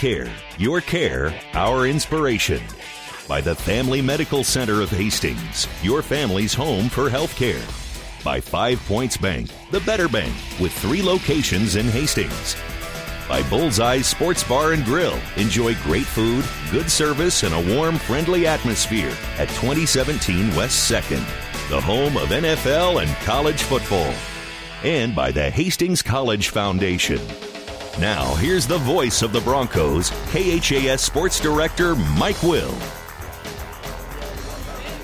Care, your care, our inspiration. By the Family Medical Center of Hastings, your family's home for health care. By Five Points Bank, the better bank, with three locations in Hastings. By Bullseye Sports Bar and Grill, enjoy great food, good service, and a warm, friendly atmosphere at 2017 West 2nd, the home of NFL and college football. And by the Hastings College Foundation. Now, here's the voice of the Broncos, KHAS Sports Director Mike Will.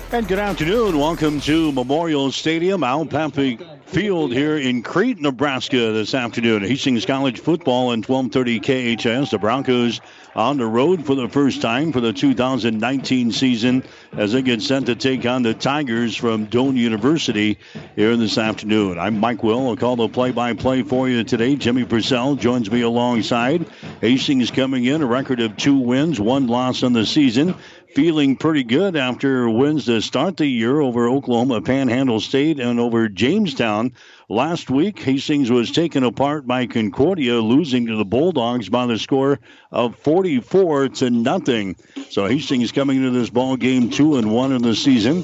And good afternoon. Welcome to Memorial Stadium, Al Papik Field here in Crete, Nebraska this afternoon. Hastings College football and 1230 KHS. The Broncos on the road for the first time for the 2019 season as they get sent to take on the Tigers from Doane University here this afternoon. I'm Mike Will. I'll call the play-by-play for you today. Jimmy Purcell joins me alongside. Hastings coming in a record of two wins, one loss on the season feeling pretty good after wins to start the year over Oklahoma Panhandle State and over Jamestown. Last week, Hastings was taken apart by Concordia, losing to the Bulldogs by the score of 44 to nothing. So Hastings coming into this ball game two and one in the season.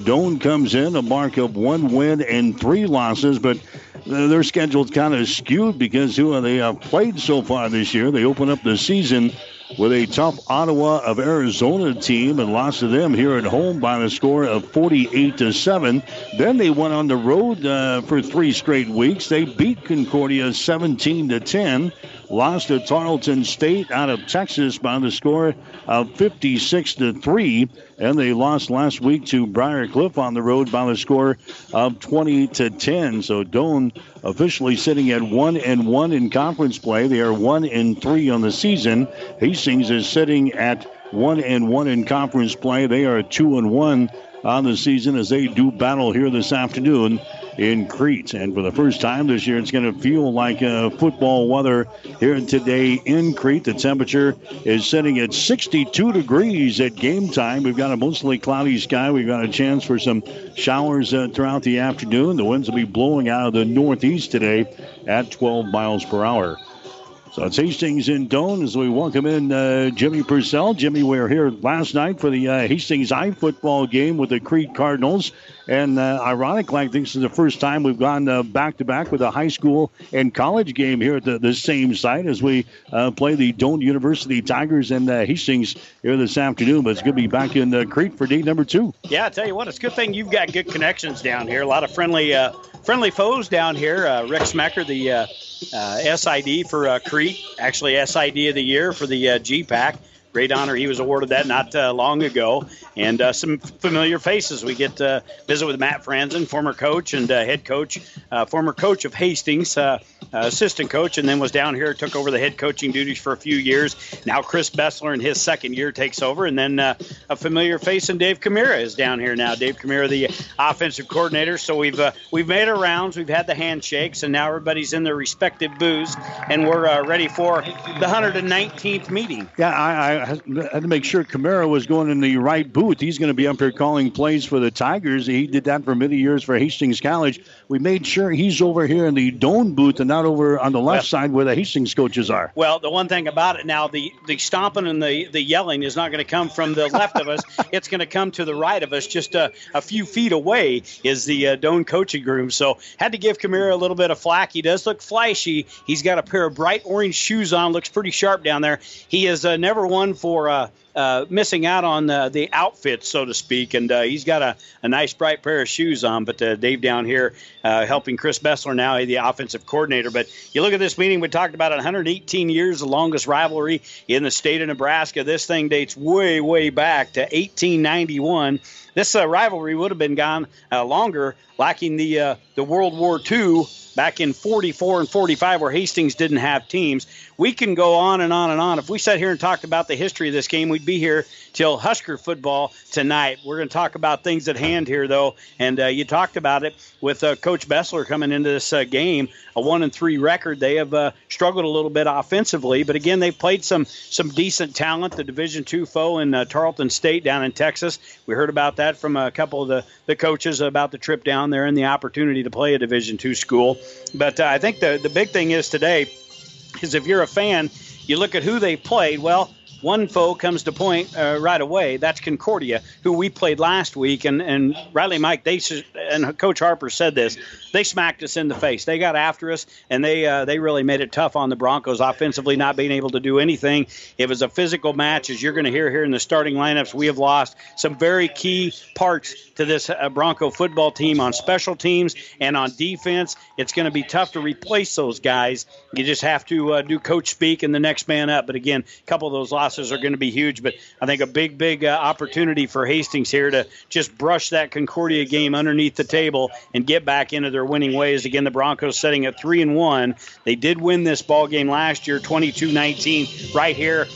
Doane comes in a mark of one win and three losses, but their schedule's kind of skewed because who they have played so far this year. They open up the season with a tough Ottawa of Arizona team and lost to them here at home by the score of 48 to 7. Then they went on the road uh, for three straight weeks. They beat Concordia 17 to 10 lost to Tarleton State out of Texas by the score of 56 to 3 and they lost last week to Briar Cliff on the road by the score of 20 to 10 so Doane officially sitting at 1 and 1 in conference play. They are 1 and 3 on the season. Hastings is sitting at 1 and 1 in conference play. They are 2 and 1 on the season as they do battle here this afternoon in Crete. And for the first time this year, it's going to feel like uh, football weather here today in Crete. The temperature is sitting at 62 degrees at game time. We've got a mostly cloudy sky. We've got a chance for some showers uh, throughout the afternoon. The winds will be blowing out of the northeast today at 12 miles per hour. So it's Hastings in Doane as we welcome in uh, Jimmy Purcell. Jimmy, we were here last night for the uh, Hastings High football game with the Crete Cardinals. And uh, ironically, I think this is the first time we've gone back to back with a high school and college game here at the, the same site as we uh, play the Doane University Tigers and uh, Hastings here this afternoon. But it's going to be back in uh, Crete for day number two. Yeah, I tell you what, it's a good thing you've got good connections down here. A lot of friendly friendly foes down here. Rick Smecker, the uh, SID for uh, Crete, actually SID of the year for the uh, GPAC. Great honor. He was awarded that not uh, long ago. And uh, some familiar faces. We get to visit with Matt Franzen, former coach and uh, head coach, uh, former coach of Hastings, uh, assistant coach, and then was down here, took over the head coaching duties for a few years. Now Chris Bessler in his second year takes over. And then uh, a familiar face and Dave Camara is down here now. Dave Camara, the offensive coordinator. So we've we've made our rounds. We've had the handshakes, and now everybody's in their respective booths, and we're ready for the 119th meeting. Yeah, I, I had to make sure Camara was going in the right booth. He's going to be up here calling plays for the Tigers. He did that for many years for Hastings College. We made sure he's over here in the Doane booth and not over on the left well, side where the Hastings coaches are. Well, the one thing about it now, the, the stomping and the, the yelling is not going to come from the left of us. It's going to come to the right of us, just a, a few feet away is the uh, Doane coaching room. So had to give Camara a little bit of flack. He does look flashy. He's got a pair of bright orange shoes on, looks pretty sharp down there. He has uh, never won for uh, uh, missing out on the, the outfit, so to speak. And uh, he's got a, a nice, bright pair of shoes on. But uh, Dave down here uh, helping Chris Bessler now, the offensive coordinator. But you look at this meeting, we talked about 118 years, the longest rivalry in the state of Nebraska. This thing dates way, way back to 1891. This uh, rivalry would have been gone uh, longer, lacking the the World War II back in 44 and 45 where Hastings didn't have teams. We can go on and on and on. If we sat here and talked about the history of this game, we'd be here till Husker football tonight. We're going to talk about things at hand here, though, and uh, you talked about it with uh, Coach Bessler coming into this uh, game, a one and three record. They have uh, struggled a little bit offensively, but again, they've played some some decent talent. The Division two foe in uh, Tarleton State down in Texas. We heard about that from a couple of the the coaches about the trip down there and the opportunity to play a Division two school. But uh, I think the the big thing is today is if you're a fan you look at who they played. Well, one foe comes to point uh, right away. That's Concordia, who we played last week. And, and Riley Mike, they and Coach Harper said this. They smacked us in the face. They got after us, and they uh, they really made it tough on the Broncos offensively, not being able to do anything. It was a physical match, as you're going to hear here in the starting lineups. We have lost some very key parts to this uh, Bronco football team on special teams and on defense. It's going to be tough to replace those guys. You just have to uh, do coach speak and the next man up. But again, a couple of those losses are going to be huge. But I think a big, big uh, opportunity for Hastings here to just brush that Concordia game underneath the table and get back into their winning ways. Again, the Broncos setting at three and one. They did win this ball game last year, 22-19, right here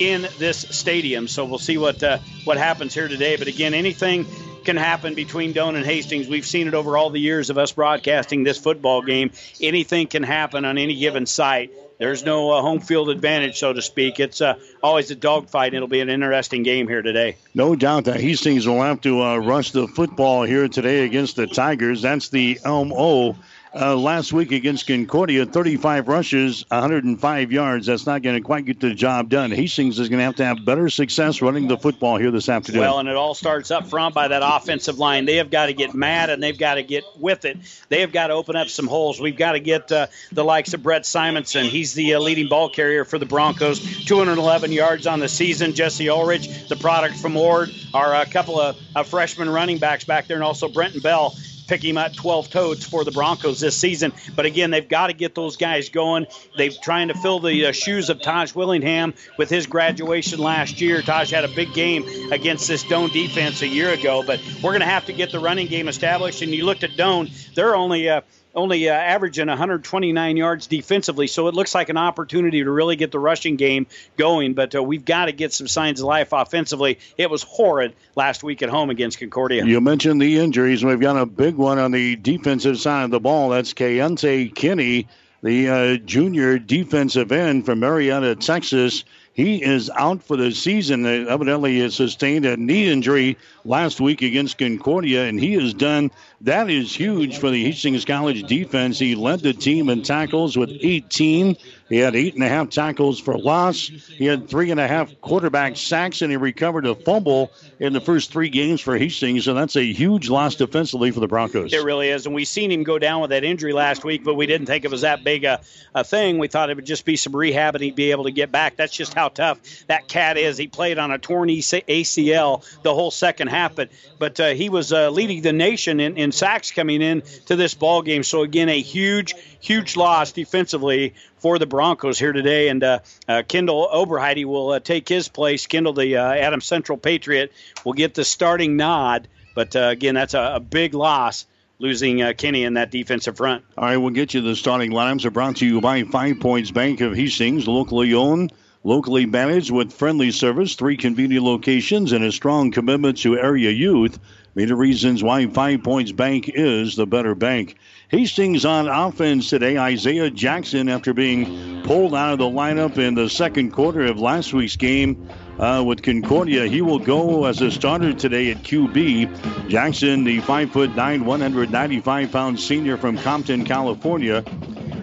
in this stadium. So we'll see what uh, what happens here today. But again, anything can happen between Doane and Hastings. We've seen it over all the years of us broadcasting this football game. Anything can happen on any given site there's no uh, home field advantage, so to speak. It's uh, always a dogfight. It'll be an interesting game here today. No doubt that Hastings will have to uh, rush the football here today against the Tigers. That's the Elm O uh, last week against Concordia, 35 rushes, 105 yards. That's not going to quite get the job done. Hastings is going to have to have better success running the football here this afternoon. Well, and it all starts up front by that offensive line. They have got to get mad and they've got to get with it. They have got to open up some holes. We've got to get uh, the likes of Brett Simonson. He's the uh, leading ball carrier for the Broncos, 211 yards on the season. Jesse Ulrich, the product from Ord, are a couple of, freshman running backs back there, and also Brenton Bell pick him at 12 totes for the Broncos this season. But again, they've got to get those guys going. They're trying to fill the uh, shoes of Taj Willingham with his graduation last year. Taj had a big game against this Doane defense a year ago, but we're going to have to get the running game established. And you looked at Doane; they're only uh, only uh, averaging 129 yards defensively. So it looks like an opportunity to really get the rushing game going. But uh, we've got to get some signs of life offensively. It was horrid last week at home against Concordia. You mentioned the injuries. We've got a big one on the defensive side of the ball. That's Kayente Kinney, the uh, junior defensive end from Marietta, Texas. He is out for the season. Evidently, he sustained a knee injury last week against Concordia, and he is done. That is huge for the Hastings College defense. He led the team in tackles with 18. He had eight and a half tackles for loss. He had three and a half quarterback sacks, and he recovered a fumble in the first three games for Hastings. And that's a huge loss defensively for the Broncos. It really is. And we seen him go down with that injury last week, but we didn't think it was that big a, a thing. We thought it would just be some rehab and he'd be able to get back. That's just how tough that cat is. He played on a torn ACL the whole second half, but but uh, he was uh, leading the nation in, in sacks coming in to this ball game. So again, a huge, huge loss defensively for the Broncos here today. And uh, uh, Kendall Oberheide will uh, take his place. Kendall, the uh, Adams Central Patriot, will get the starting nod. But uh, again, that's a, a, big loss. Losing uh, Kenny in that defensive front. All right, we'll get you the starting lineups. Are brought to you by Five Points Bank of Hastings, locally owned, locally managed with friendly service, three convenient locations, and a strong commitment to area youth. Many reasons why Five Points Bank is the better bank. Hastings on offense today. Isaiah Jackson, after being pulled out of the lineup in the second quarter of last week's game uh, with Concordia, he will go as a starter today at QB. Jackson, the 5'9, 195 pound senior from Compton, California.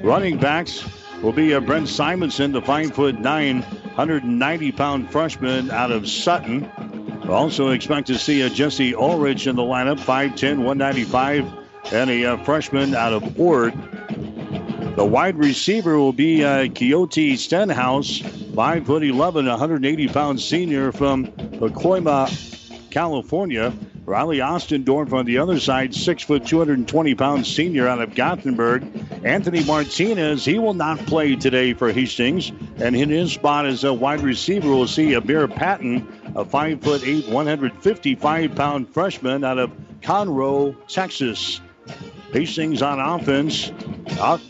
Running backs will be a Brent Simonson, the 5'9, 190 pound freshman out of Sutton. Also expect to see a Jesse Ulrich in the lineup, 5'10, 195 and a uh, freshman out of Ord. The wide receiver will be uh, Quixote Stenhouse, 5 foot 11, 180 pound senior from Pacoima, California. Riley Ostendorf on the other side, 6 foot 220 pound senior out of Gothenburg. Anthony Martinez, he will not play today for Hastings. And in his spot as a wide receiver, we'll see Abir Patton, a 5 foot 8, 155 pound freshman out of Conroe, Texas. Hastings on offense. Out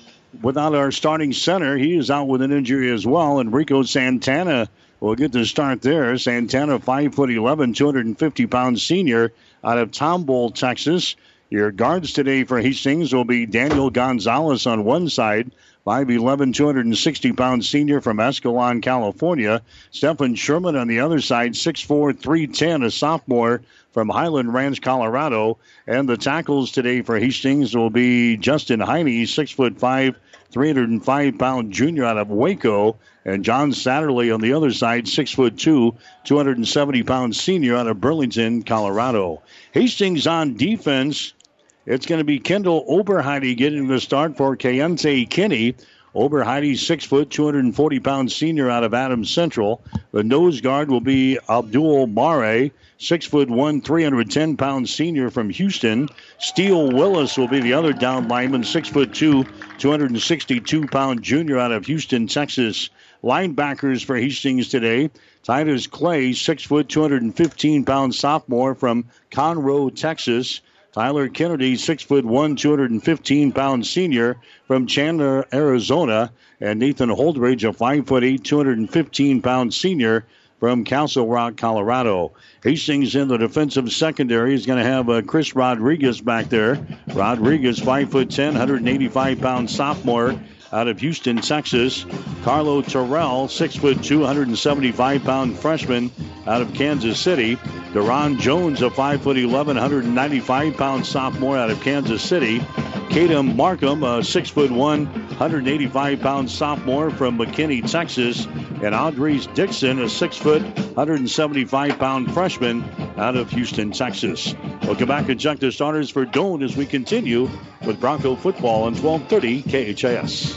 without our starting center. He is out with an injury as well. And Rico Santana will get the start there. Santana, 5 foot 11, 250 pound senior out of Tomball, Texas. Your guards today for Hastings will be Daniel Gonzalez on one side, 5'11, 260 pound senior from Escalon, California. Stephen Sherman on the other side, 6'4, 310, a sophomore from Highland Ranch, Colorado. And the tackles today for Hastings will be Justin Heine, 6'5, 305 pound junior out of Waco. And John Satterley on the other side, six foot two, 270 pound senior out of Burlington, Colorado. Hastings on defense. It's going to be Kendall Oberheide getting the start for Kayente Kinney. Oberheide, six foot, 240 pound senior out of Adams Central. The nose guard will be Abdul Mare, six foot one, 310 pound senior from Houston. Steele Willis will be the other down lineman, six foot two, 262 pound junior out of Houston, Texas. Linebackers for Hastings today. Titus Clay, six foot, 215 pound sophomore from Conroe, Texas. Tyler Kennedy, six foot one, 215 pound senior from Chandler, Arizona, and Nathan Holdridge, a five foot eight, 215 pound senior from Castle Rock, Colorado. Hastings in the defensive secondary is going to have uh, Chris Rodriguez back there. Rodriguez, five foot 10, 185 pound sophomore out of Houston, Texas. Carlo Terrell, six foot two, 175 pound freshman out of Kansas City. Deron Jones, a five foot 11, 195 pound sophomore out of Kansas City. Kadam Markham, a six foot 185 pound sophomore from McKinney, Texas. And Andres Dixon, a six foot, 175 pound freshman out of Houston, Texas. We'll come back and check the starters for Doane as we continue with Bronco football on 1230 KHAS.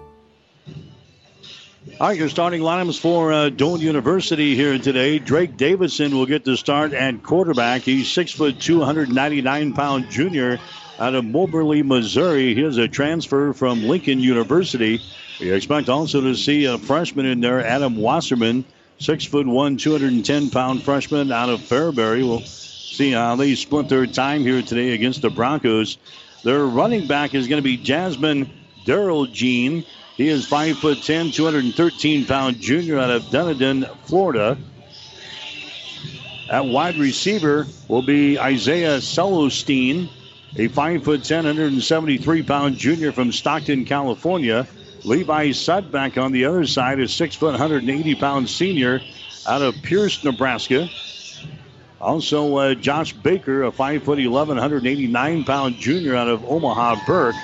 All right, your starting lineups for uh, Doane University here today. Drake Davidson will get the start at quarterback. He's six foot 299 pound junior out of Moberly, Missouri. He is a transfer from Lincoln University. We expect also to see a freshman in there, Adam Wasserman, six foot one, 210 pound freshman out of Fairbury. We'll see how they split their time here today against the Broncos. Their running back is going to be Jasmine Daryl Jean. He is 5 foot 10, 213 pound junior out of Dunedin, Florida. At wide receiver will be Isaiah Celostine, a 5 foot 10, 173 pound junior from Stockton, California. Levi Sudbeck on the other side is 6 foot 180 pound senior out of Pierce, Nebraska. Also, uh, Josh Baker, a 5 foot 11, 189 pound junior out of Omaha Burke.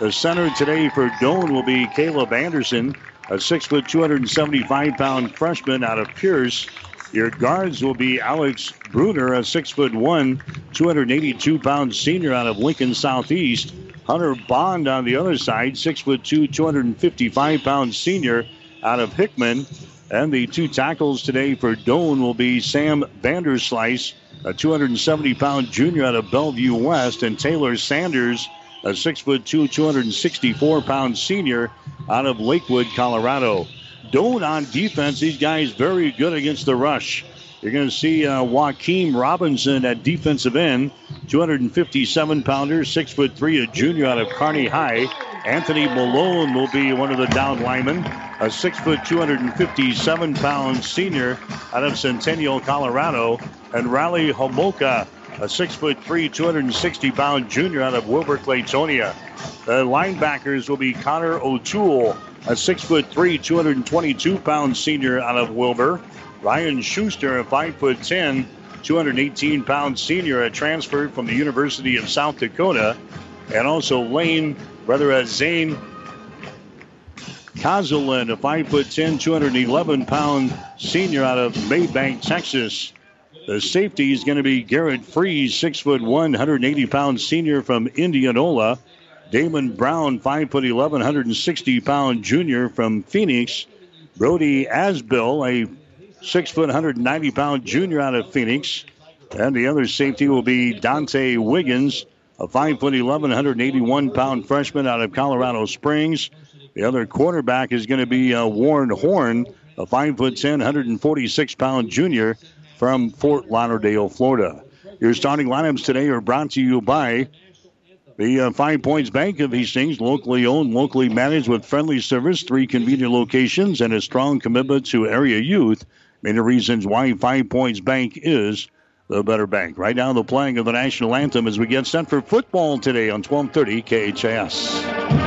The center today for Doane will be Caleb Anderson, a six foot, 275 pound freshman out of Pierce. Your guards will be Alex Bruner, a six foot one, 282 pound senior out of Lincoln Southeast. Hunter Bond on the other side, six foot two, 255 pound senior out of Hickman. And the two tackles today for Doane will be Sam Vanderslice, a 270 pound junior out of Bellevue West, and Taylor Sanders, a six foot two, 264 pound senior out of Lakewood, Colorado. Doane on defense. These guys very good against the rush. You're going to see uh, Joaquin Robinson at defensive end, 257 pounder, six foot three, a junior out of Kearney High. Anthony Malone will be one of the down linemen, a six foot, 257 pound senior out of Centennial, Colorado. And Riley Homolka, a six foot three, 260 pound junior out of Wilber-Clatonia. The linebackers will be Connor O'Toole, a six foot three, 222 pound senior out of Wilber. Ryan Schuster, a five foot 10, 218 pound senior, a transfer from the University of South Dakota. And also Lane, brother uh, Zane Kazelin, a five foot 10, 211 pound senior out of Mabank, Texas. The safety is going to be Garrett Freeze, six foot one, 180 pound senior from Indianola. Damon Brown, five foot 11, 160 pound junior from Phoenix. Brody Asbill, a six foot, 190 pound junior out of Phoenix. And the other safety will be Dante Wiggins, a five foot 11, 181 pound freshman out of Colorado Springs. The other quarterback is going to be uh, Warren Horn, a five foot 10, 146 pound junior from Fort Lauderdale, Florida. Your starting lineups today are brought to you by The uh, Five Points Bank of Hastings, locally owned, locally managed with friendly service, three convenient locations, and a strong commitment to area youth. Many reasons why Five Points Bank is the better bank. Right now, the playing of the national anthem as we get set for football today on 1230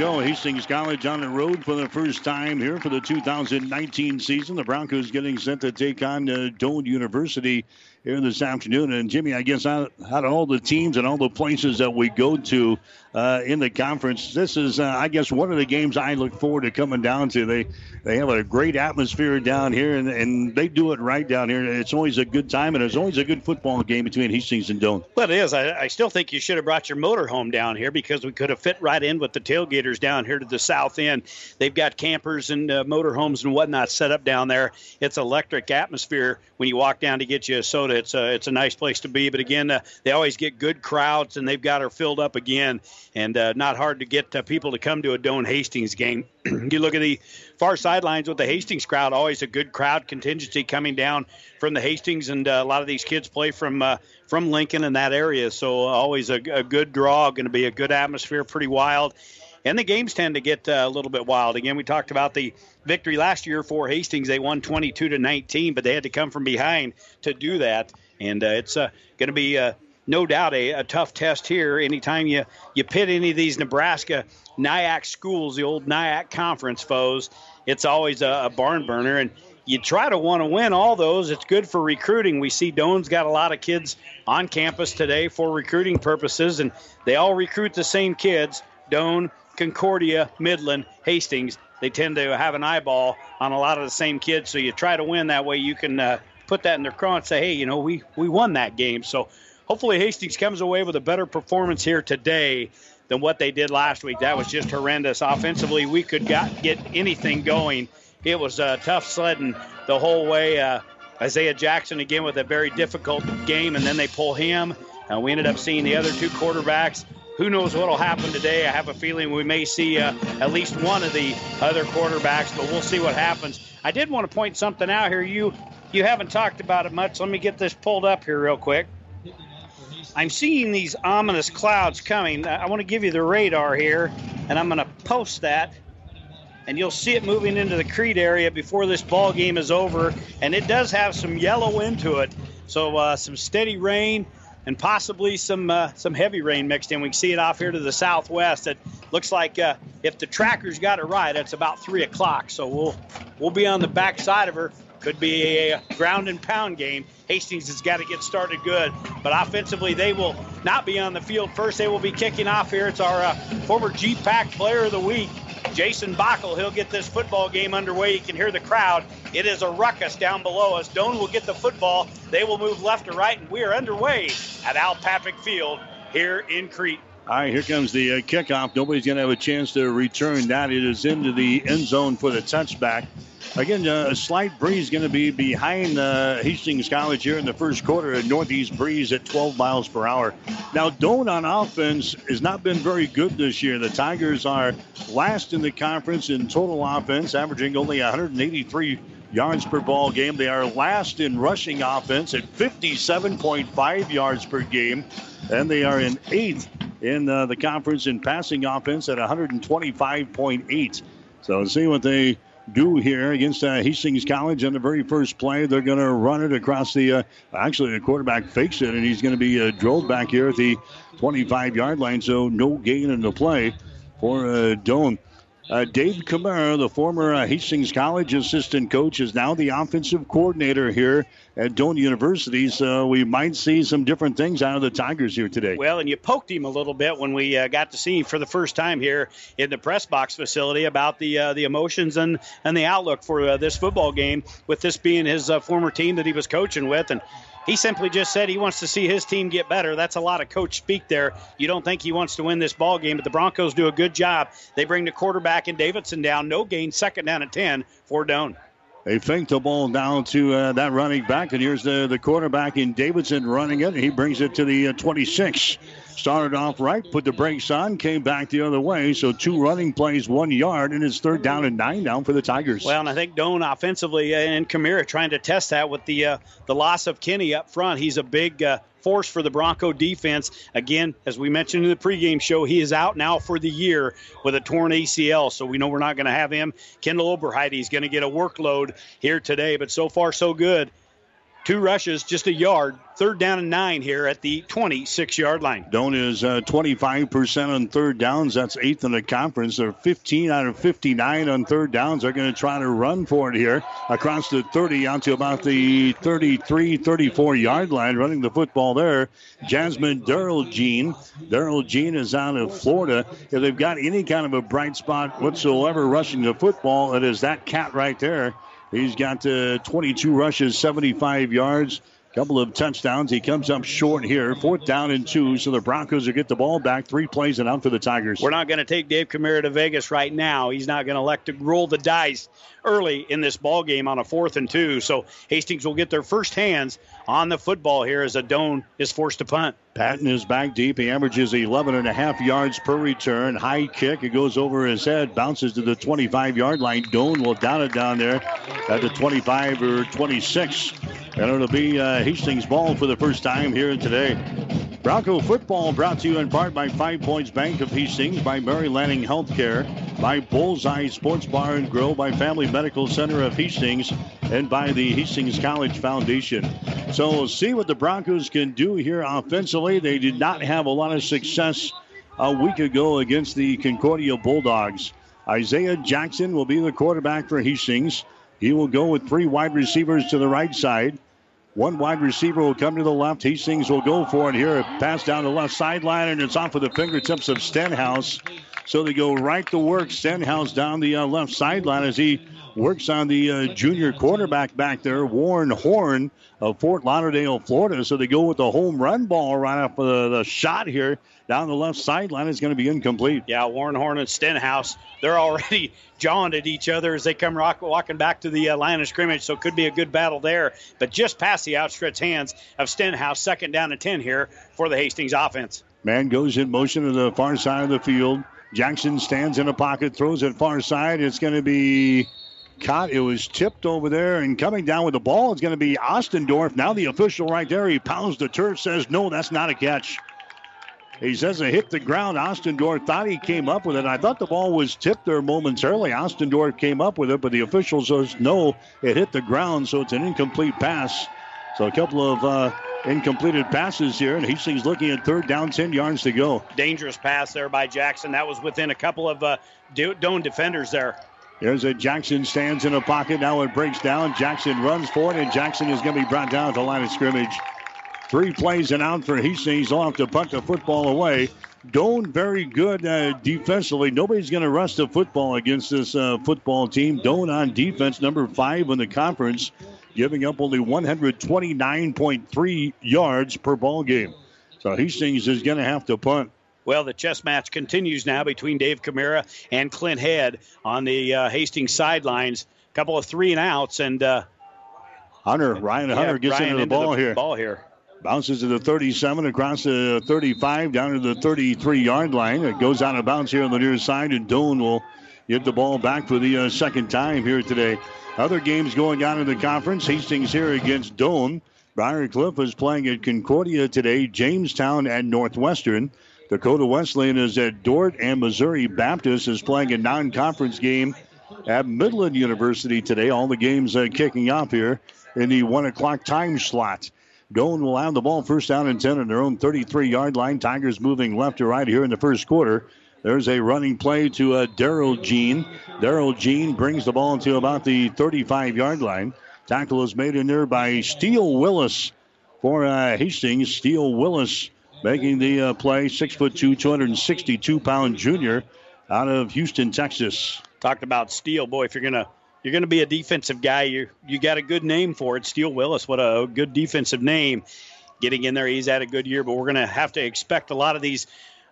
KHAS. Hastings College on the road for the first time here for the 2019 season. The Broncos getting set to take on uh, Doane University here this afternoon. And Jimmy, I guess out, out of all the teams and all the places that we go to uh, in the conference, this is, uh, I guess, one of the games I look forward to coming down to. They they have a great atmosphere down here, and, and they do it right down here. It's always a good time, and it's always a good football game between Hastings and Doane. Well, it is. I, I still think you should have brought your motor home down here because we could have fit right in with the tailgaters down here to the south end. They've got campers and uh, motorhomes and whatnot set up down there. It's electric atmosphere when you walk down to get you a soda. It's a it's a nice place to be. But again, uh, they always get good crowds, and they've got her filled up again, and uh, not hard to get uh, people to come to a Doane Hastings game. you look at the far sidelines with the Hastings crowd, always a good crowd contingency coming down from the Hastings, and uh, a lot of these kids play from uh, from Lincoln and that area, so always a, a good draw. Going to be a good atmosphere, pretty wild. And the games tend to get uh, a little bit wild. Again, we talked about the victory last year for Hastings. They won 22 to 19, but they had to come from behind to do that. And uh, it's going to be no doubt a, a, tough test here. Anytime you, you pit any of these Nebraska NIAC schools, the old NIAC conference foes, it's always a, a barn burner. And you try to want to win all those. It's good for recruiting. We see Doane's got a lot of kids on campus today for recruiting purposes, and they all recruit the same kids. Doane, Concordia, Midland, Hastings. They tend to have an eyeball on a lot of the same kids, so you try to win that way. You can uh, put that in their craw and say, hey, you know, we, we won that game. So hopefully Hastings comes away with a better performance here today than what they did last week. That was just horrendous. Offensively, we could got, get anything going. It was uh, tough sledding the whole way. Uh, Isaiah Jackson again with a very difficult game, and then they pull him. Uh, we ended up seeing the other two quarterbacks. Who knows what will happen today? I have a feeling we may see uh, at least one of the other quarterbacks, but we'll see what happens. I did want to point something out here. You you haven't talked about it much. Let me get this pulled up here real quick. I'm seeing these ominous clouds coming. I want to give you the radar here, and I'm going to post that. And you'll see it moving into the Crete area before this ball game is over. And it does have some yellow into it. So uh, some steady rain and possibly some uh, some heavy rain mixed in. We can see it off here to the southwest. It looks like uh, if the trackers got it right, it's about three o'clock. So we'll we'll be on the back side of her could be a ground and pound game. Hastings has got to get started good, but offensively they will not be on the field first. They will be kicking off here. It's our uh, former GPAC Player of the Week, Jason Bockel. He'll get this football game underway. You can hear the crowd. It is a ruckus down below us. Doane will get the football. They will move left to right, and we are underway at Al Papik Field here in Crete. All right, here comes the uh, kickoff. Nobody's going to have a chance to return that. It is into the end zone for the touchback. Again, uh, a slight breeze going to be behind uh, Hastings College here in the first quarter. A northeast breeze at 12 miles per hour. Now, Doane on offense has not been very good this year. The Tigers are last in the conference in total offense, averaging only 183 yards per ball game. They are last in rushing offense at 57.5 yards per game, and they are in eighth in uh, the conference in passing offense at 125.8. So see what they do here against uh, Hastings College on the very first play. They're going to run it across the. Uh, actually, the quarterback fakes it, and he's going to be uh, drilled back here at the 25 yard line. So no gain in the play for uh, Doane. Uh, Dave Camara, the former uh, Hastings College assistant coach, is now the offensive coordinator here at Doane University. So we might see some different things out of the Tigers here today. Well, and you poked him a little bit when we uh, got to see him for the first time here in the press box facility about the uh, the emotions and and the outlook for uh, this football game, with this being his uh, former team that he was coaching with, and he simply just said he wants to see his team get better. That's a lot of coach speak there. You don't think he wants to win this ball game, but the Broncos do a good job. They bring the quarterback in Davidson down, no gain, second down and 10 for Doane. They fake the ball down to uh, that running back, and here's the, the quarterback in Davidson running it. He brings it to the uh, 26. Started off right, put the brakes on, came back the other way. So two running plays, one yard, and it's third down and nine down for the Tigers. Well, and I think Doane offensively uh, and Camara trying to test that with the uh, the loss of Kenny up front. He's a big uh, force for the Bronco defense. Again, as we mentioned in the pregame show, he is out now for the year with a torn ACL, so we know we're not going to have him. Kendall Oberheide, is going to get a workload here today, but so far so good. Two rushes, just a yard. Third down and nine here at the 26 yard line. Doane is uh, 25% on third downs. That's eighth in the conference. They're 15 out of 59 on third downs. They're going to try to run for it here across the 30 out to about the 33, 34 yard line. Running the football there. Jasmine Daryl Jean. Daryl Jean is out of Florida. If they've got any kind of a bright spot whatsoever rushing the football, it is that cat right there. He's got uh, 22 rushes, 75 yards, couple of touchdowns. He comes up short here, fourth down and two. So the Broncos will get the ball back, three plays and out for the Tigers. We're not going to take Dave Camara to Vegas right now. He's not going to elect to roll the dice early in this ball game on a fourth and two. So Hastings will get their first hands on the football here as a Doane is forced to punt. Patton is back deep. He averages 11 and a half yards per return. High kick. It goes over his head, bounces to the 25 yard line. Doane will down it down there at the 25 or 26. And it'll be uh, Hastings ball for the first time here today. Bronco football brought to you in part by Five Points Bank of Hastings, by Mary Lanning Healthcare, by Bullseye Sports Bar and Grill, by Family Medical Center of Hastings, and by the Hastings College Foundation. So we'll see what the Broncos can do here offensively. They did not have a lot of success a week ago against the Concordia Bulldogs. Isaiah Jackson will be the quarterback for Hastings. He will go with three wide receivers to the right side. One wide receiver will come to the left. Hastings will go for it here. Pass down the left sideline, and it's off of the fingertips of Stenhouse. So they go right to work. Stenhouse down the uh, left sideline as he works on the uh, junior quarterback back there, Warren Horn of Fort Lauderdale, Florida. So they go with the home run ball right off of the, the shot here down the left sideline. is going to be incomplete. Yeah, Warren Horn and Stenhouse, they're already jawing at each other as they come rock, walking back to the uh, line of scrimmage. So it could be a good battle there. But just past the outstretched hands of Stenhouse, second down and 10 here for the Hastings offense. Man goes in motion to the far side of the field. Jackson stands in a pocket, throws it far side. It's going to be caught. It was tipped over there and coming down with the ball. It's going to be Ostendorf. Now the official right there. He pounds the turf, says, no, that's not a catch. He says it hit the ground. Ostendorf thought he came up with it. I thought the ball was tipped there momentarily. Ostendorf came up with it, but the official says no, it hit the ground, so it's an incomplete pass. So a couple of uh, incompleted passes here, and Hastings looking at third down, 10 yards to go. Dangerous pass there by Jackson. That was within a couple of uh, Doane defenders there. There's a Jackson stands in a pocket. Now it breaks down. Jackson runs for it, and Jackson is going to be brought down at the line of scrimmage. Three plays and out for Hastings. He'll have to punt the football away. Doane very good uh, defensively. Nobody's going to rush the football against this uh, football team. Doane on defense, number five in the conference, giving up only 129.3 yards per ball game. So Hastings is going to have to punt. Well, the chess match continues now between Dave Camara and Clint Head on the uh, Hastings sidelines. A couple of three and outs, and uh, Hunter Ryan Hunter yeah, gets Ryan into the into ball the here. Ball here. Bounces to the 37 across the 35 down to the 33 yard line. It goes out of bounds here on the near side, and Doane will get the ball back for the uh, second time here today. Other games going on in the conference. Hastings here against Doane. Briar Cliff is playing at Concordia today. Jamestown at Northwestern. Dakota Wesleyan is at Dordt, and Missouri Baptist is playing a non conference game at Midland University today. All the games uh, kicking off here in the 1 o'clock time slot. Doane will have the ball first down and 10 on their own 33 yard line. Tigers moving left to right here in the first quarter. There's a running play to uh, Daryl Jean. Daryl Jean brings the ball to about the 35 yard line. Tackle is made in there by Steele Willis for uh, Hastings. Steele Willis making the uh, play. Six foot two, 262 pound junior out of Houston, Texas. Talked about Steele, boy. If you're gonna you're gonna be a defensive guy, you you got a good name for it. Steele Willis, what a good defensive name. Getting in there, he's had a good year, but we're gonna have to expect a lot of these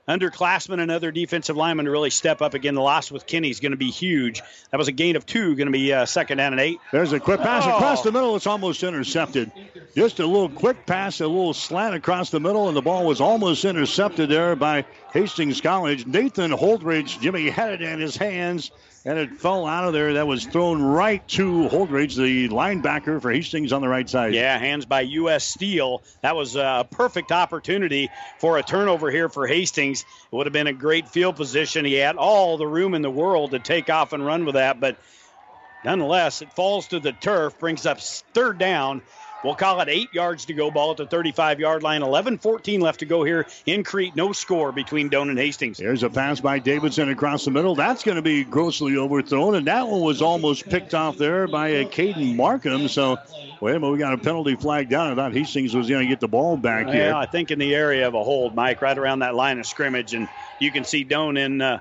underclassmen and other defensive linemen to really step up again. The loss with Kenny is going to be huge. That was a gain of two, going to be uh, second down and eight. There's a quick pass oh. across the middle. It's almost intercepted. Just a little quick pass, a little slant across the middle, and the ball was almost intercepted there by Hastings College. Nathan Holdridge, Jimmy had it in his hands and it fell out of there. That was thrown right to Holdridge, the linebacker for Hastings on the right side. Yeah, hands by U.S. Steel. That was a perfect opportunity for a turnover here for Hastings. It would have been a great field position. He had all the room in the world to take off and run with that, but nonetheless, it falls to the turf, brings up third down We'll call it eight yards to go, ball at the 35 yard line. 11 14 left to go here in Crete. No score between Doane and Hastings. There's a pass by Davidson across the middle. That's going to be grossly overthrown, and that one was almost picked off there by a Caden Markham. So, wait a minute, we got a penalty flag down. I thought Hastings was going to get the ball back yeah, here. Yeah, I think in the area of a hold, Mike, right around that line of scrimmage, and you can see Doane in. Uh,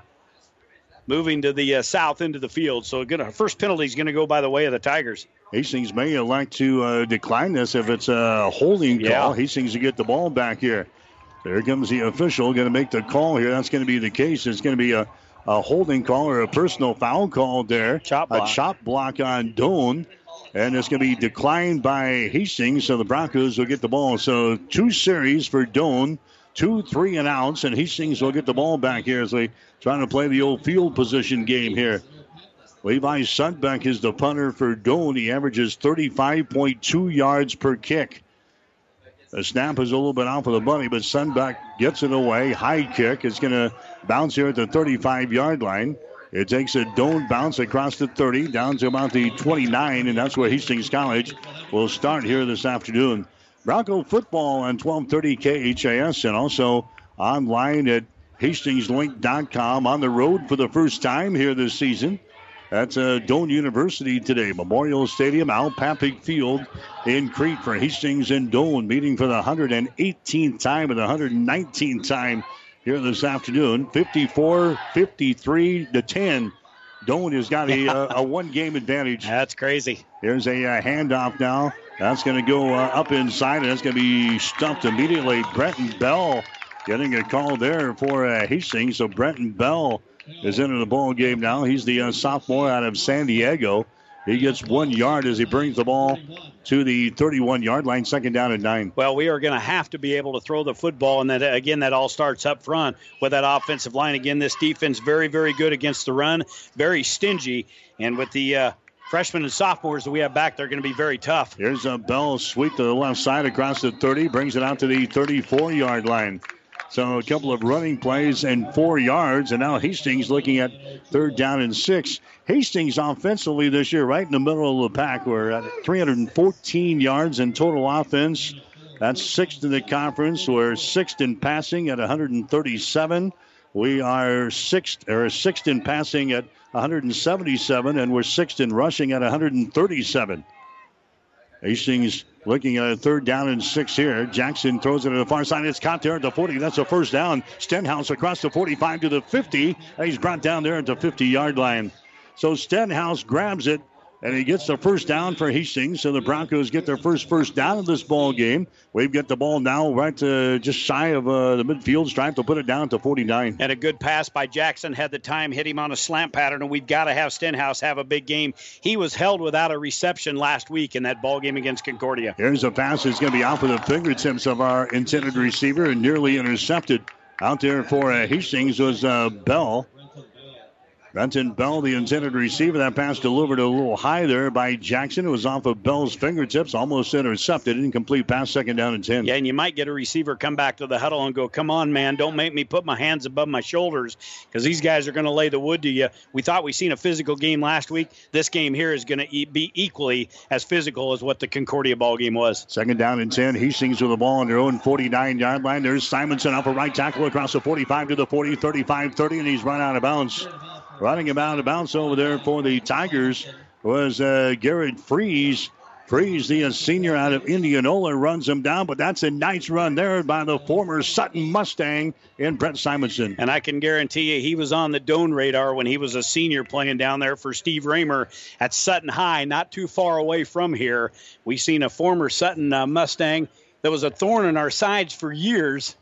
moving to the uh, south into the field. So, again, first penalty is going to go by the way of the Tigers. Hastings may like to uh, decline this if it's a holding yeah. call. Hastings to get the ball back here. There comes the official going to make the call here. That's going to be the case. It's going to be a, a holding call or a personal foul call there. Chop a chop block on Doane. And it's going to be declined by Hastings, so the Broncos will get the ball. So two series for Doane 2 3 and outs, and Hastings will get the ball back here as they trying to play the old field position game here. Levi Sudbeck is the punter for Doane. He averages 35.2 yards per kick. The snap is a little bit off for the bunny, but Sudbeck gets it away. High kick. It's going to bounce here at the 35 yard line. It takes a Doane bounce across the 30, down to about the 29, and that's where Hastings College will start here this afternoon. Bronco football on 1230 KHAS and also online at hastingslink.com on the road for the first time here this season. That's uh, Doane University today. Memorial Stadium, Al Papik Field in Crete for Hastings and Doane, meeting for the 118th time and the 119th time here this afternoon. 54 53 to 10. Doane has got a, uh, a one game advantage. That's crazy. There's a uh, handoff now. That's going to go uh, up inside, and that's going to be stumped immediately. Brenton Bell getting a call there for uh, Hastings. So Brenton Bell is into the ball game now. He's the uh, sophomore out of San Diego. He gets one yard as he brings the ball to the 31 yard line, second down and nine. Well, we are going to have to be able to throw the football, and that again, that all starts up front with that offensive line. Again, this defense very, very good against the run, very stingy, and with the uh, freshmen and sophomores that we have back, they're going to be very tough. Here's a Bell sweep to the left side across the 30, brings it out to the 34 yard line. So a couple of running plays and four yards, and now Hastings looking at third down and six. Hastings offensively this year, right in the middle of the pack. We're at 314 yards in total offense. That's sixth in the conference. We're sixth in passing at 137. We are sixth or sixth in passing at 177, and we're sixth in rushing at 137. Hastings looking at a third down and six here. Jackson throws it to the far side. It's caught there at the 40. That's a first down. Stenhouse across the 45 to the 50. He's brought down there at the 50 yard line. So Stenhouse grabs it and he gets the first down for Hastings. So the Broncos get their first first down of this ball game. We've got the ball now right to just shy of uh, the midfield stripe to put it down to 49. And a good pass by Jackson had the time hit him on a slant pattern, and we've got to have Stenhouse have a big game. He was held without a reception last week in that ball game against Concordia. Here's a pass that's going to be off of the fingertips of our intended receiver and nearly intercepted. Out there for uh, Hastings was uh, Bell. Brenton Bell, the intended receiver. That pass delivered a little high there by Jackson. It was off of Bell's fingertips, almost intercepted. Incomplete pass, second down and 10. Yeah, and you might get a receiver come back to the huddle and go, Come on, man, don't make me put my hands above my shoulders because these guys are going to lay the wood to you. We thought we seen a physical game last week. This game here is going to be equally as physical as what the Concordia ball game was. Second down and 10. Hastings with the ball on their own 49 yard line. There's Simonson up a right tackle across the 45 to the 40, 35 30, and he's run out of bounds. Running him out of bounds over there for the Tigers was uh, Garrett Freeze. Freeze, the senior out of Indianola, runs him down, but that's a nice run there by the former Sutton Mustang in Brett Simonson. And I can guarantee you he was on the Doane radar when he was a senior playing down there for Steve Raymer at Sutton High, not too far away from here. We've seen a former Sutton uh, Mustang that was a thorn in our sides for years.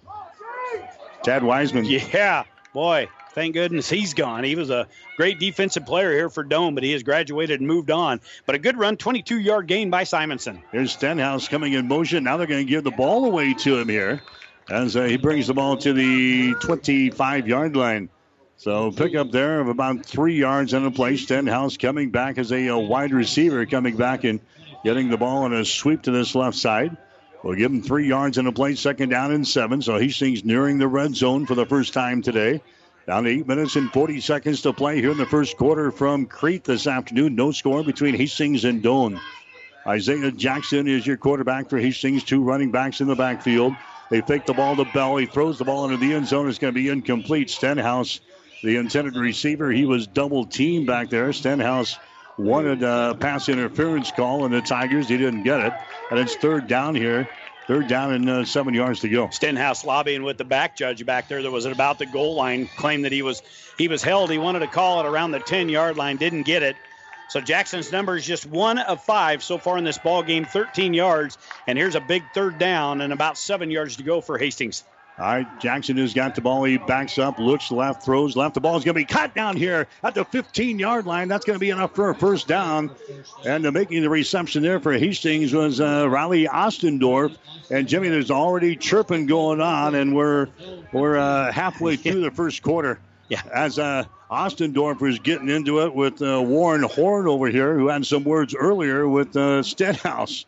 Chad Wiseman. Yeah, boy, thank goodness he's gone. He was a great defensive player here for Doane, but he has graduated and moved on. But a good run, 22 yard gain by Simonson. Here's Stenhouse coming in motion. Now they're going to give the ball away to him here as uh, he brings the ball to the 25 yard line. So pick up there of about three yards in the play. Stenhouse coming back as a, a wide receiver coming back and getting the ball on a sweep to this left side. We'll give him three yards in the play, second down and seven. So Hastings nearing the red zone for the first time today. Down to eight minutes and 40 seconds to play here in the first quarter from Crete this afternoon. No score between Hastings and Doane. Isaiah Jackson is your quarterback for Hastings. Two running backs in the backfield. They fake the ball to Bell. He throws the ball into the end zone. It's going to be incomplete. Stenhouse, the intended receiver, he was double teamed back there. Stenhouse wanted a pass interference call, and the Tigers, he didn't get it. And it's third down here Third down and uh, seven yards to go. Stenhouse lobbying with the back judge back there that was about the goal line. Claimed that he was he was held. He wanted to call it around the 10 yard line. Didn't get it. So Jackson's number is just one of five so far in this ball game, 13 yards. And here's a big third down and about seven yards to go for Hastings. All right, Jackson has got the ball. He backs up, looks left, throws left. The ball is going to be caught down here at the 15 yard line. That's going to be enough for a first down. And uh, making the reception there for Hastings was uh, Riley Ostendorf. And Jimmy, there's already chirping going on, and we're we're uh, halfway through the first quarter. Yeah. As uh, Ostendorf was getting into it with uh, Warren Horn over here, who had some words earlier with uh, Stenhouse.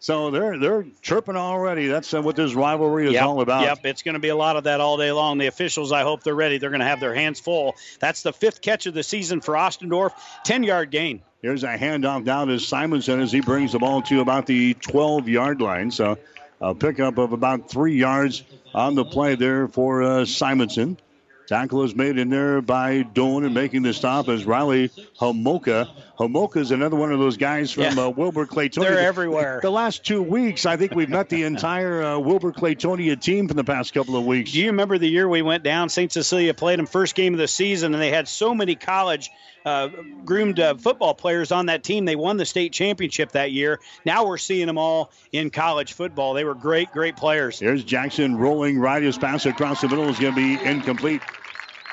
So they're they're chirping already. That's uh, what this rivalry is yep, all about. Yep, it's going to be a lot of that all day long. The officials, I hope they're ready. They're going to have their hands full. That's the fifth catch of the season for Ostendorf. Ten yard gain. Here's a handoff down to Simonson as he brings the ball to about the 12 yard line. So a pickup of about three yards on the play there for uh, Simonson. Tackle is made in there by Doane and making the stop is Riley Homoka. Homoka is another one of those guys from yeah. uh, Wilber Clatonia. They're everywhere. The last two weeks, I think we've met the entire uh, Wilber Clatonia team from the past couple of weeks. Do you remember the year we went down? St. Cecilia played them first game of the season, and they had so many college uh, groomed uh, football players on that team. They won the state championship that year. Now we're seeing them all in college football. They were great, great players. Here's Jackson rolling right. His pass across the middle is going to be incomplete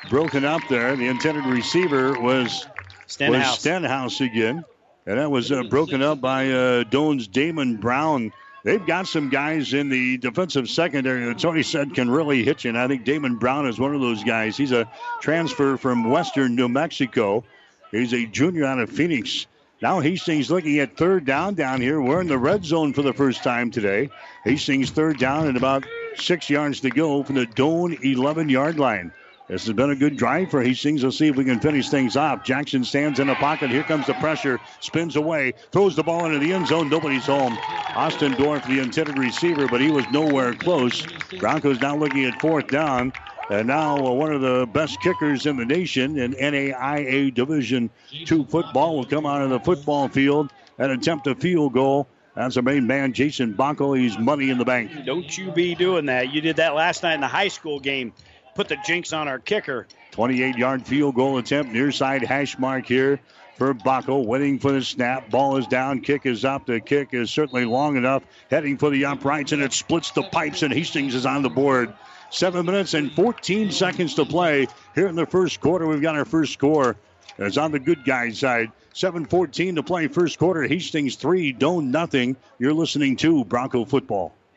broken up there. The intended receiver was Stenhouse, was Stenhouse again. And that was uh, broken up by uh, Doane's Damon Brown. They've got some guys in the defensive secondary that Tony said can really hit you. And I think Damon Brown is one of those guys. He's a transfer from Western New Mexico. He's a junior out of Phoenix. Now Hastings looking at third down down here. We're in the red zone for the first time today. Hastings third down and about six yards to go from the Doane 11 yard line. This has been a good drive for Hastings. Let's see if we can finish things off. Jackson stands in the pocket. Here comes the pressure. Spins away. Throws the ball into the end zone. Nobody's home. Ostendorf, the intended receiver, but he was nowhere close. Broncos now looking at fourth down. And now uh, one of the best kickers in the nation in NAIA Division II football will come out of the football field and attempt a field goal. That's the main man, Jason Bockel. He's money in the bank. Don't you be doing that. You did that last night in the high school game put the jinx on our kicker. 28 yard field goal attempt, near side hash mark here for Bockel. Waiting for the snap. Ball is down. Kick is up. The kick is certainly long enough. Heading for the uprights, and it splits the pipes, and Hastings is on the board. Seven minutes and 14 seconds to play here in the first quarter. We've got our first score. It's on the good guys' side. 7-14 to play first quarter. Hastings 3, Doane nothing. You're listening to Bronco Football.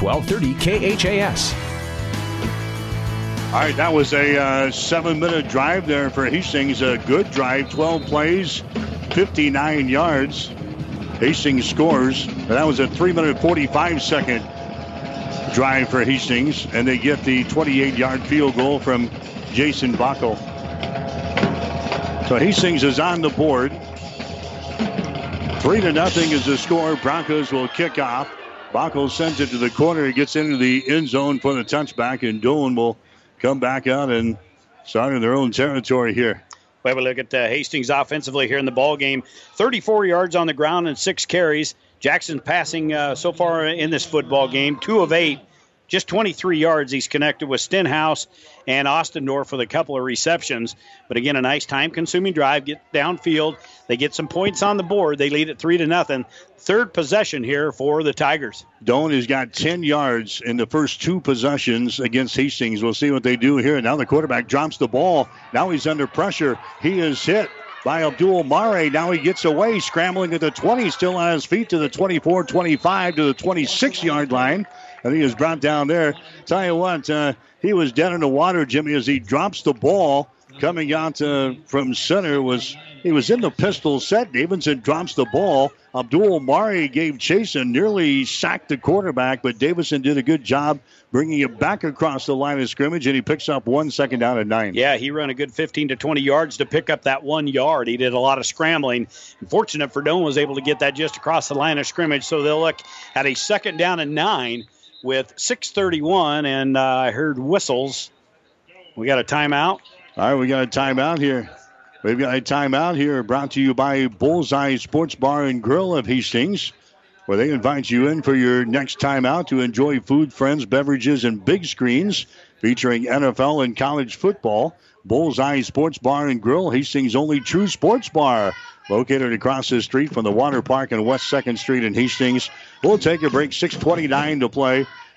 1230 KHAS. All right, that was a uh, seven minute drive there for Hastings. A good drive, 12 plays, 59 yards. Hastings scores. And That was a three minute 45 second drive for Hastings, and they get the 28 yard field goal from Jason Bockel. So Hastings is on the board. Three to nothing is the score. Broncos will kick off. Bockel sends it to the corner. He gets into the end zone for the touchback, and Doane will come back out and start in their own territory here. We have a look at uh, Hastings offensively here in the ball game. 34 yards on the ground and six carries. Jackson passing uh, so far in this football game, two of eight, just 23 yards. He's connected with Stenhouse and Ostendorf with a couple of receptions. But again, a nice time-consuming drive. Get downfield. They get some points on the board. They lead at three to nothing. Third possession here for the Tigers. Doane has got 10 yards in the first two possessions against Hastings. We'll see what they do here. Now the quarterback drops the ball. Now he's under pressure. He is hit by Abdul Mare. Now he gets away, scrambling at the 20, still on his feet to the 24 25 to the 26 yard line. And he is brought down there. Tell you what, uh, he was dead in the water, Jimmy, as he drops the ball. Coming out uh, from center was he was in the pistol set. Davidson drops the ball. Abdul Mari gave chase and nearly sacked the quarterback, but Davidson did a good job bringing it back across the line of scrimmage, and he picks up one second down at nine. Yeah, he ran a good 15 to 20 yards to pick up that one yard. He did a lot of scrambling. Fortunate for Doane was able to get that just across the line of scrimmage, so they'll look at a second down and nine with 6:31, and uh, I heard whistles. We got a timeout. All right, we got a timeout here. We've got a timeout here brought to you by Bullseye Sports Bar and Grill of Hastings, where they invite you in for your next timeout to enjoy food, friends, beverages, and big screens featuring NFL and college football. Bullseye Sports Bar and Grill, Hastings' only true sports bar, located across the street from the Water Park and West 2nd Street in Hastings. We'll take a break, 6.29 to play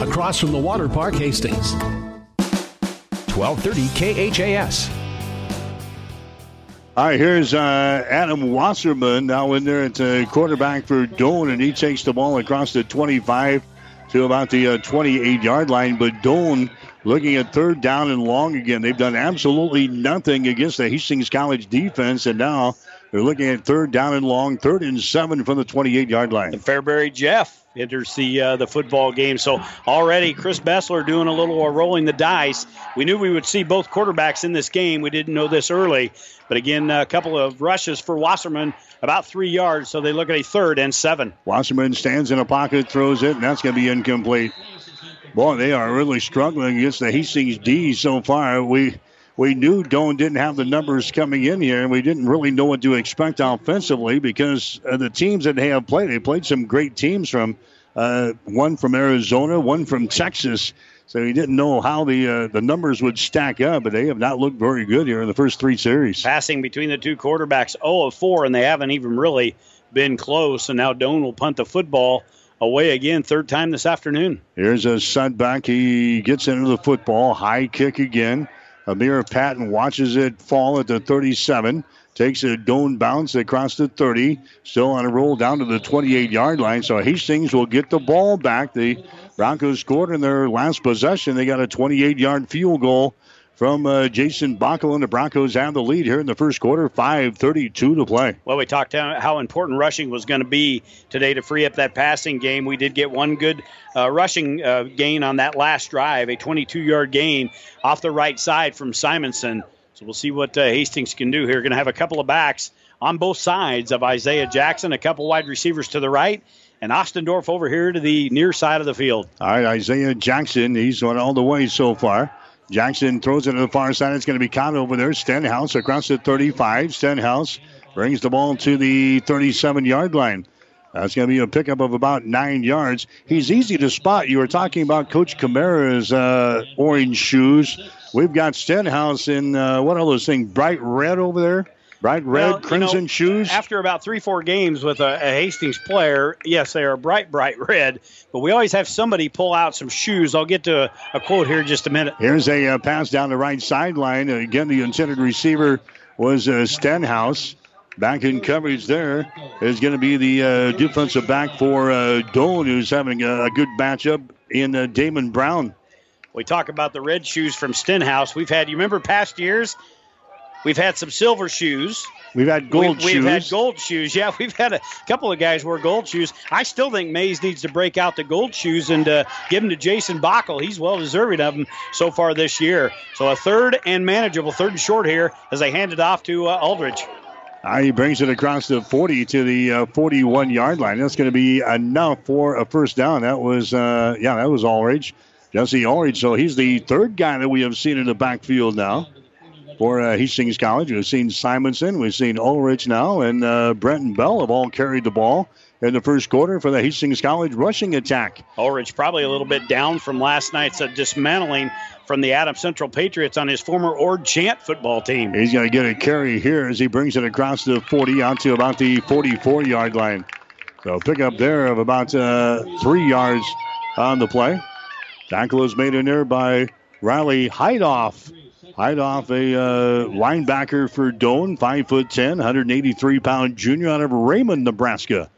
across from the Water Park, Hastings. 1230 KHAS. All right, here's uh, Adam Wasserman now in there at the quarterback for Doane, and he takes the ball across the 25 to about the uh, 28 yard line. But Doane looking at third down and long again. They've done absolutely nothing against the Hastings College defense, and now they're looking at third down and long, third and seven from the 28 yard line. And Fairbury Jeff enters the uh, the football game. So already Chris Bessler doing a little uh, rolling the dice. We knew we would see both quarterbacks in this game. We didn't know this early, but again, a couple of rushes for Wasserman, about three yards. So they look at a third and seven. Wasserman stands in a pocket, throws it, and that's going to be incomplete. Boy, they are really struggling against the Hastings D so far. We we knew Doane didn't have the numbers coming in here, and we didn't really know what to expect offensively because of the teams that they have played. They played some great teams from uh, one from Arizona, one from Texas. So he didn't know how the uh, the numbers would stack up, but they have not looked very good here in the first three series. Passing between the two quarterbacks, 0 of 4, and they haven't even really been close. And now Doane will punt the football away again, third time this afternoon. Here's a setback. He gets into the football, high kick again. Amir Patton watches it fall at the 37. Takes a Doane bounce across the 30. Still on a roll down to the 28 yard line. So Hastings will get the ball back. The Broncos scored in their last possession. They got a 28 yard field goal from uh, Jason Bockel, and the Broncos have the lead here in the first quarter. 5:32 to play. Well, we talked how important rushing was going to be today to free up that passing game. We did get one good uh, rushing uh, gain on that last drive, a 22-yard gain off the right side from Simonson. So we'll see what uh, Hastings can do here. Going to have a couple of backs on both sides of Isaiah Jackson, a couple wide receivers to the right, and Ostendorf over here to the near side of the field. All right, Isaiah Jackson, he's went all the way so far. Jackson throws it to the far side. It's going to be caught over there. Stenhouse across the 35. Stenhouse brings the ball to the 37 yard line. That's going to be a pickup of about nine yards. He's easy to spot. You were talking about Coach Camara's uh, orange shoes. We've got Stenhouse in, uh, what are those things, bright red over there? Bright red, well, crimson you know, shoes. After about three, four games with a, a, Hastings player, yes, they are bright, bright red. But we always have somebody pull out some shoes. I'll get to a, a quote here in just a minute. Here's a uh, pass down the right sideline. again, the intended receiver was uh, Stenhouse. Back in coverage there is going to be the uh, defensive back for uh, Doane, who's having a, a good matchup in uh, Damon Brown. We talk about the red shoes from Stenhouse. We've had, you remember past years, We've had some silver shoes. We've had gold we've, shoes. We've had gold shoes. Yeah, we've had a couple of guys wear gold shoes. I still think Mays needs to break out the gold shoes and uh, give them to Jason Bockel. He's well deserving of them so far this year. So a third and manageable, third and short here as they hand it off to uh, Aldridge. Uh, he brings it across the 40 to the uh, 41 yard line. That's going to be enough for a first down. That was, uh, yeah, that was Aldridge. Jesse Aldridge. So he's the third guy that we have seen in the backfield now for uh, Hastings College. We've seen Simonson, we've seen Ulrich now, and uh, Brenton Bell have all carried the ball in the first quarter for the Hastings College rushing attack. Ulrich probably a little bit down from last night's uh, dismantling from the Adams Central Patriots on his former Ord Chant football team. He's going to get a carry here as he brings it across the 40 out to about the 44 yard line. So pick up there of about uh, three yards on the play. Tackle is made in there by Riley Heidoff. Heidoff, a uh, linebacker for Doane, 5'10, 183 pound junior out of Raymond, Nebraska.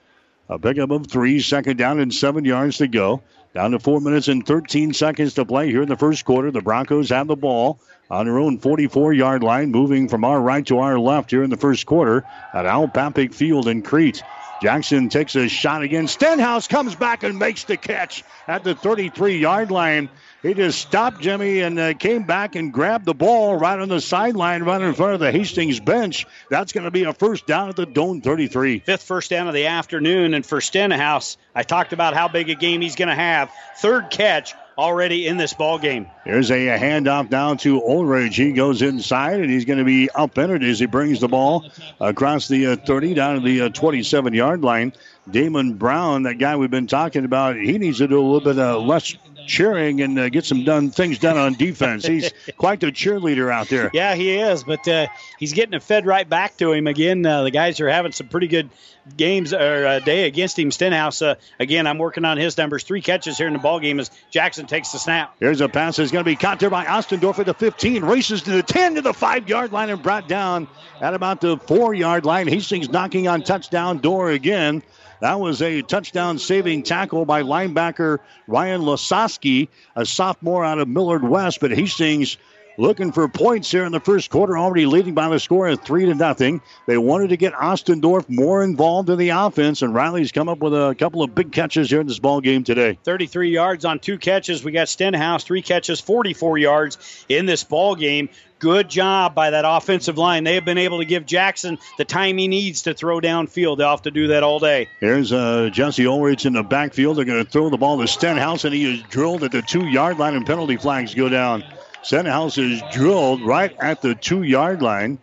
A pickup of three, second down and seven yards to go. Down to four minutes and 13 seconds to play here in the first quarter. The Broncos have the ball on their own 44 yard line, moving from our right to our left here in the first quarter at Al Papik Field in Crete. Jackson takes a shot again. Stenhouse comes back and makes the catch at the 33 yard line. He just stopped Jimmy and uh, came back and grabbed the ball right on the sideline, right in front of the Hastings bench. That's going to be a first down at the Doane 33. Fifth first down of the afternoon. And for Stenhouse, I talked about how big a game he's going to have. Third catch already in this ball game. Here's a, a handoff down to Ulrich. He goes inside, and he's going to be upended as he brings the ball across the uh, 30 down to the uh, 27 yard line. Damon Brown, that guy we've been talking about, he needs to do a little bit uh, less cheering and uh, get some done things done on defense. He's quite the cheerleader out there. Yeah, he is, but uh, he's getting it fed right back to him again. Uh, the guys are having some pretty good games or uh, day against him. Stenhouse, uh, again, I'm working on his numbers. Three catches here in the ball game as Jackson takes the snap. Here's a pass that's going to be caught there by Ostendorf at the 15, races to the 10 to the five yard line and brought down at about the four yard line. Hastings knocking on touchdown door again. That was a touchdown saving tackle by linebacker Ryan Lasoski, a sophomore out of Millard West. But Hastings looking for points here in the first quarter, already leading by the score of three to nothing. They wanted to get Ostendorf more involved in the offense, and Riley's come up with a couple of big catches here in this ball game today. 33 yards on two catches. We got Stenhouse, three catches, 44 yards in this ball game. Good job by that offensive line. They have been able to give Jackson the time he needs to throw downfield. They'll have to do that all day. Here's uh, Jesse Ulrich in the backfield. They're going to throw the ball to Stenhouse, and he is drilled at the two yard line, and penalty flags go down. Stenhouse is drilled right at the two yard line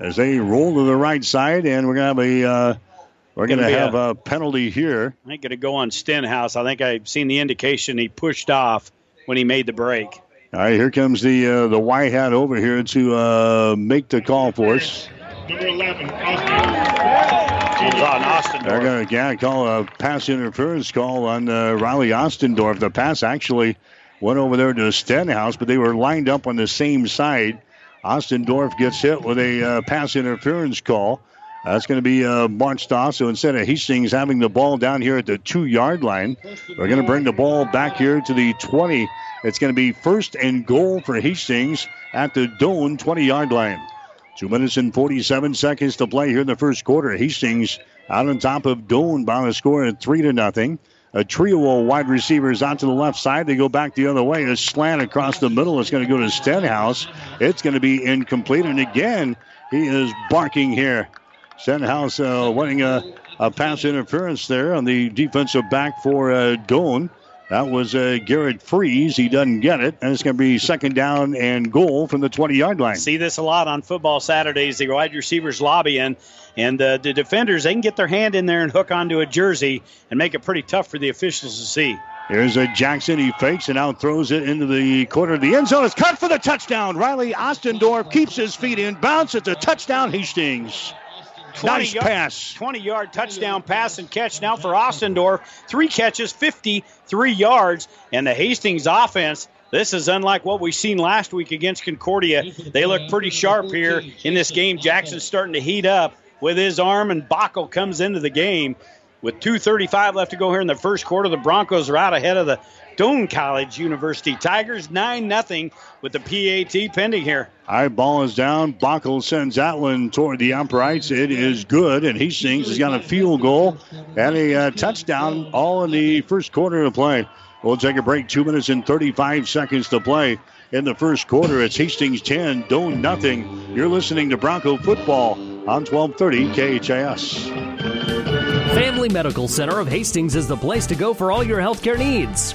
as they roll to the right side, and we're going to have a. Uh, we're going to have a, a, penalty here. I think going to go on Stenhouse. I think I've seen the indication he pushed off when he made the break. All right, here comes the uh, the white hat over here to uh, make the call for us. Number 11, Austin. They're going to yeah, call a pass interference call on uh, Riley Ostendorf. The pass actually went over there to Stenhouse, but they were lined up on the same side. Ostendorf gets hit with a uh, pass interference call. That's going to be uh, marched off. So instead of Hastings having the ball down here at the two yard line, we're going to bring the ball back here to the 20 It's going to be first and goal for Hastings at the Doane 20 yard line. Two minutes and 47 seconds to play here in the first quarter. Hastings out on top of Doane by a score of three to nothing. A trio of wide receivers out to the left side. They go back the other way. A slant across the middle. It's going to go to Stenhouse. It's going to be incomplete. And again, he is barking here. Stenhouse uh, winning a, a pass interference there on the defensive back for uh, Doane. That was uh, Garrett Freeze. He doesn't get it, and it's going to be second down and goal from the 20 yard line. See this a lot on football Saturdays. The wide receivers lobbying, and uh, the defenders, they can get their hand in there and hook onto a jersey and make it pretty tough for the officials to see. Here's a Jackson. He fakes and out throws it into the corner of the end zone. It's cut for the touchdown. Riley Ostendorf keeps his feet in bounce. It's a touchdown, Hastings. 20 Nice yard, pass. 20 yard touchdown pass and catch now for Ostendorf. Three catches, 53 yards. And the Hastings offense, this is unlike what we've seen last week against Concordia. They look pretty sharp here in this game. Jackson's starting to heat up with his arm, and Bockel comes into the game. With 2.35 left to go here in the first quarter, the Broncos are out ahead of the Doane College University Tigers 9 0 with the PAT pending here. High ball is down. Bockel sends that one toward the uprights. It is good, and he Hastings has got a field goal and a uh, touchdown all in the first quarter of play. We'll take a break. Two minutes and 35 seconds to play in the first quarter. It's Hastings 10, Doane nothing. You're listening to Bronco football on 1230 KHAS. Family Medical Center of Hastings is the place to go for all your healthcare needs.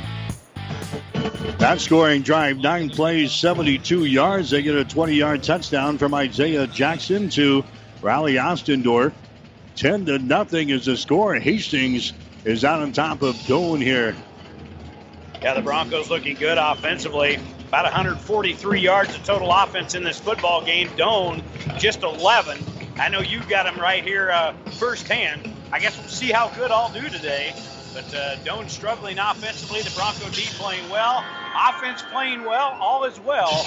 That scoring drive, nine plays, 72 yards. They get a 20 yard touchdown from Isaiah Jackson to Riley Ostendorf. 10 to nothing is the score. Hastings is out on top of Doane here. Yeah, the Broncos looking good offensively. About 143 yards of total offense in this football game. Doane just 11. I know you got them right here uh, firsthand. I guess we'll see how good I'll do today. But uh, Doane struggling offensively. The Bronco D playing well. Offense playing well. All is well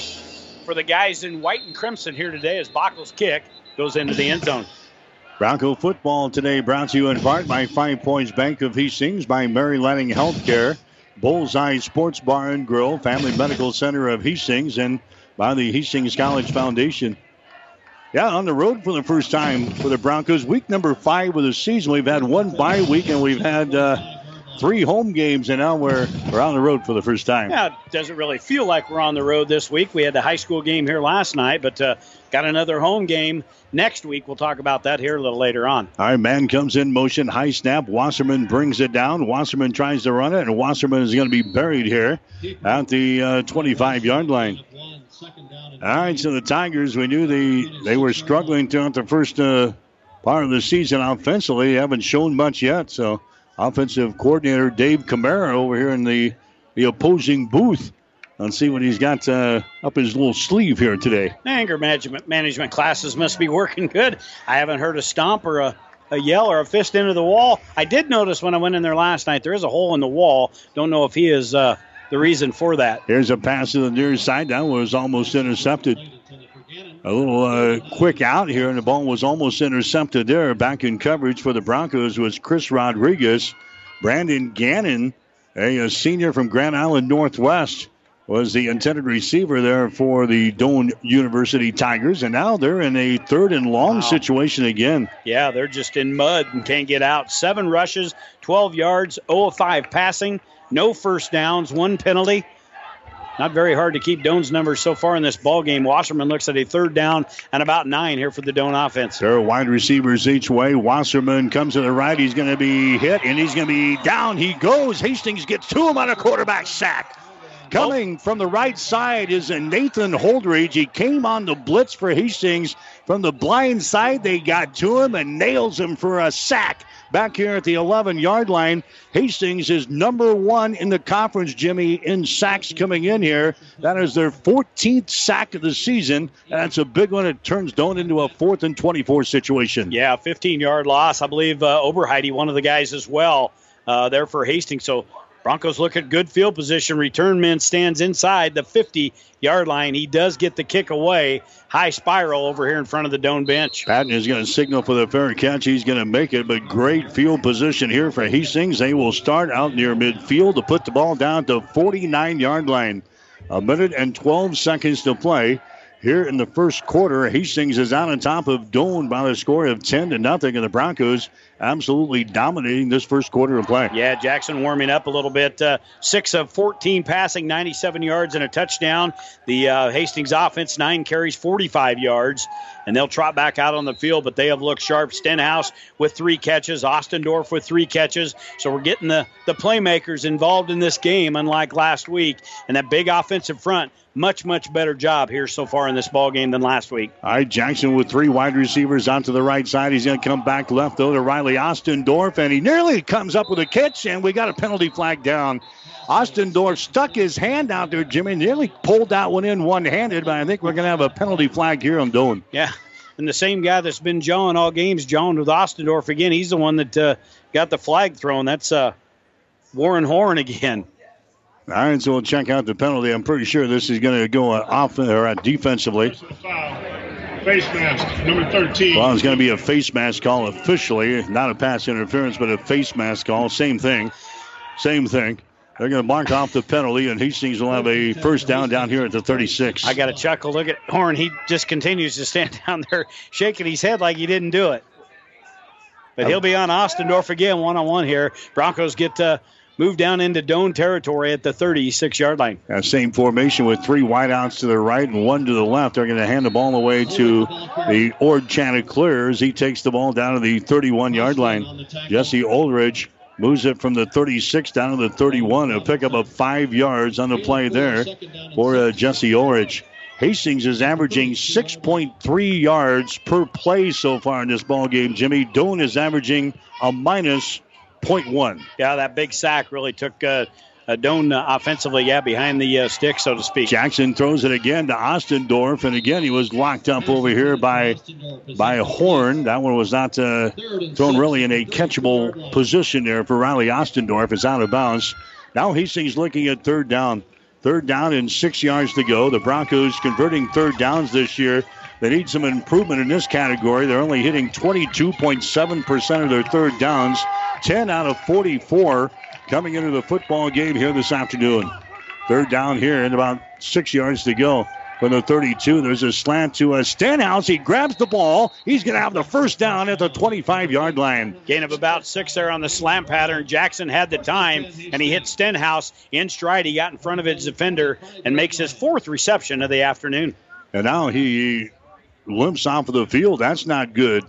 for the guys in white and crimson here today as Bockel's kick goes into the end zone. Bronco football today brought to you in part by Five Points Bank of Hastings, by Mary Lanning Healthcare, Bullseye Sports Bar and Grill, Family Medical Center of Hastings, and by the Hastings College Foundation. Yeah, on the road for the first time for the Broncos. Week number five of the season. We've had one bye week and we've had uh, three home games, and now we're, we're on the road for the first time. Yeah, it doesn't really feel like we're on the road this week. We had the high school game here last night, but uh, got another home game next week. We'll talk about that here a little later on. All right, man comes in motion, high snap. Wasserman brings it down. Wasserman tries to run it, and Wasserman is going to be buried here at the 25 uh, yard line. All right, so the Tigers, we knew they they were struggling throughout the first uh, part of the season offensively. They haven't shown much yet. So, offensive coordinator Dave Camara over here in the the opposing booth. Let's see what he's got uh, up his little sleeve here today. Anger management management classes must be working good. I haven't heard a stomp or a, a yell or a fist into the wall. I did notice when I went in there last night there is a hole in the wall. Don't know if he is uh, the reason for that. Here's a pass to the near side. That was almost intercepted. A little uh, quick out here, and the ball was almost intercepted there. Back in coverage for the Broncos was Chris Rodriguez. Brandon Gannon, a, a senior from Grand Island Northwest, was the intended receiver there for the Doane University Tigers. And now they're in a third and long Wow. situation again. Yeah, they're just in mud and can't get out. Seven rushes, 12 yards, 0 of 5 passing, no first downs, one penalty. Not very hard to keep Doane's numbers so far in this ball game. Wasserman looks at a third down and about nine here for the Doane offense. There are wide receivers each way. Wasserman comes to the right. He's going to be hit, and he's going to be down. He goes. Hastings gets to him on a quarterback sack. Coming from the right side is Nathan Holdridge. He came on the blitz for Hastings from the blind side. They got to him and nails him for a sack back here at the 11 yard line. Hastings is number one in the conference, Jimmy, in sacks coming in here. That is their 14th sack of the season. And that's a big one. It turns Doane into a fourth and 24 situation. Yeah, 15 yard loss. I believe uh, Oberheide, one of the guys as well, uh, there for Hastings. So Broncos look at good field position. Return man stands inside the 50 yard line. He does get the kick away. High spiral over here in front of the Doane bench. Patton is going to signal for the fair catch. He's going to make it, but great field position here for Hastings. They will start out near midfield to put the ball down to 49 yard line. A minute and 12 seconds to play. Here in the first quarter, Hastings is out on top of Doane by the score of 10 to nothing, and the Broncos absolutely dominating this first quarter of play. Yeah, Jackson warming up a little bit. Uh, six of 14 passing, 97 yards and a touchdown. The uh, Hastings offense, nine carries, 45 yards, and they'll trot back out on the field, but they have looked sharp. Stenhouse with three catches, Ostendorf with three catches. So we're getting the, the playmakers involved in this game, unlike last week. And that big offensive front much, much better job here so far in this ball game than last week. All right, Jackson with three wide receivers out to the right side. He's going to come back left, though, to Riley Ostendorf, and he nearly comes up with a catch, and we got a penalty flag down. Ostendorf stuck his hand out there, Jimmy, nearly pulled that one in one handed, but I think we're going to have a penalty flag here on Doane. Yeah. And the same guy that's been jawing all games, jawing with Ostendorf again. He's the one that uh, got the flag thrown. That's uh, Warren Horn again. All right, so we'll check out the penalty. I'm pretty sure this is going to go off or defensively. Face mask, number 13. Well, it's going to be a face mask call officially, not a pass interference, but a face mask call. Same thing. Same thing. They're going to mark off the penalty, and Hastings will have a first down down here at the 36. I got a chuckle. Look at Horn. He just continues to stand down there shaking his head like he didn't do it. But he'll be on Ostendorf again, one on one here. Broncos get uh, move down into Doane territory at the 36 yard line. Same formation with three wideouts to the right and one to the left. They're going to hand the ball away to the Ord Chanticleers. He takes the ball down to the 31 yard line. Jesse Oldridge moves it from the 36 down to the 31. A pick up of five yards on the play there for uh, Jesse Oldridge. Hastings is averaging 6.3 yards per play so far in this ball game. Jimmy Doane is averaging a minus 0.1. Yeah, that big sack really took uh, uh, Doane uh, offensively, yeah, behind the uh, stick, so to speak. Jackson throws it again to Ostendorf, and again he was locked up over here by by Horn. That one was not uh, thrown really in a catchable position there for Riley Ostendorf. It's out of bounds. Now Hastings looking at third down. Third down and six yards to go. The Broncos converting third downs this year. They need some improvement in this category. They're only hitting 22.7% of their third downs, 10 out of 44 coming into the football game here this afternoon. Third down here and about six yards to go from the 32. There's a slant to a Stenhouse. He grabs the ball. He's going to have the first down at the 25 yard line. Gain of about six there on the slant pattern. Jackson had the time, and he hit Stenhouse in stride. He got in front of his defender and makes his fourth reception of the afternoon. And now he limps off of the field. That's not good.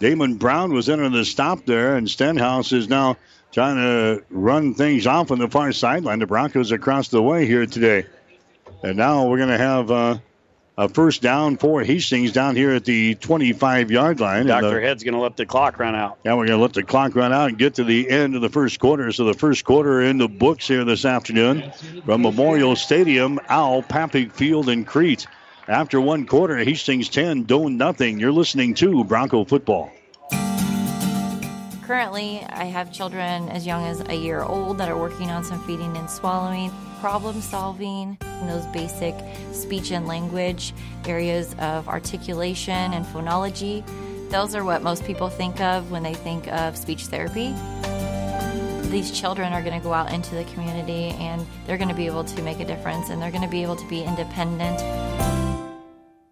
Damon Brown was in on the stop there, and Stenhouse is now trying to run things off on the far sideline. The Broncos across the way here today. And now we're going to have uh, a first down for Hastings down here at the 25 yard line. Dr. Head's going to let the clock run out. Yeah, we're going to let the clock run out and get to the end of the first quarter. So the first quarter in the books here this afternoon from Memorial Stadium, Al Papik Field in Crete. After one quarter, Hastings 10, Doane nothing. You're listening to Bronco Football. Currently, I have children as young as a year old that are working on some feeding and swallowing, problem solving, those basic speech and language areas of articulation and phonology. Those are what most people think of when they think of speech therapy. These children are going to go out into the community and they're going to be able to make a difference and they're going to be able to be independent.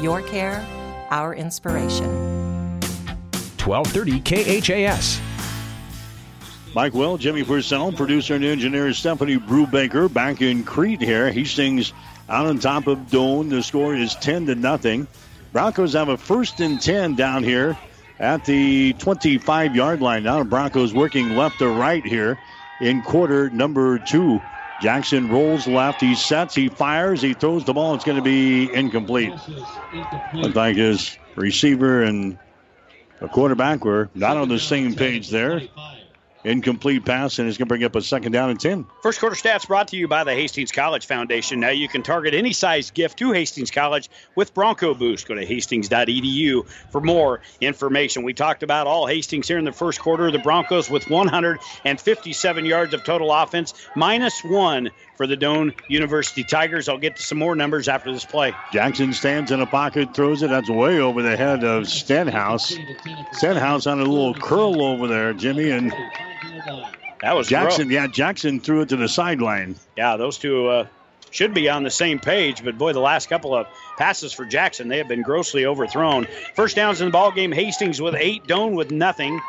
Your care, our inspiration. 1230 KHAS. Mike Will, Jimmy Purcell, producer and engineer Stephanie Brubaker back in Crete here. Hastings out on top of Doane. The score is 10 to nothing. Broncos have a first and 10 down here at the 25 yard line. Now the Broncos working left to right here in quarter number two. Jackson rolls left. He sets. He fires. He throws the ball. It's going to be incomplete. Looks like his receiver and the quarterback were not on the same page there. Incomplete pass, and it's going to bring up a second down and 10. First quarter stats brought to you by the Hastings College Foundation. Now you can target any size gift to Hastings College with Bronco Boost. Go to hastings.edu for more information. We talked about all Hastings here in the first quarter. The Broncos with 157 yards of total offense, minus one for the Doane University Tigers. I'll get to some more numbers after this play. Jackson stands in a pocket, throws it. That's way over the head of Stenhouse. Stenhouse on a little curl over there, Jimmy, and that was Jackson. Gross. Yeah, Jackson threw it to the sideline. Yeah, those two uh, should be on the same page, but boy, the last couple of passes for Jackson, they have been grossly overthrown. First downs in the ball game. Hastings with eight, Doane with nothing.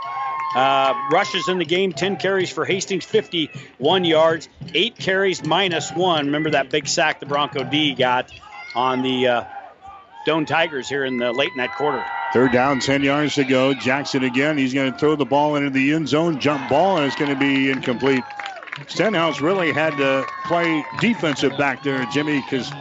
Uh, rushes in the game, 10 carries for Hastings, 51 yards, eight carries minus one. Remember that big sack the Bronco D got on the uh, Doane Tigers here in the late in that quarter. Third down, 10 yards to go. Jackson again. He's going to throw the ball into the end zone, jump ball, and it's going to be incomplete. Stenhouse really had to play defensive back there, Jimmy, because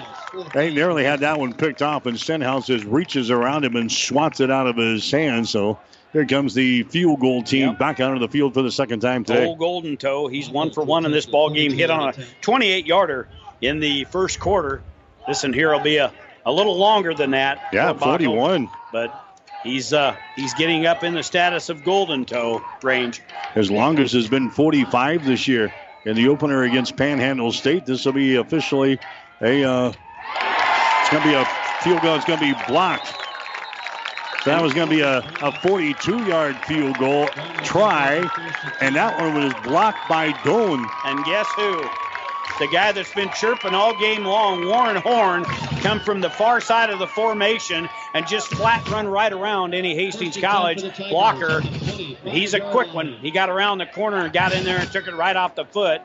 they nearly had that one picked off, and Stenhouse just reaches around him and swats it out of his hand. So here comes the field goal team Yep. back out of the field for the second time today. Old Golden Toe, he's one for one in this ball game. Hit on a 28 yarder in the first quarter. This one here will be a, a little longer than that. Yeah, for Bockel, 41. But he's uh, he's getting up in the status of Golden Toe range. His longest has been 45 this year. In the opener against Panhandle State, this will be officially a. Uh, it's going to be a field goal. It's going to be blocked. So that was going to be a, a 42 yard field goal try, and that one was blocked by Doane. And guess who? The guy that's been chirping all game long, Warren Horn, come from the far side of the formation and just flat run right around any Hastings College blocker. He's a quick one. He got around the corner and got in there and took it right off the foot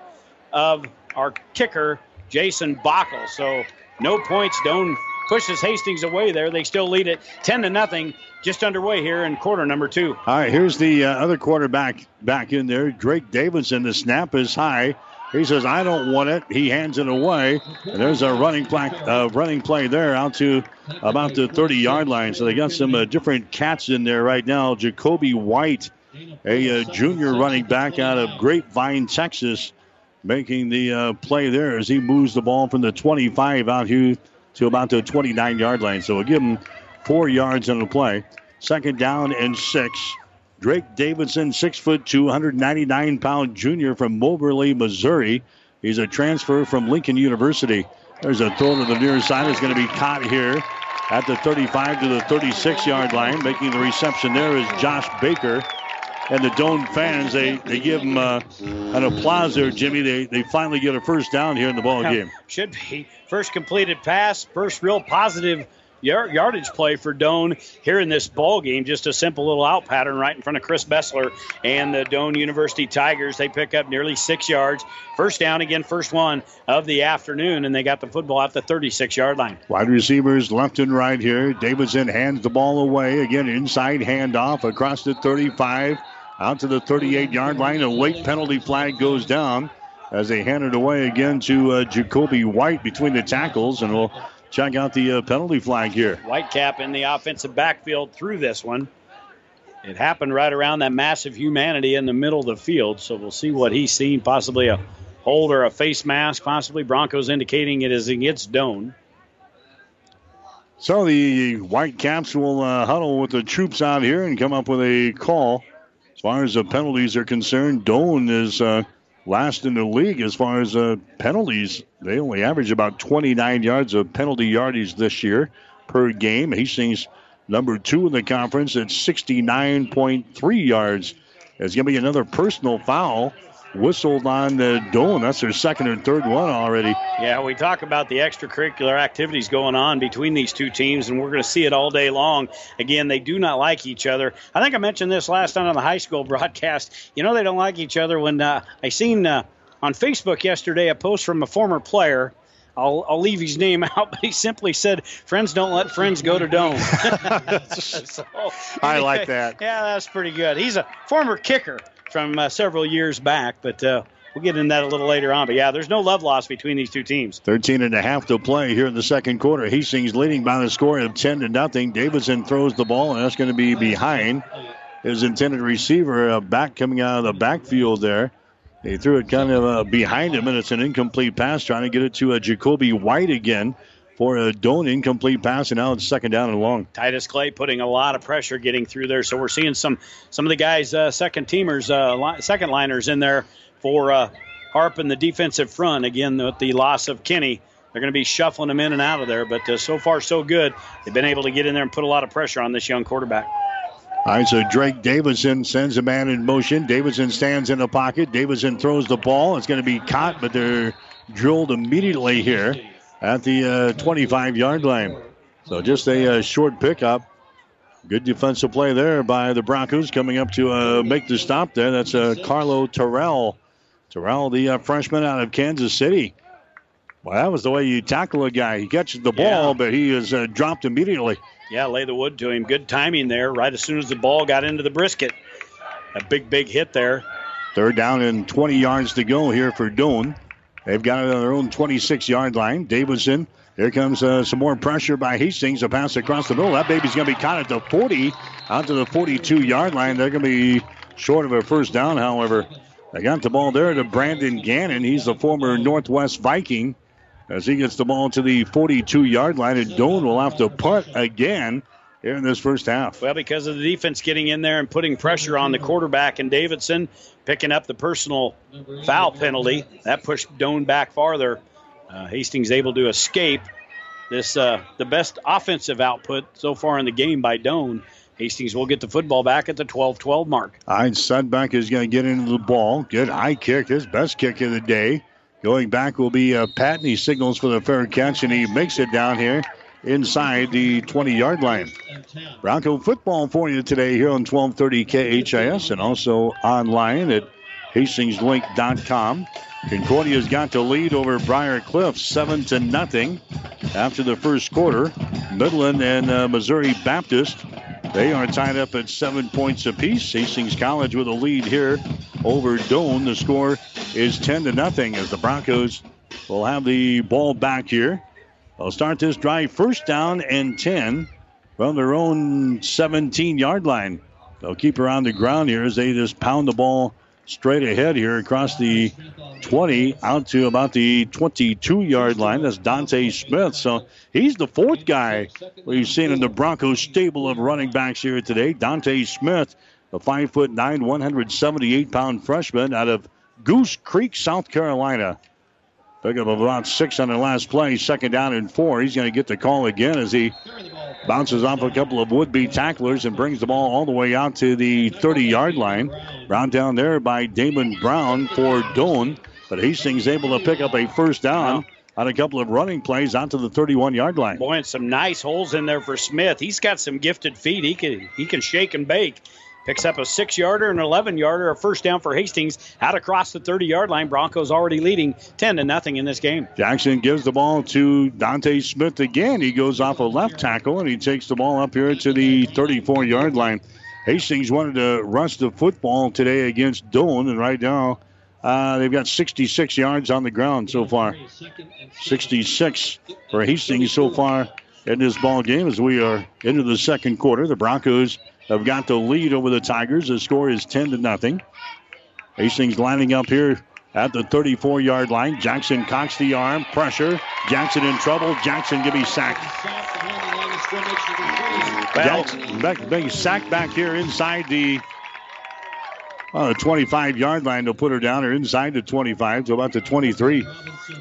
of our kicker, Jason Bockel. So no points. Doane pushes Hastings away there. They still lead it 10 to nothing. Just underway here in quarter number two. All right, here's the uh, other quarterback back in there. Drake Davidson. The snap is high. He says, "I don't want it." He hands it away, and there's a running play, uh, running play there out to about the 30-yard line. So they got some uh, different cats in there right now. Jacoby White, a uh, junior running back out of Grapevine, Texas, making the uh, play there as he moves the ball from the 25 out here to about the 29-yard line. So we'll give him four yards on the play. Second down and six. Drake Davidson, six foot two, 199 pound junior from Moberly, Missouri. He's a transfer from Lincoln University. There's a throw to the near side. It's going to be caught here at the 35 to the 36 yard line. Making the reception there is Josh Baker. And the Doane fans, they, they give him uh, an applause there, Jimmy. They, they finally get a first down here in the ball game. Should be first completed pass, first real positive yardage play for Doane here in this ball game. Just a simple little out pattern right in front of Chris Bessler and the Doane University Tigers. They pick up nearly six yards. First down again, first one of the afternoon, and they got the football at the 36 yard line. Wide receivers left and right here. Davidson hands the ball away. Again, inside handoff across the 35 out to the 38 yard line. A late penalty flag goes down as they hand it away again to uh, Jacoby White between the tackles. And we'll check out the uh, penalty flag here. Whitecap in the offensive backfield through this one. It happened right around that massive humanity in the middle of the field, so we'll see what he's seen. Possibly a hold or a face mask, possibly Broncos indicating it is against Doane. So the Whitecaps will uh, huddle with the troops out here and come up with a call. As far as the penalties are concerned, Doane is uh, last in the league as far as uh, penalties. They only average about 29 yards of penalty yardage this year per game. Hastings number two in the conference at 69.3 yards. There's going to be another personal foul whistled on the Doane. That's their second or third one already. Yeah, we talk about the extracurricular activities going on between these two teams, and we're going to see it all day long. Again, they do not like each other. I think I mentioned this last time on the high school broadcast. You know, they don't like each other when uh, I seen uh, on Facebook yesterday a post from a former player. I'll, I'll leave his name out, but he simply said, "Friends don't let friends go to Doane." so, I like that. Yeah, that's pretty good. He's a former kicker from uh, several years back, but uh, we'll get into that a little later on. But yeah, there's no love lost between these two teams. 13 and a half to play here in the second quarter. Hastings leading by the score of 10 to nothing. Davidson throws the ball, and that's going to be behind his intended receiver, uh, back coming out of the backfield there. He threw it kind of uh, behind him, and it's an incomplete pass, trying to get it to uh, Jacoby White again for a Doane incomplete pass, and now it's second down and long. Titus Clay putting a lot of pressure getting through there, so we're seeing some some of the guys, uh, second teamers, uh, li- second liners in there for uh, Harp in the defensive front. Again, with the loss of Kenny, they're going to be shuffling them in and out of there, but uh, so far so good. They've been able to get in there and put a lot of pressure on this young quarterback. All right, so Drake Davidson sends a man in motion. Davidson stands in the pocket. Davidson throws the ball. It's going to be caught, but they're drilled immediately here at the 25 uh, yard line. So just a uh, short pickup. Good defensive play there by the Broncos coming up to uh, make the stop there. That's uh, Carlo Terrell. Terrell, the uh, freshman out of Kansas City. Well, that was the way you tackle a guy. He catches the ball, yeah. but he is uh, dropped immediately. Yeah, lay the wood to him. Good timing there, right as soon as the ball got into the brisket. A big, big hit there. Third down and 20 yards to go here for Doane. They've got it on their own 26 yard line. Davidson. Here comes uh, some more pressure by Hastings. A pass across the middle. That baby's going to be caught at the 40, out to the 42 yard line. They're going to be short of a first down, however. They got the ball there to Brandon Gannon. He's the former Northwest Viking. As he gets the ball to the 42 yard line, and Doane will have to punt again here in this first half. Well, because of the defense getting in there and putting pressure on the quarterback and Davidson picking up the personal foul penalty, that pushed Doane back farther. Uh, Hastings able to escape this uh, the best offensive output so far in the game by Doane. Hastings will get the football back at the 12-12 mark. All right, Sudbeck is going to get into the ball. Good high kick, his best kick of the day. Going back will be uh, Patton. He signals for the fair catch, and he makes it down here inside the 20 yard line. Bronco football for you today here on 1230 KHAS and also online at hastingslink.com. Concordia's got the lead over Briar Cliff, 7 to nothing after the first quarter. Midland and uh, Missouri Baptist, they are tied up at seven points apiece. Hastings College with a lead here over Doane. The score is 10 to nothing as the Broncos will have the ball back here. They'll start this drive first down and 10 from their own 17 yard line. They'll keep her on the ground here as they just pound the ball straight ahead here across the 20 out to about the 22 yard line. That's Dante Smith. So he's the fourth guy we've seen in the Broncos stable of running backs here today. Dante Smith, a 5 foot 9, 178 pound freshman out of Goose Creek, South Carolina. Pick up about six on the last play. Second down and four. He's going to get the call again as he bounces off a couple of would-be tacklers and brings the ball all the way out to the 30-yard line. Round down there by Damon Brown for Doane. But Hastings able to pick up a first down on a couple of running plays out to the 31-yard line. Boy, and some nice holes in there for Smith. He's got some gifted feet. He can he can shake and bake. Picks up a six yarder, and an 11 yarder, a first down for Hastings out across the 30 yard line. Broncos already leading 10 to nothing in this game. Jackson gives the ball to Dante Smith again. He goes off a left tackle and he takes the ball up here to the 34 yard line. Hastings wanted to rush the football today against Doane, and right now uh, they've got 66 yards on the ground so far. 66 for Hastings so far in this ball game as we are into the second quarter. The Broncos have got the lead over the Tigers. The score is 10 to nothing. Hastings lining up here at the 34 yard line. Jackson cocks the arm. Pressure. Jackson in trouble. Jackson give me sacked. Jackson, back, being sacked back here inside the on the 25 yard line to put her down or inside the 25 to about the 23.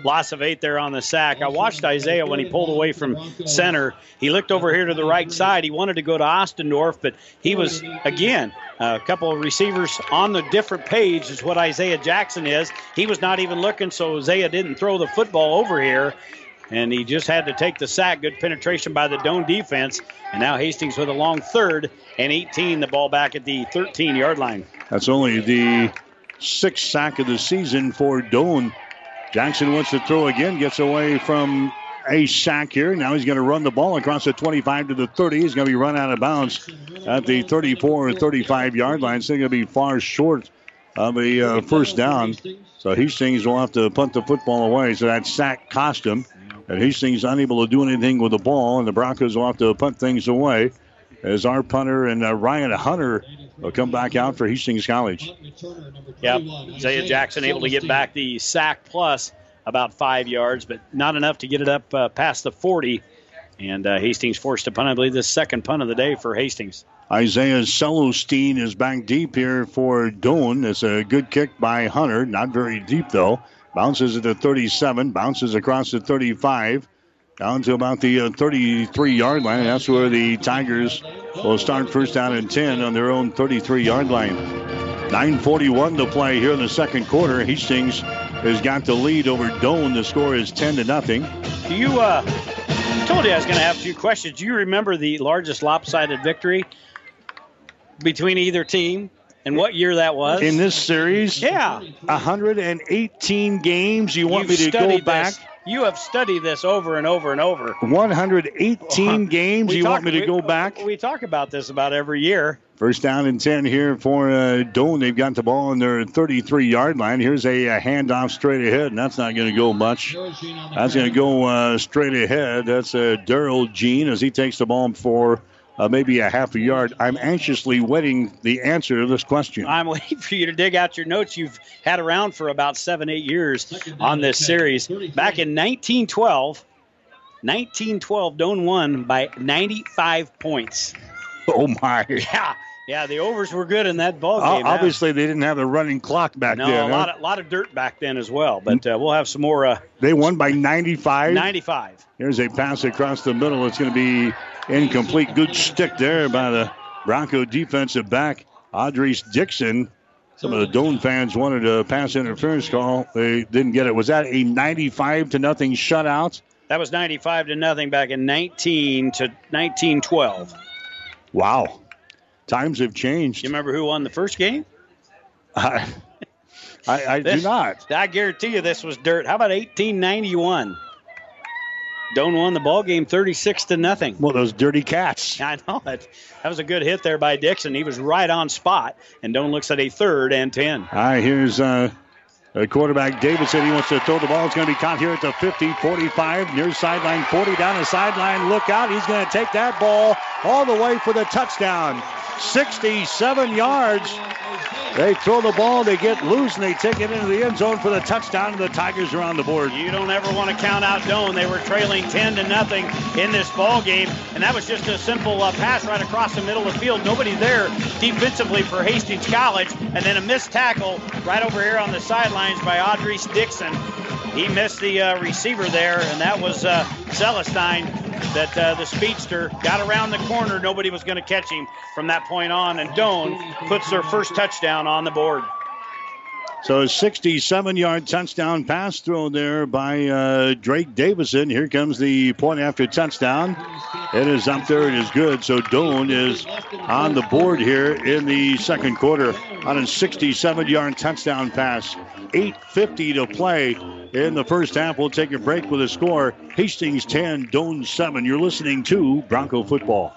Loss of eight there on the sack. I watched Isaiah when he pulled away from center. He looked over here to the right side. He wanted to go to Ostendorf, but he was, again, a couple of receivers on the different page is what Isaiah Jackson is. He was not even looking, so Isaiah didn't throw the football over here and he just had to take the sack. Good penetration by the Doane defense. And now Hastings with a long third and 18, the ball back at the 13 yard line. That's only the sixth sack of the season for Doane. Jackson wants to throw again, gets away from a sack here. Now he's going to run the ball across the 25 to the 30. He's going to be run out of bounds at the 34 or 35 yard line. Still going to be far short of a uh, first down. So Hastings will have to punt the football away. So that sack cost him. And Hastings unable to do anything with the ball, and the Broncos will have to punt things away as our punter and uh, Ryan Hunter will come back out for Hastings College. Yep, Isaiah Jackson able to get back the sack plus about five yards, but not enough to get it up uh, past the 40. And uh, Hastings forced to punt, I believe, the second punt of the day for Hastings. Isaiah Celestine is back deep here for Doane. It's a good kick by Hunter. Not very deep, though. Bounces at the 37, bounces across the 35, down to about the uh, 33 yard line. That's where the Tigers will start first down and 10 on their own 33 yard line. 9.41 to play here in the second quarter. Hastings has got the lead over Doan. The score is 10 to nothing. Do you, uh, told you I was going to have a few questions. Do you remember the largest lopsided victory between either team? And what year that was? In this series? Yeah. 118 games. You want You've me to go back? This. You have studied this over and over and over. 118 games. We you talk, want me to we, go back? We talk about this about every year. First down and 10 here for uh, Doane. They've got the ball on their 33 yard line. Here's a, a handoff straight ahead, and that's not going to go much. That's going to go uh, straight ahead. That's uh, Daryl Jean as he takes the ball for uh, maybe a half a yard. I'm anxiously waiting the answer to this question. I'm waiting for you to dig out your notes you've had around for about seven, eight years on this series. Back in 1912, 1912, Doane won by 95 points. Oh my! Yeah, yeah, the overs were good in that ball game. obviously, they didn't have the running clock back then. no, then. a lot, of, lot of dirt back then as well. But uh, we'll have some more. Uh, they won by 95. 95. Here's a pass across the middle. It's going to be incomplete. Good stick there by the Bronco defensive back, Audrey Dixon. Some of the Doane fans wanted a pass interference call. They didn't get it. Was that a 95 to nothing shutout? That was 95 to nothing back in 19 to 1912. Wow. Times have changed. You remember who won the first game? I, I, I this, do not. I guarantee you this was dirt. How about 1891? Doane won the ball game 36 to nothing. Well, those dirty cats. I know it. That was a good hit there by Dixon. He was right on spot, and Doane looks at a third and 10. All right, here's uh, the quarterback Davidson. He wants to throw the ball. It's going to be caught here at the 50, 45, near sideline 40, down the sideline. Look out. He's going to take that ball all the way for the touchdown. 67 yards. They throw the ball, they get loose, and they take it into the end zone for the touchdown, and the Tigers are on the board. You don't ever want to count out Doane. They were trailing 10 to nothing in this ball game, and that was just a simple uh, pass right across the middle of the field. Nobody there defensively for Hastings College, and then a missed tackle right over here on the sidelines by Audrey Dixon. He missed the uh, receiver there, and that was uh, Celestine that uh, the speedster got around the corner. Nobody was going to catch him from that point on, and Doane puts their first touchdown on the board. So a 67 yard touchdown pass thrown there by uh, Drake Davison. Here comes the point after touchdown. It is up there. It is good. So Doane is on the board here in the second quarter on a 67 yard touchdown pass. 8.50 to play in the first half. We'll take a break with a score Hastings 10, Doane 7. You're listening to Bronco Football.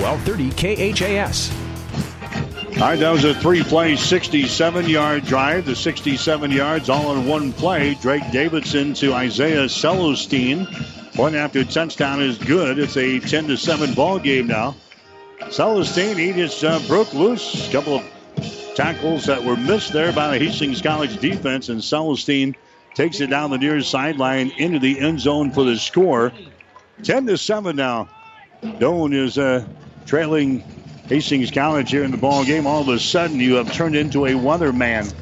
1230 KHAS. All right, that was a three play, 67 yard drive. The 67 yards all in one play. Drake Davidson to Isaiah Celestine. One after touchdown is good. It's a 10 to 7 ball game now. Celestine, he just uh, broke loose. A couple of tackles that were missed there by the Hastings College defense, and Celestine takes it down the near sideline into the end zone for the score. 10 to 7 now. Doane is uh, trailing Hastings College here in the ball game. All of a sudden, you have turned into a weatherman.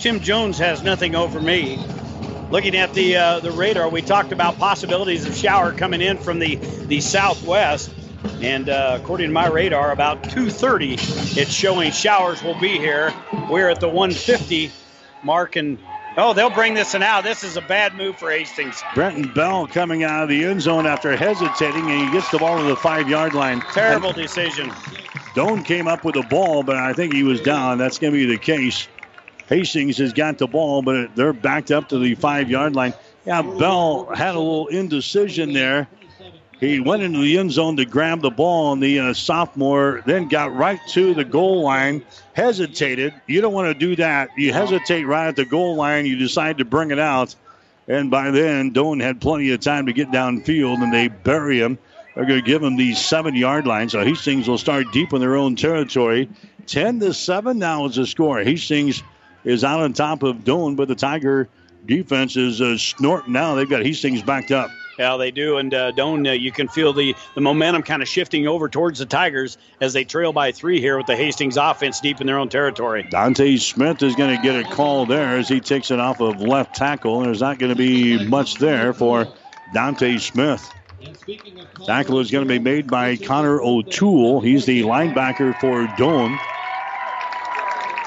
Tim Jones has nothing over me. Looking at the uh, the radar, we talked about possibilities of shower coming in from the the southwest, and uh, according to my radar, about 2:30, it's showing showers will be here. We're at the 150 mark, and Oh, they'll bring this one out. This is a bad move for Hastings. Brenton Bell coming out of the end zone after hesitating, and he gets the ball to the five yard line. Terrible decision. Doane came up with the ball, but I think he was down. That's going to be the case. Hastings has got the ball, but they're backed up to the five yard line. Yeah, Bell had a little indecision there. He went into the end zone to grab the ball, and the uh, sophomore then got right to the goal line, hesitated. You don't want to do that. You hesitate right at the goal line, you decide to bring it out. And by then, Doane had plenty of time to get downfield, and they bury him. They're going to give him the seven yard line. So Hastings will start deep in their own territory. 10 to 7 now is the score. Hastings is out on top of Doane, but the Tiger defense is uh, snorting now. They've got Hastings backed up. Yeah, they do. And uh, Doane, uh, you can feel the, the momentum kind of shifting over towards the Tigers as they trail by three here with the Hastings offense deep in their own territory. Dante Smith is going to get a call there as he takes it off of left tackle. There's not going to be much there for Dante Smith. Tackle is going to be made by Connor O'Toole. He's the linebacker for Doane.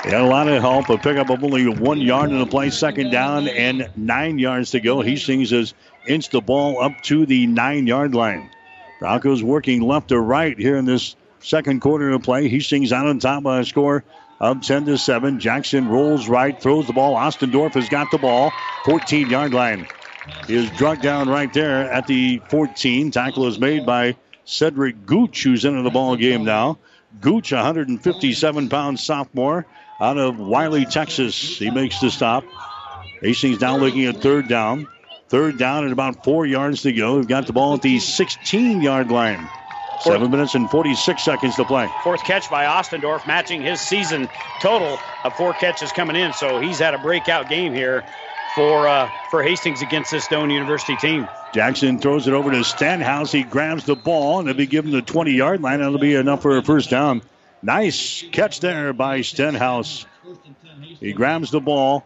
He had a lot of help. A pickup of only one yard in the play, second down, and nine yards to go. Hastings his inch the ball up to the nine yard line. Broncos working left to right here in this second quarter of play. Hastings out on top by a score of 10 to 7. Jackson rolls right, throws the ball. Ostendorf has got the ball, 14 yard line. He is drugged down right there at the 14. Tackle is made by Cedric Gooch, who's into the ball game now. Gooch, 157 pound sophomore, out of Wylie, Texas. He makes the stop. Hastings now looking at third down. Third down and about four yards to go. We've got the ball at the 16 yard line. Seven minutes and 46 seconds to play. Fourth catch by Ostendorf, matching his season total of four catches coming in. So he's had a breakout game here for uh, for Hastings against this Doane University team. Jackson throws it over to Stenhouse. He grabs the ball, and it'll be given the 20 yard line. That'll be enough for a first down. Nice catch there by Stenhouse. He grabs the ball.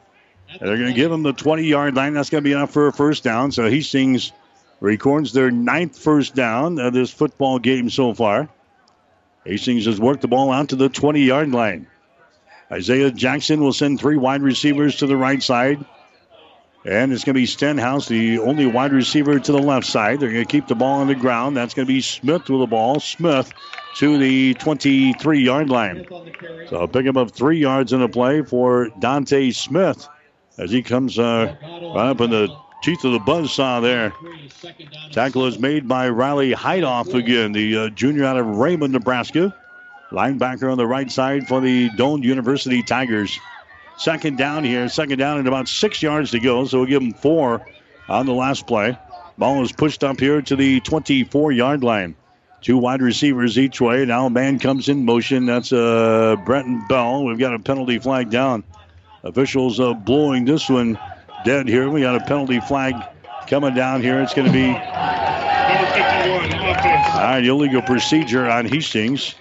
They're going to give him the 20 yard line. That's going to be enough for a first down. So Hastings records their ninth first down of this football game so far. Hastings has worked the ball out to the 20 yard line. Isaiah Jackson will send three wide receivers to the right side. And it's going to be Stenhouse, the only wide receiver to the left side. They're going to keep the ball on the ground. That's going to be Smith with the ball. Smith to the 23 yard line. So a pickup of three yards in the play for Dante Smith as he comes uh, right up in the teeth of the buzzsaw there. Tackle is made by Riley Heidoff again, the uh, junior out of Raymond, Nebraska. Linebacker on the right side for the Doane University Tigers. Second down here, second down and about six yards to go, so we'll give them four on the last play. Ball is pushed up here to the 24 yard line. Two wide receivers each way. Now a man comes in motion. That's uh, Brenton Bell. We've got a penalty flag down. Officials uh, blowing this one dead here. We got a penalty flag coming down here. It's going to be. All right, illegal procedure on Hastings.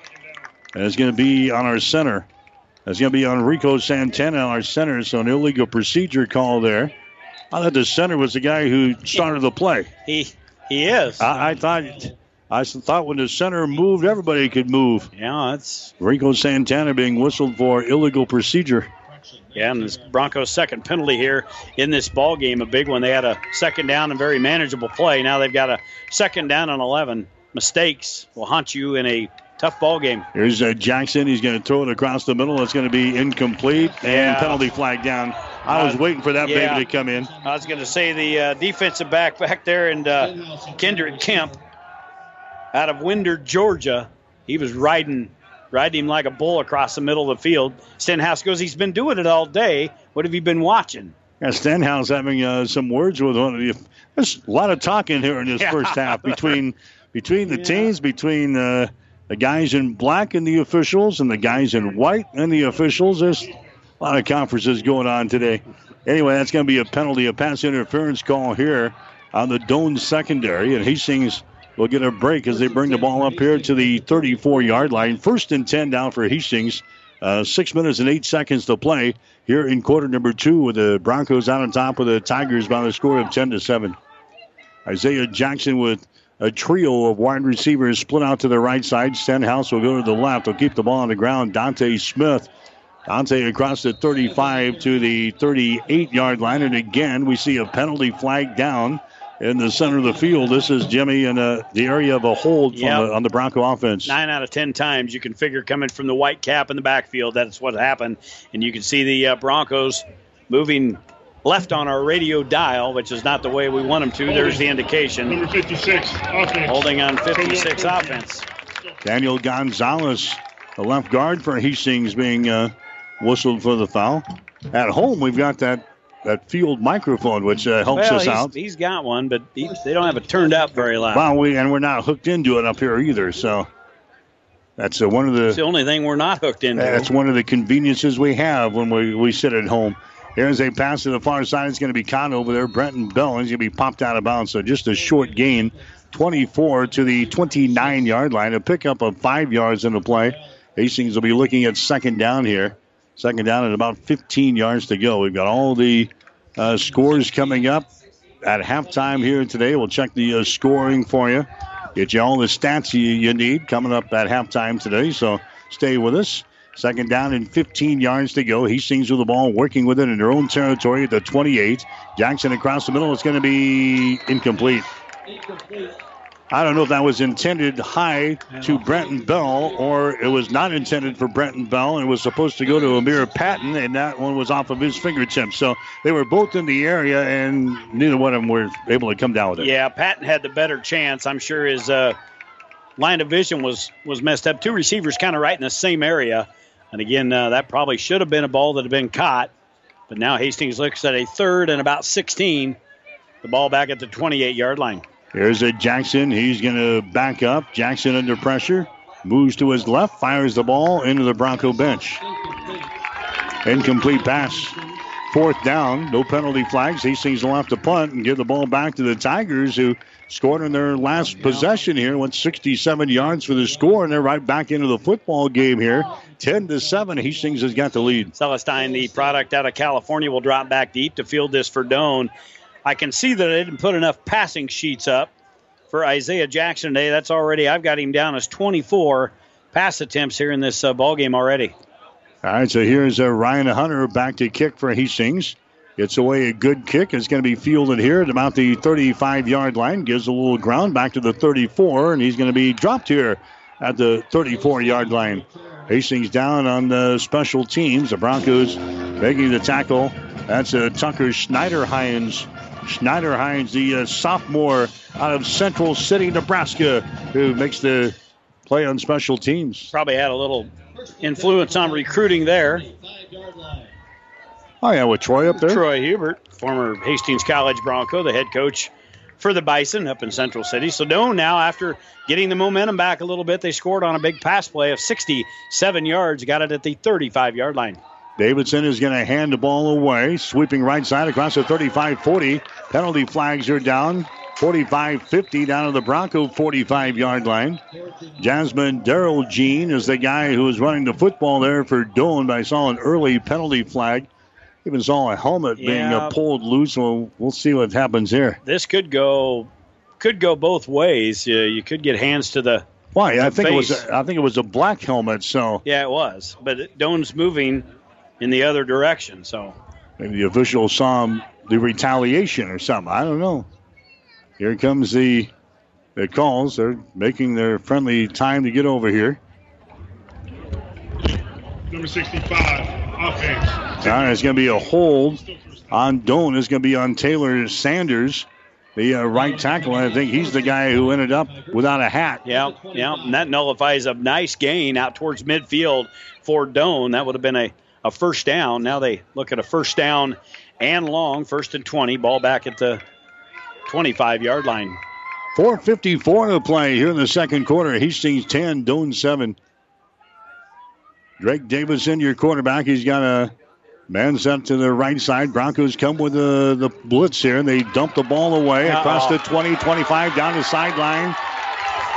And it's going to be on our center. It's going to be on Rico Santana, our center. So an illegal procedure call there. I thought the center was the guy who started the play. He he is. I, I thought I thought when the center moved, everybody could move. Yeah, that's Rico Santana being whistled for illegal procedure. Yeah, and this Broncos' second penalty here in this ball game, a big one. They had a second down and very manageable play. Now they've got a second down and 11. Mistakes will haunt you in a tough ball game. Here's uh, Jackson. He's going to throw it across the middle. It's going to be incomplete and Yeah. penalty flag down. I was Uh, waiting for that yeah. baby to come in. I was going to say the uh, defensive back back there, and uh, Kendrick Kemp out of Winder, Georgia. He was riding riding him like a bull across the middle of the field. Stenhouse goes, he's been doing it all day. What have you been watching? Yeah, Stenhouse having uh, some words with one of you. There's a lot of talking here in this Yeah. first half between between the teams, between uh, the guys in black and the officials, and the guys in white and the officials. There's a lot of conferences going on today. Anyway, that's going to be a penalty, a pass interference call here on the Doane secondary, and Hastings will get a break as they bring the ball up here to the 34-yard line. First and 10 down for Hastings. Uh, six minutes and eight seconds to play here in quarter number two with the Broncos out on top of the Tigers by the score of 10 to 7. Isaiah Jackson with a trio of wide receivers split out to the right side. Stenhouse will go to the left. He'll keep the ball on the ground. Dante Smith. Dante across the 35 to the 38 yard line. And again, we see a penalty flag down in the center of the field. This is Jimmy in uh, the area of a hold from Yep. the, on the Bronco offense. Nine out of ten times you can figure coming from the white cap in the backfield, that's what happened. And you can see the uh, Broncos moving left on our radio dial, which is not the way we want them to. There's the indication. Number 56, offense. Holding on 56 offense. Daniel Gonzalez, the left guard for Hastings, being uh, whistled for the foul. At home, we've got that, that field microphone, which uh, helps well, us he's, out. he's got one, but he, they don't have it turned up very loud. Well, we and we're not hooked into it up here either, so that's uh, one of the. It's the only thing we're not hooked into. that's one of the conveniences we have when we, we sit at home. Here's a pass to the far side. It's going to be caught over there. Brenton Bell is going to be popped out of bounds. So just a short gain, 24 to the 29 yard line. A pickup of five yards in the play. Hastings will be looking at second down here. Second down at about 15 yards to go. We've got all the uh, scores coming up at halftime here today. We'll check the uh, scoring for you. Get you all the stats you, you need coming up at halftime today. So stay with us. Second down and 15 yards to go. Hastings with the ball, working with it in their own territory at the 28. Jackson across the middle. It's going to be incomplete. I don't know if that was intended high to Brenton Bell or it was not intended for Brenton Bell and it was supposed to go to Amir Patton and that one was off of his fingertips. So they were both in the area and neither one of them were able to come down with it. Yeah, Patton had the better chance. I'm sure his uh, line of vision was was messed up. Two receivers kind of right in the same area, and again, uh, that probably should have been a ball that had been caught. But now Hastings looks at a third and about 16. The ball back at the 28 yard line. Here's a Jackson. He's going to back up. Jackson under pressure. Moves to his left. Fires the ball into the Bronco bench. Incomplete pass. Fourth down. No penalty flags. Hastings will have to punt and give the ball back to the Tigers, who scored in their last possession here. Went 67 yards for the score, and they're right back into the football game here. 10 to 7. Hastings has got the lead. Celestine, the product out of California, will drop back deep to field this for Doane. I can see that I didn't put enough passing sheets up for Isaiah Jackson today. That's already, I've got him down as 24 pass attempts here in this uh, ball game already. All right, so here's uh, Ryan Hunter back to kick for Hastings. Gets away a good kick. It's going to be fielded here at about the 35 yard line. Gives a little ground back to the 34, and he's going to be dropped here at the 34 yard line. Hastings down on the special teams. The Broncos making the tackle. That's uh, Tucker Schneider Hines. Schneider Hines, the uh, sophomore out of Central City, Nebraska, who makes the play on special teams. Probably had a little influence on recruiting there. Oh, yeah, with Troy up there. Troy Hubert, former Hastings College Bronco, the head coach for the Bison up in Central City. So Doane now, after getting the momentum back a little bit, they scored on a big pass play of 67 yards, got it at the 35 yard line. Davidson is going to hand the ball away, sweeping right side across the 35 40. Penalty flags are down. 45 50 down to the Bronco 45 yard line. Jasmine Daryl Jean is the guy who was running the football there for Doane, but I saw an early penalty flag. Even saw a helmet being uh, pulled loose. So we'll see what happens here. This could go could go both ways. Uh, you could get hands to the Why? I the think it was. face. A, I think it was a black helmet. So Yeah, it was. But Doane's moving in the other direction, so maybe the official saw him- the retaliation or something. I don't know. Here comes the the calls. They're making their friendly time to get over here. Number 65, offense. All right, it's going to be a hold on Doane. It's going to be on Taylor Sanders. the uh, right tackle. I think he's the guy who ended up without a hat. Yeah, yeah. And that nullifies a nice gain out towards midfield for Doane. That would have been a, a first down. Now they look at a first down and long, first and 20. Ball back at the 25 yard line. 4.54 to play here in the second quarter. Hastings 10, Doane 7. Drake Davidson, your quarterback. He's got a man set to the right side. Broncos come with the, the blitz here. and They dump the ball away Uh-oh. across the 20, 25, down the sideline.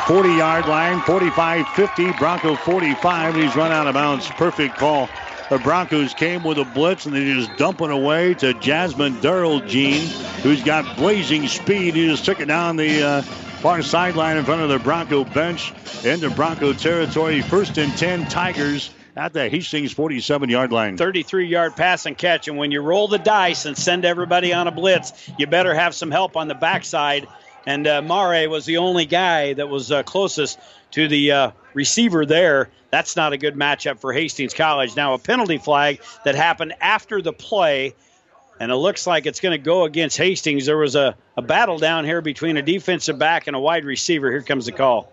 40 yard line, 45 50. Bronco 45. He's run out of bounds. Perfect call. The Broncos came with a blitz and they just dump it away to Jasmine Durrell Jean, who's got blazing speed. He just took it down the uh, far sideline in front of the Bronco bench into Bronco territory. First and 10 Tigers at the Hastings 47 yard line. 33 yard pass and catch. And when you roll the dice and send everybody on a blitz, you better have some help on the backside. And uh, Mare was the only guy that was uh, closest to the uh, receiver there. That's not a good matchup for Hastings College. Now, a penalty flag that happened after the play, and it looks like it's going to go against Hastings. There was a, a battle down here between a defensive back and a wide receiver. Here comes the call.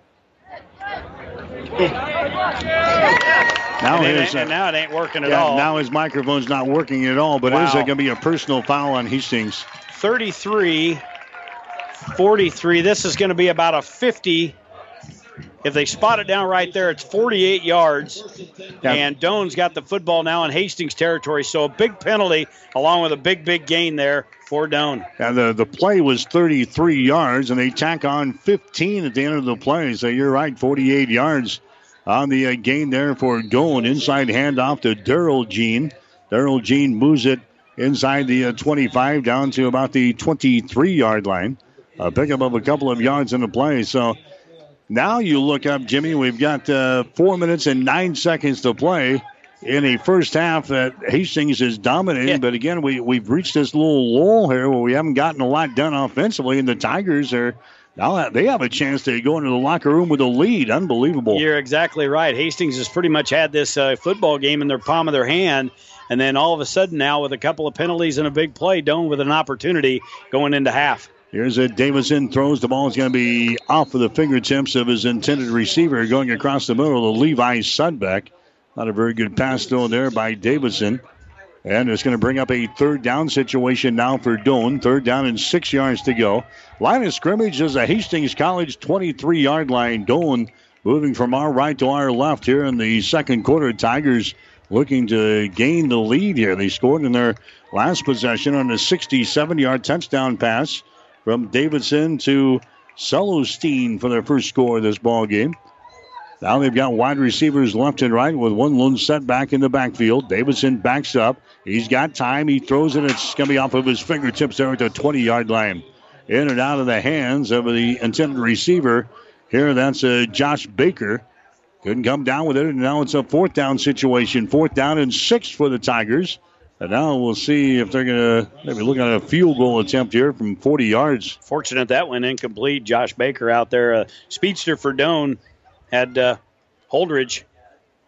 Now and, his, and now it ain't working at yeah, all. Now his microphone's not working at all, but wow. is going to be a personal foul on Hastings? 33 43. This is going to be about a 50. If they spot it down right there, it's 48 yards. Yeah. And Doane's got the football now in Hastings territory. So a big penalty along with a big, big gain there for Doane. And the, the play was 33 yards, and they tack on 15 at the end of the play. So you're right, 48 yards on the uh, gain there for Doane. Inside handoff to Daryl Jean. Daryl Jean moves it inside the uh, 25 down to about the 23 yard line. A pickup of a couple of yards in the play. So now you look up, Jimmy. We've got uh, four minutes and nine seconds to play in the first half that Hastings is dominating. Yeah. But again, we, we've reached this little lull here where we haven't gotten a lot done offensively, and the Tigers are now they have a chance to go into the locker room with a lead. Unbelievable. You're exactly right. Hastings has pretty much had this uh, football game in their palm of their hand. And then all of a sudden now with a couple of penalties and a big play, Doane with an opportunity going into half. Here's a Davison throws the ball. is going to be off of the fingertips of his intended receiver going across the middle to Levi Sudbeck. Not a very good pass throw there by Davison. And it's going to bring up a third down situation now for Doane. Third down and six yards to go. Line of scrimmage is a Hastings College 23 yard line. Doane moving from our right to our left here in the second quarter. Tigers looking to gain the lead here. They scored in their last possession on a 67 yard touchdown pass from Davidson to Celestine for their first score of this ball game. Now they've got wide receivers left and right with one lone set back in the backfield. Davidson backs up. He's got time. He throws it. It's going to be off of his fingertips there at the 20 yard line. In and out of the hands of the intended receiver. Here, that's uh, Josh Baker. Couldn't come down with it. And now it's a fourth down situation. Fourth down and six for the Tigers. And now we'll see if they're going to maybe look at a field goal attempt here from 40 yards. Fortunate that went incomplete. Josh Baker out there, a speedster for Doane, had uh, Holdridge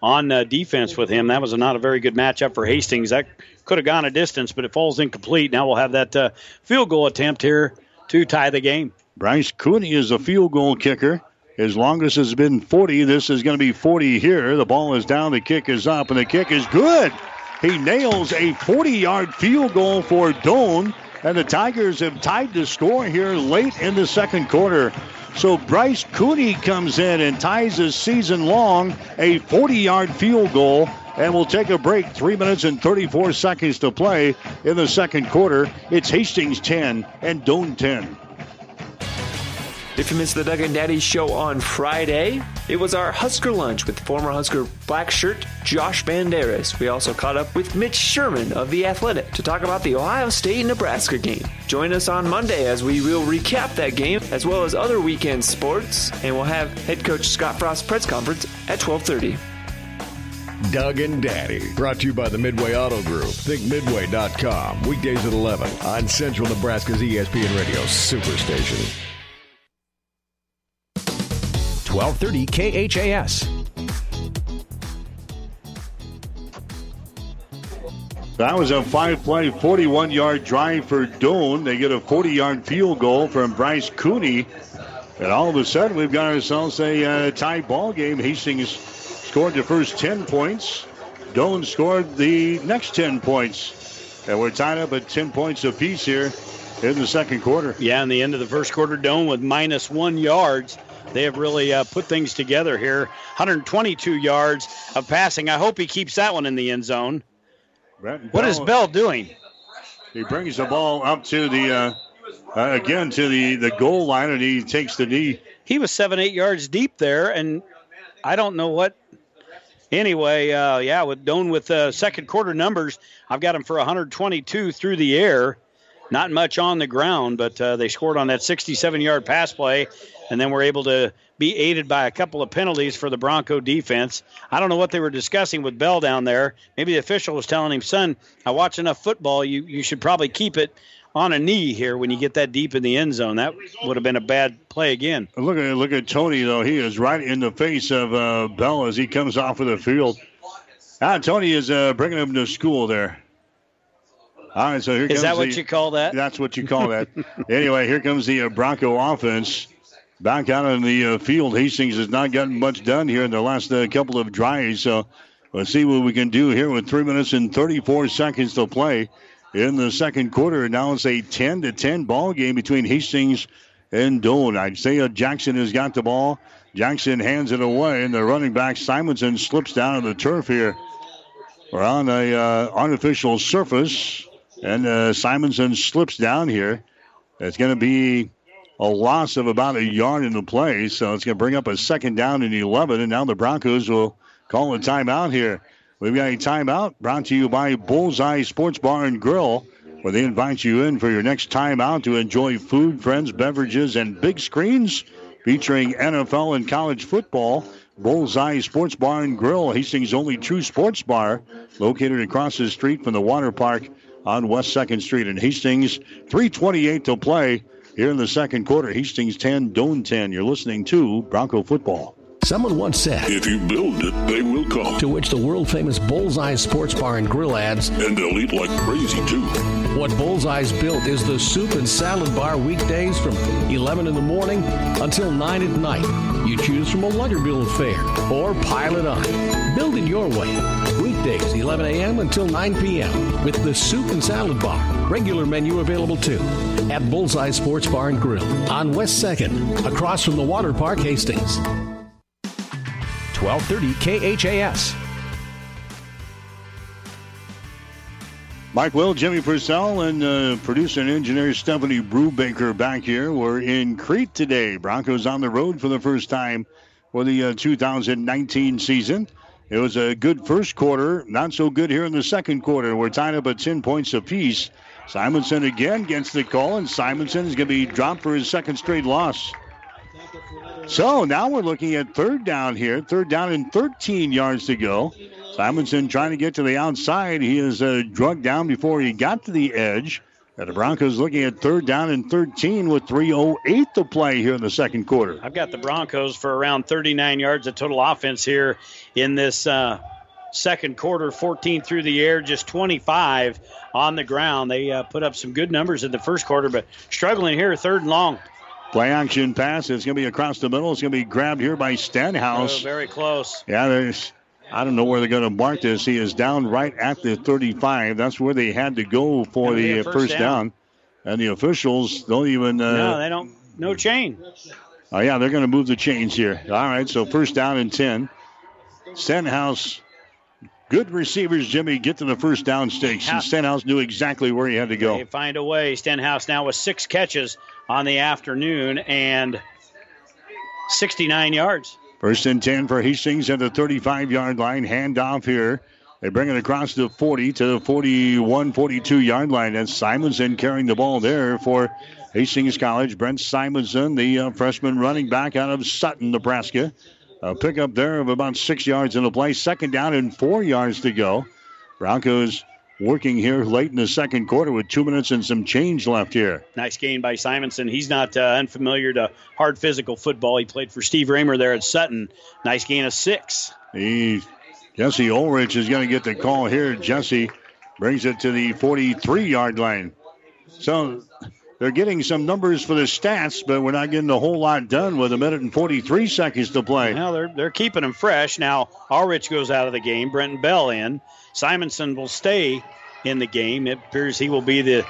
on uh, defense with him. That was a, not a very good matchup for Hastings. That could have gone a distance, but it falls incomplete. Now we'll have that uh, field goal attempt here to tie the game. Bryce Cooney is a field goal kicker. His longest has been 40. This is going to be 40 here. The ball is down. The kick is up, and the kick is good. He nails a 40 yard field goal for Doane, and the Tigers have tied the score here late in the second quarter. So Bryce Cooney comes in and ties his season long a 40 yard field goal. And we'll take a break. Three minutes and 34 seconds to play in the second quarter. It's Hastings 10 and Doane 10. If you missed the Doug and Daddy show on Friday, it was our Husker lunch with former Husker black shirt Josh Banderas. We also caught up with Mitch Sherman of The Athletic to talk about the Ohio State Nebraska game. Join us on Monday as we will recap that game as well as other weekend sports, and we'll have head coach Scott Frost press conference at 12:30. Doug and Daddy, brought to you by the Midway Auto Group. ThinkMidway.com. Weekdays at 11 on Central Nebraska's ESPN Radio Superstation. 1230 KHAS. That was a five play, 41 yard drive for Doane. They get a 40 yard field goal from Bryce Cooney. And all of a sudden, we've got ourselves a uh, tie ball game. Hastings scored the first 10 points. Doane scored the next 10 points. And we're tied up at 10 points apiece here in the second quarter. Yeah, in the end of the first quarter, Doane with minus one yards. They have really uh, put things together here. 122 yards of passing. I hope he keeps that one in the end zone. Bell, what is Bell doing? He brings the ball up to the uh, uh, again to the the goal line, and he takes the knee. He was seven, eight yards deep there, and I don't know what. Anyway, uh, yeah, with Doane with uh, second quarter numbers, I've got him for 122 through the air. Not much on the ground, but uh, they scored on that 67 yard pass play, and then were able to be aided by a couple of penalties for the Bronco defense. I don't know what they were discussing with Bell down there. Maybe the official was telling him, son, I watch enough football. You, you should probably keep it on a knee here when you get that deep in the end zone. That would have been a bad play again. Look at look at Tony though. He is right in the face of uh, Bell as he comes off of the field. Ah, Tony is uh, bringing him to school there. All right, so here is comes that what the, you call that? That's what you call that. anyway, here comes the uh, Bronco offense back out on the uh, field. Hastings has not gotten much done here in the last uh, couple of drives. So let's see what we can do here with three minutes and 34 seconds to play in the second quarter. Now it's a 10 to 10 ball game between Hastings and Doane. Isaiah Jackson has got the ball. Jackson hands it away, and the running back Simonson slips down on the turf here. We're on a uh, artificial surface, and uh, Simonson slips down here. It's going to be a loss of about a yard in the play, so it's going to bring up a second down and 11, and now the Broncos will call a timeout here. We've got a timeout brought to you by Bullseye Sports Bar and Grill, where they invite you in for your next timeout to enjoy food, friends, beverages, and big screens featuring NFL and college football. Bullseye Sports Bar and Grill, Hastings' only true sports bar, located across the street from the water park on West 2nd Street in Hastings. 328 to play here in the second quarter. Hastings 10, Doane 10. You're listening to Bronco Football. Someone once said, If you build it, they will come. To which the world famous Bullseye Sports Bar and Grill adds, And they'll eat like crazy, too. What Bullseye's built is the soup and salad bar weekdays from 11 in the morning until 9 at night. You choose from a Luggerbill fare or pile it on. Build it your way. Weekdays, 11 a.m. until 9 p.m. with the soup and salad bar. Regular menu available too at Bullseye Sports Bar and Grill on West 2nd, across from the Water Park, Hastings. 1230 KHAS. Mike Will, Jimmy Purcell, and uh, producer and engineer Stephanie Brubaker back here. We're in Crete today. Broncos on the road for the first time for the uh, 2019 season. It was a good first quarter, not so good here in the second quarter. We're tied up at 10 points apiece. Simonson again gets the call, and Simonson is going to be dropped for his second straight loss. So now we're looking at third down here. Third down and 13 yards to go. Simonson trying to get to the outside. He is uh, drugged down before he got to the edge. And the Broncos looking at third down and 13 with 3.08 to play here in the second quarter. I've got the Broncos for around 39 yards of total offense here in this uh, second quarter. 14 through the air, just 25 on the ground. They uh, put up some good numbers in the first quarter, but struggling here, third and long. Play action pass. It's going to be across the middle. It's going to be grabbed here by Stenhouse. Oh, very close. Yeah, there's. I don't know where they're going to mark this. He is down right at the 35. That's where they had to go for the first, first down. down. And the officials don't even. Uh, no, they don't. No chain. Oh, yeah, they're going to move the chains here. All right, so first down and 10. Stenhouse, good receivers, Jimmy, get to the first down stakes. And Stenhouse knew exactly where he had to go. They find a way. Stenhouse now with six catches on the afternoon and 69 yards. First and 10 for Hastings at the 35 yard line. Handoff here. They bring it across the 40 to the 41, 42 yard line. And Simonson carrying the ball there for Hastings College. Brent Simonson, the uh, freshman running back out of Sutton, Nebraska. A pickup there of about six yards in the play. Second down and four yards to go. Broncos working here late in the second quarter with two minutes and some change left here. Nice gain by Simonson. He's not uh, unfamiliar to hard physical football. He played for Steve Raymer there at Sutton. Nice gain of six. He, Jesse Ulrich is going to get the call here. Jesse Brings it to the 43 yard line. So they're getting some numbers for the stats, but we're not getting a whole lot done with a minute and 43 seconds to play. Now they're they're keeping them fresh. Now Ulrich goes out of the game. Brenton Bell in. Simonson will stay in the game. It appears he will be the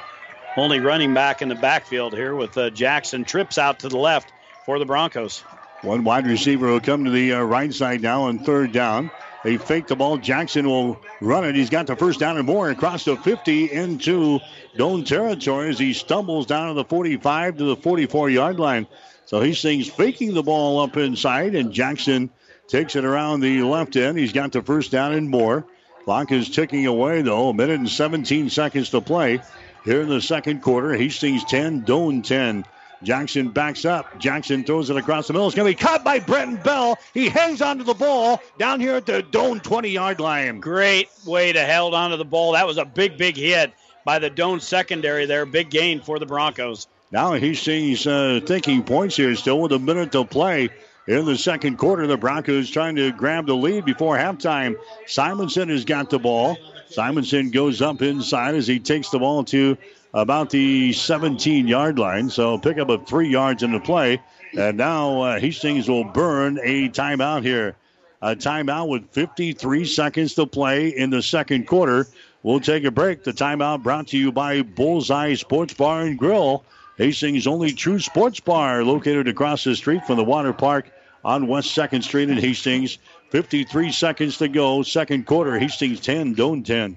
only running back in the backfield here with uh, Jackson trips out to the left for the Broncos. One wide receiver will come to the uh, right side now on third down. They fake the ball. Jackson will run it. He's got the first down and more across the 50 into Doane territory as he stumbles down to the 45 to the 44 yard line. So he's things faking the ball up inside, and Jackson takes it around the left end. He's got the first down and more. Clock is ticking away, though. A minute and 17 seconds to play here in the second quarter. Hastings 10, Doane 10. Jackson backs up. Jackson throws it across the middle. It's going to be caught by Brenton Bell. He hangs onto the ball down here at the Doane 20 yard line. Great way to held onto the ball. That was a big, big hit by the Doane secondary there. Big gain for the Broncos. Now he's seeing uh, thinking points here still with a minute to play. In the second quarter, the Broncos trying to grab the lead before halftime. Simonson has got the ball. Simonson goes up inside as he takes the ball to about the 17 yard line. So pick up of three yards in the play. And now uh, Hastings will burn a timeout here. A timeout with 53 seconds to play in the second quarter. We'll take a break. The timeout brought to you by Bullseye Sports Bar and Grill. Hastings' only true sports bar located across the street from the water park on West 2nd Street in Hastings. 53 seconds to go. Second quarter. Hastings 10, Doane 10.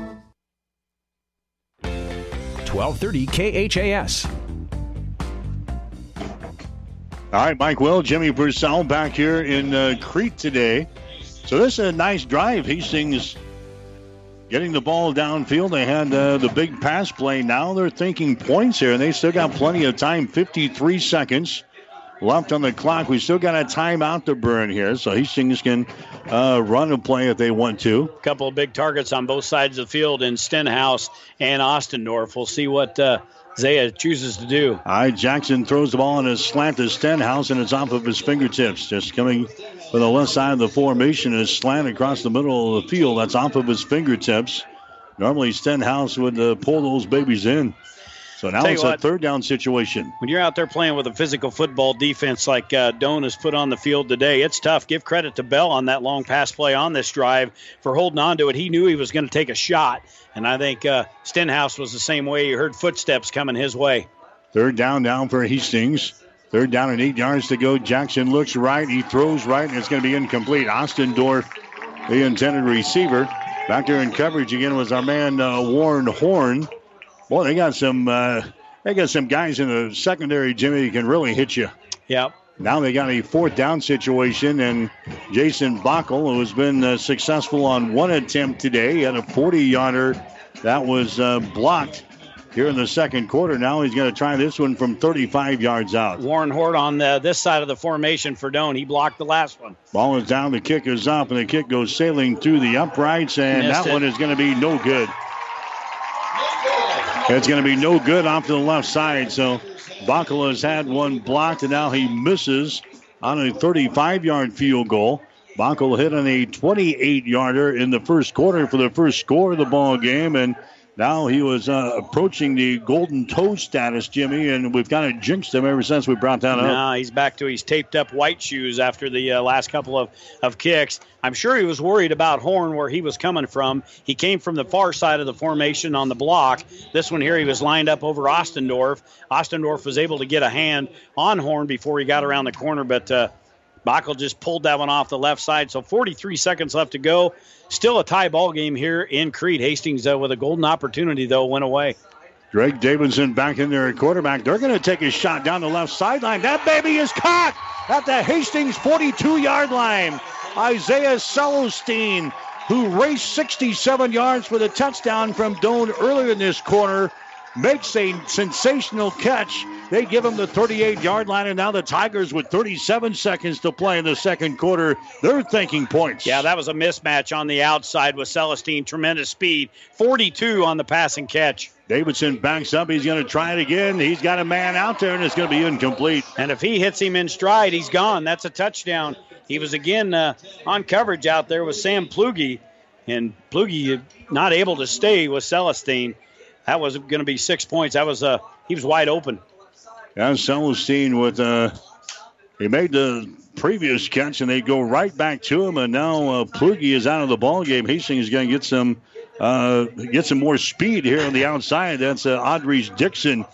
1230 KHAS. All right, Mike Will, Jimmy Purcell back here in uh, Crete today. So this is a nice drive. Hastings getting the ball downfield. They had uh, the big pass play. Now they're thinking points here, and they still got plenty of time. 53 seconds left on the clock. We still got a timeout to burn here, so Hastings can uh, run and play if they want to. A couple of big targets on both sides of the field in Stenhouse and Ostendorf. We'll see what uh, Zaya chooses to do. All right, Jackson throws the ball in a slant to Stenhouse, and it's off of his fingertips. Just coming from the left side of the formation, is slant across the middle of the field. That's off of his fingertips. Normally, Stenhouse would uh, pull those babies in. So now it's what, a third down situation. When you're out there playing with a physical football defense like uh, Doane has put on the field today, it's tough. Give credit to Bell on that long pass play on this drive for holding on to it. He knew he was going to take a shot, and I think uh, Stenhouse was the same way. He heard footsteps coming his way. Third down down for Hastings. Third down and eight yards to go. Jackson looks right. He throws right, and it's going to be incomplete. Austin Ostendorf, the intended receiver. Back there in coverage again was our man uh, Warren Horn. Boy, they got some uh, they got some guys in the secondary, Jimmy, who can really hit you. Yep. Now they got a fourth down situation, and Jason Bockel, who has been uh, successful on one attempt today, had a 40 yarder that was uh, blocked here in the second quarter. Now he's going to try this one from 35 yards out. Warren Horn on the, this side of the formation for Doane. He blocked the last one. Ball is down. The kick is up, and the kick goes sailing through the uprights, and Missed that it. one is going to be no good. It's going to be no good off to the left side. So Bockel has had one blocked, and now he misses on a 35 yard field goal. Bockel hit on a 28 yarder in the first quarter for the first score of the ball game, and now he was uh, approaching the golden toe status, Jimmy, and we've kind of jinxed him ever since we brought that up. No, he's back to his taped up white shoes after the uh, last couple of, of kicks. I'm sure he was worried about Horn where he was coming from. He came from the far side of the formation on the block. This one here, he was lined up over Ostendorf. Ostendorf was able to get a hand on Horn before he got around the corner, but uh, Bockel just pulled that one off the left side. So 43 seconds left to go. Still a tie ball game here in Crete. Hastings with a golden opportunity, though, went away. Greg Davidson back in there at quarterback. They're going to take a shot down the left sideline. That baby is caught at the Hastings 42 yard line. Isaiah Celestine. who raced 67 yards for the touchdown from Doane earlier in this quarter, makes a sensational catch. They give him the 38 yard line, and now the Tigers, with 37 seconds to play in the second quarter, they're thinking points. Yeah, that was a mismatch on the outside with Celestine. Tremendous speed. 42 on the passing catch. Davidson backs up. He's going to try it again. He's got a man out there, and it's going to be incomplete. And if he hits him in stride, he's gone. That's a touchdown. He was again uh, on coverage out there with Sam Plugi, and Plugi not able to stay with Celestine. That was going to be six points. That was uh, he was wide open. Yeah, Celestine with uh, he made the previous catch, and they go right back to him. And now uh, Plugi is out of the ball game. Hastings is going to get some uh, get some more speed here on the outside. That's uh, Audrey's Dixon.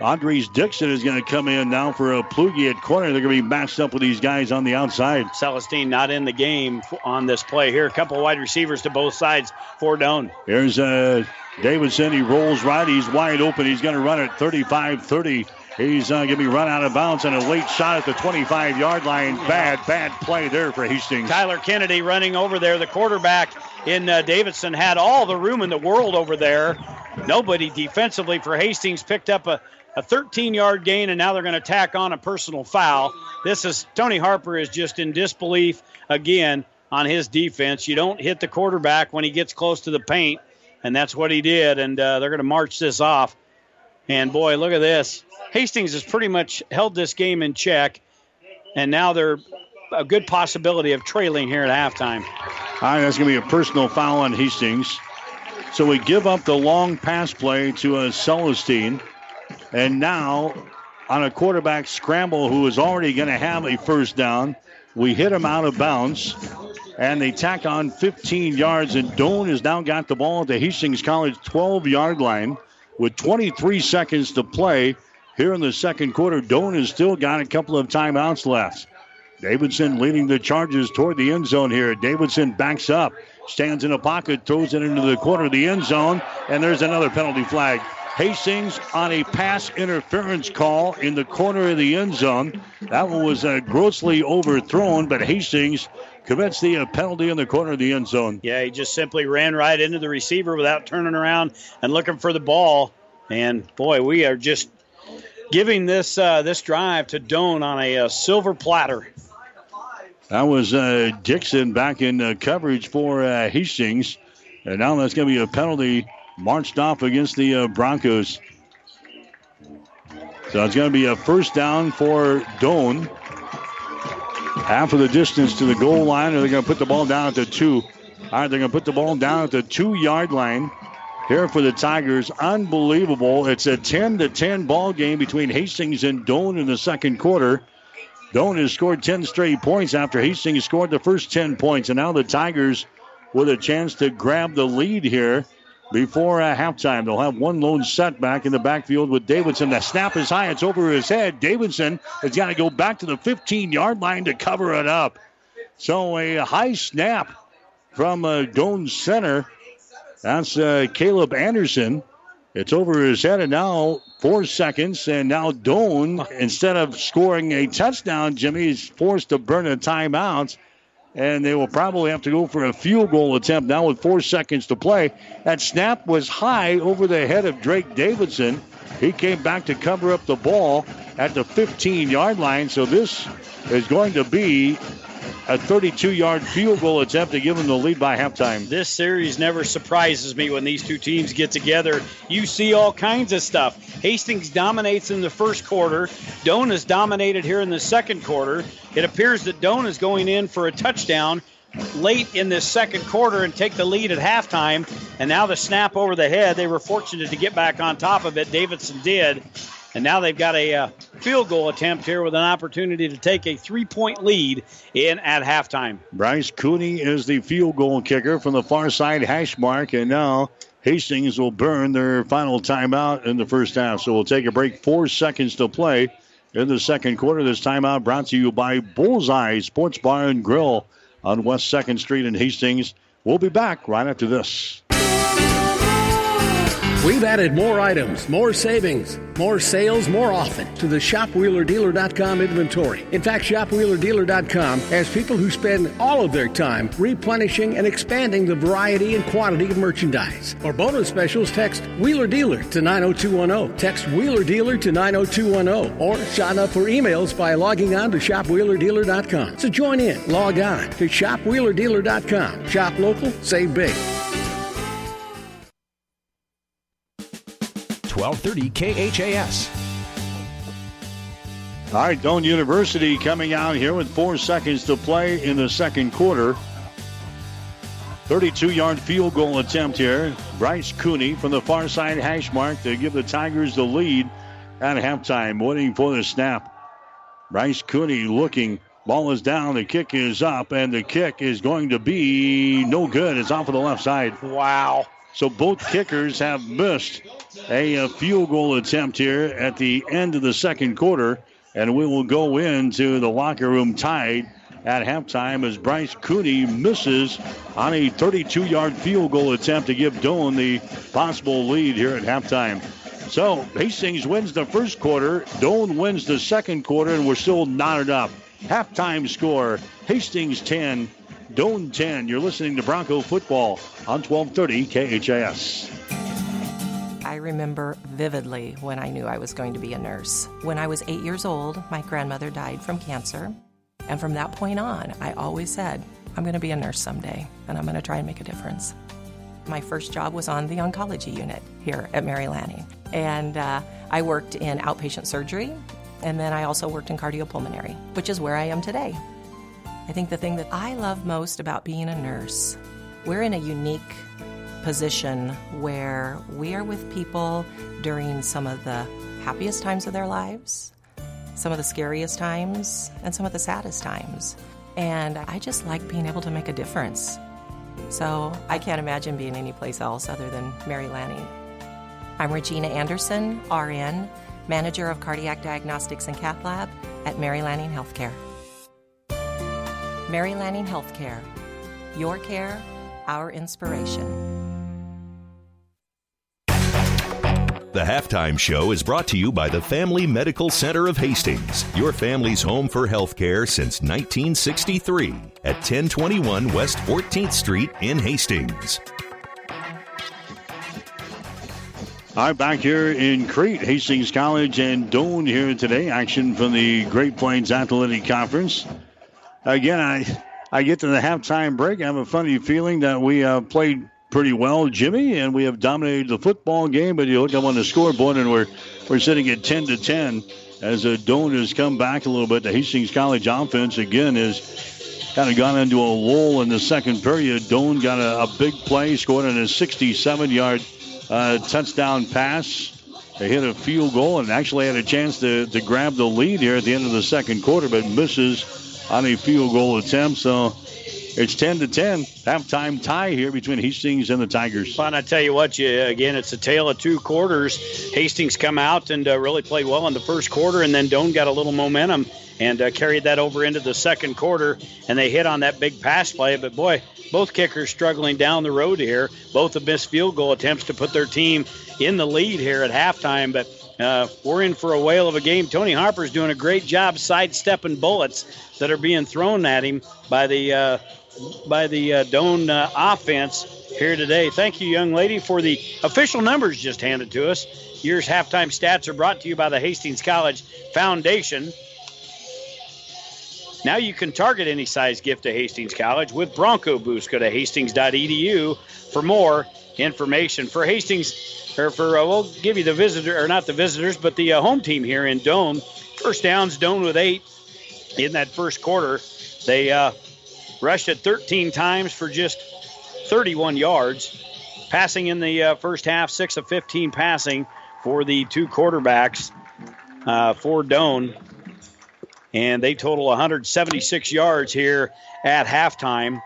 Audrey's Dixon is going to come in now for a Plugi at corner. They're going to be matched up with these guys on the outside. Celestine not in the game on this play here. A couple wide receivers to both sides Four down. Here's uh, Davidson. He rolls right. He's wide open. He's going to run it 35 30. He's going to be run out of bounds and a late shot at the 25 yard line. Bad, bad play there for Hastings. Tyler Kennedy running over there. The quarterback in uh, Davidson had all the room in the world over there. Nobody defensively for Hastings picked up a, a 13 yard gain, and now they're going to tack on a personal foul. This is Tony Harper is just in disbelief again on his defense. You don't hit the quarterback when he gets close to the paint, and that's what he did. And uh, they're going to march this off. And boy, look at this. Hastings has pretty much held this game in check, and now they're a good possibility of trailing here at halftime. All right, that's going to be a personal foul on Hastings. So we give up the long pass play to a Celestine. And now, on a quarterback scramble who is already going to have a first down, we hit him out of bounds. And they tack on 15 yards, and Doane has now got the ball at the Hastings College 12 yard line with 23 seconds to play here in the second quarter. Doane has still got a couple of timeouts left. Davidson leading the charges toward the end zone here. Davidson backs up, stands in a pocket, throws it into the corner of the end zone, and there's another penalty flag. Hastings on a pass interference call in the corner of the end zone. That one was uh, grossly overthrown, but Hastings commits the uh, penalty in the corner of the end zone. Yeah, he just simply ran right into the receiver without turning around and looking for the ball. And boy, we are just giving this uh, this drive to Doane on a, uh, silver platter. That was uh, Dixon back in uh, coverage for uh, Hastings. And now that's going to be a penalty marched off against the uh, Broncos. So it's going to be a first down for Doane. Half of the distance to the goal line, and they're going to put the ball down at the two. All right, they're going to put the ball down at the two yard line here for the Tigers. Unbelievable. It's a 10 to 10 ball game between Hastings and Doane in the second quarter. Doane has scored 10 straight points after Hastings scored the first 10 points. And now the Tigers with a chance to grab the lead here before uh, halftime. They'll have one lone setback in the backfield with Davidson. The snap is high. It's over his head. Davidson has got to go back to the 15 yard line to cover it up. So a high snap from uh, Center. That's uh, Caleb Anderson. It's over his head, and now four seconds, and now Doane, instead of scoring a touchdown, Jimmy is forced to burn a timeout, and they will probably have to go for a field goal attempt now with four seconds to play. That snap was high over the head of Drake Davidson. He came back to cover up the ball at the 15 yard line, so this is going to be a 32 yard field goal attempt to give them the lead by halftime. This series never surprises me when these two teams get together. You see all kinds of stuff. Hastings dominates in the first quarter, Doane is dominated here in the second quarter. It appears that Doane is going in for a touchdown late in this second quarter and take the lead at halftime. And now the snap over the head. They were fortunate to get back on top of it. Davidson did. And now they've got a uh, field goal attempt here with an opportunity to take a three point lead in at halftime. Bryce Cooney is the field goal kicker from the far side hash mark. And now Hastings will burn their final timeout in the first half. So we'll take a break. Four seconds to play in the second quarter. This timeout brought to you by Bullseye Sports Bar and Grill on West 2nd Street in Hastings. We'll be back right after this. We've added more items, more savings, more sales more often to the ShopWheelerDealer.com inventory. In fact, ShopWheelerDealer.com has people who spend all of their time replenishing and expanding the variety and quantity of merchandise. For bonus specials, text Wheeler Dealer to 90210. Text Wheeler Dealer to 90210 or sign up for emails by logging on to ShopWheelerDealer.com. So join in, log on to ShopWheelerDealer.com. Shop local, save big. 1230 KHAS. All right, Doane University coming out here with four seconds to play in the second quarter. 32 yard field goal attempt here. Bryce Cooney from the far side hash mark to give the Tigers the lead at halftime, waiting for the snap. Bryce Cooney looking. Ball is down. The kick is up, and the kick is going to be no good. It's off of the left side. Wow. So both kickers have missed a, a, field goal attempt here at the end of the second quarter, and we will go into the locker room tied at halftime as Bryce Cooney misses on a 32 yard field goal attempt to give Doane the possible lead here at halftime. So Hastings wins the first quarter, Doane wins the second quarter, and we're still knotted up. Halftime score Hastings 10, 10. You're listening to Bronco football on 1230 KHAS. I remember vividly when I knew I was going to be a nurse. When I was eight years old, my grandmother died from cancer. And from that point on, I always said, I'm going to be a nurse someday, and I'm going to try and make a difference. My first job was on the oncology unit here at Mary Lanning. And uh, I worked in outpatient surgery, and then I also worked in cardiopulmonary, which is where I am today. I think the thing that I love most about being a nurse, we're in a unique position where we are with people during some of the happiest times of their lives, some of the scariest times, and some of the saddest times. And I just like being able to make a difference. So I can't imagine being anyplace else other than Mary Lanning. I'm Regina Anderson, RN, Manager of Cardiac Diagnostics and Cath Lab at Mary Lanning Healthcare. Mary Lanning Healthcare. Your care, our inspiration. The halftime show is brought to you by the Family Medical Center of Hastings, your family's home for healthcare since 1963 at 1021 West 14th Street in Hastings. All right, back here in Crete, Hastings College and Doane here today. Action from the Great Plains Athletic Conference. Again, I I get to the halftime break. I have a funny feeling that we uh, played pretty well, Jimmy, and we have dominated the football game. But you look up on the scoreboard, and we're we're sitting at 10 to 10 as a Doane has come back a little bit. The Hastings College offense again is kind of gone into a lull in the second period. Doane got a, a big play, scored on a 67-yard uh, touchdown pass. They hit a field goal and actually had a chance to, to grab the lead here at the end of the second quarter, but misses on a field goal attempt. So it's 10 to 10. Halftime tie here between Hastings and the Tigers. Fun, I tell you what, you again, it's a tale of two quarters. Hastings come out and uh, really played well in the first quarter, and then Doane got a little momentum and uh, carried that over into the second quarter, and they hit on that big pass play. But boy, both kickers struggling down the road here. Both have missed field goal attempts to put their team in the lead here at halftime, but uh, we're in for a whale of a game. Tony Harper's doing a great job sidestepping bullets that are being thrown at him by the uh, by the uh, Doane uh, offense here today. Thank you, young lady, for the official numbers just handed to us. Year's halftime stats are brought to you by the Hastings College Foundation. Now you can target any size gift to Hastings College with Bronco Boost. Go to hastings.edu for more information. For Hastings, or for uh, we'll give you the visitor, or not the visitors, but the uh, home team here in Doane. First downs, Doane with eight in that first quarter. They uh, rushed it 13 times for just 31 yards. Passing in the uh, first half, 6 of 15 passing for the two quarterbacks uh, for Doane. And they total 176 yards here at halftime.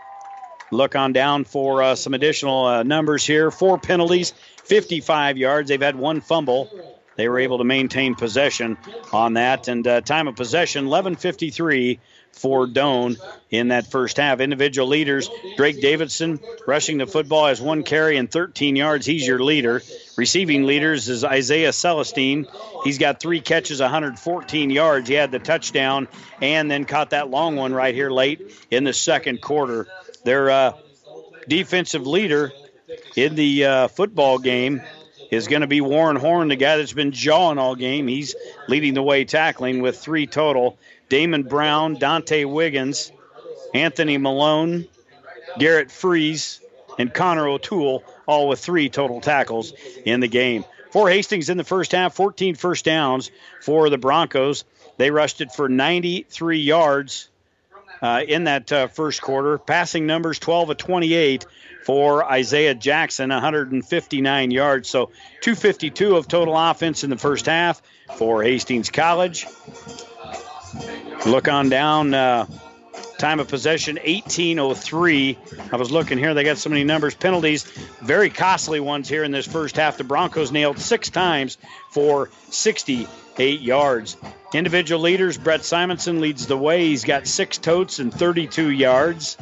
Look on down for uh, some additional uh, numbers here. Four penalties, 55 yards. They've had one fumble. they were able to maintain possession on that. And uh, time of possession, 11:53 for Doane in that first half. Individual leaders, Drake Davidson rushing the football has one carry and 13 yards. He's your leader. Receiving leaders is Isaiah Celestine. He's got three catches, 114 yards. He had the touchdown and then caught that long one right here late in the second quarter. Their uh, defensive leader in the uh, football game is going to be Warren Horn, the guy that's been jawing all game. He's leading the way tackling with three total. Damon Brown, Dante Wiggins, Anthony Malone, Garrett Freeze, and Connor O'Toole, all with three total tackles in the game. For Hastings in the first half, 14 first downs for the Broncos. They rushed it for 93 yards uh, in that uh, first quarter. Passing numbers 12 of 28 for Isaiah Jackson, 159 yards. So 252 of total offense in the first half for Hastings College. Look on down. Uh, time of possession 1803 i was looking here they got so many numbers penalties very costly ones here in this first half the broncos nailed six times for 68 yards individual leaders brett simonson leads the way he's got six totes and 32 yards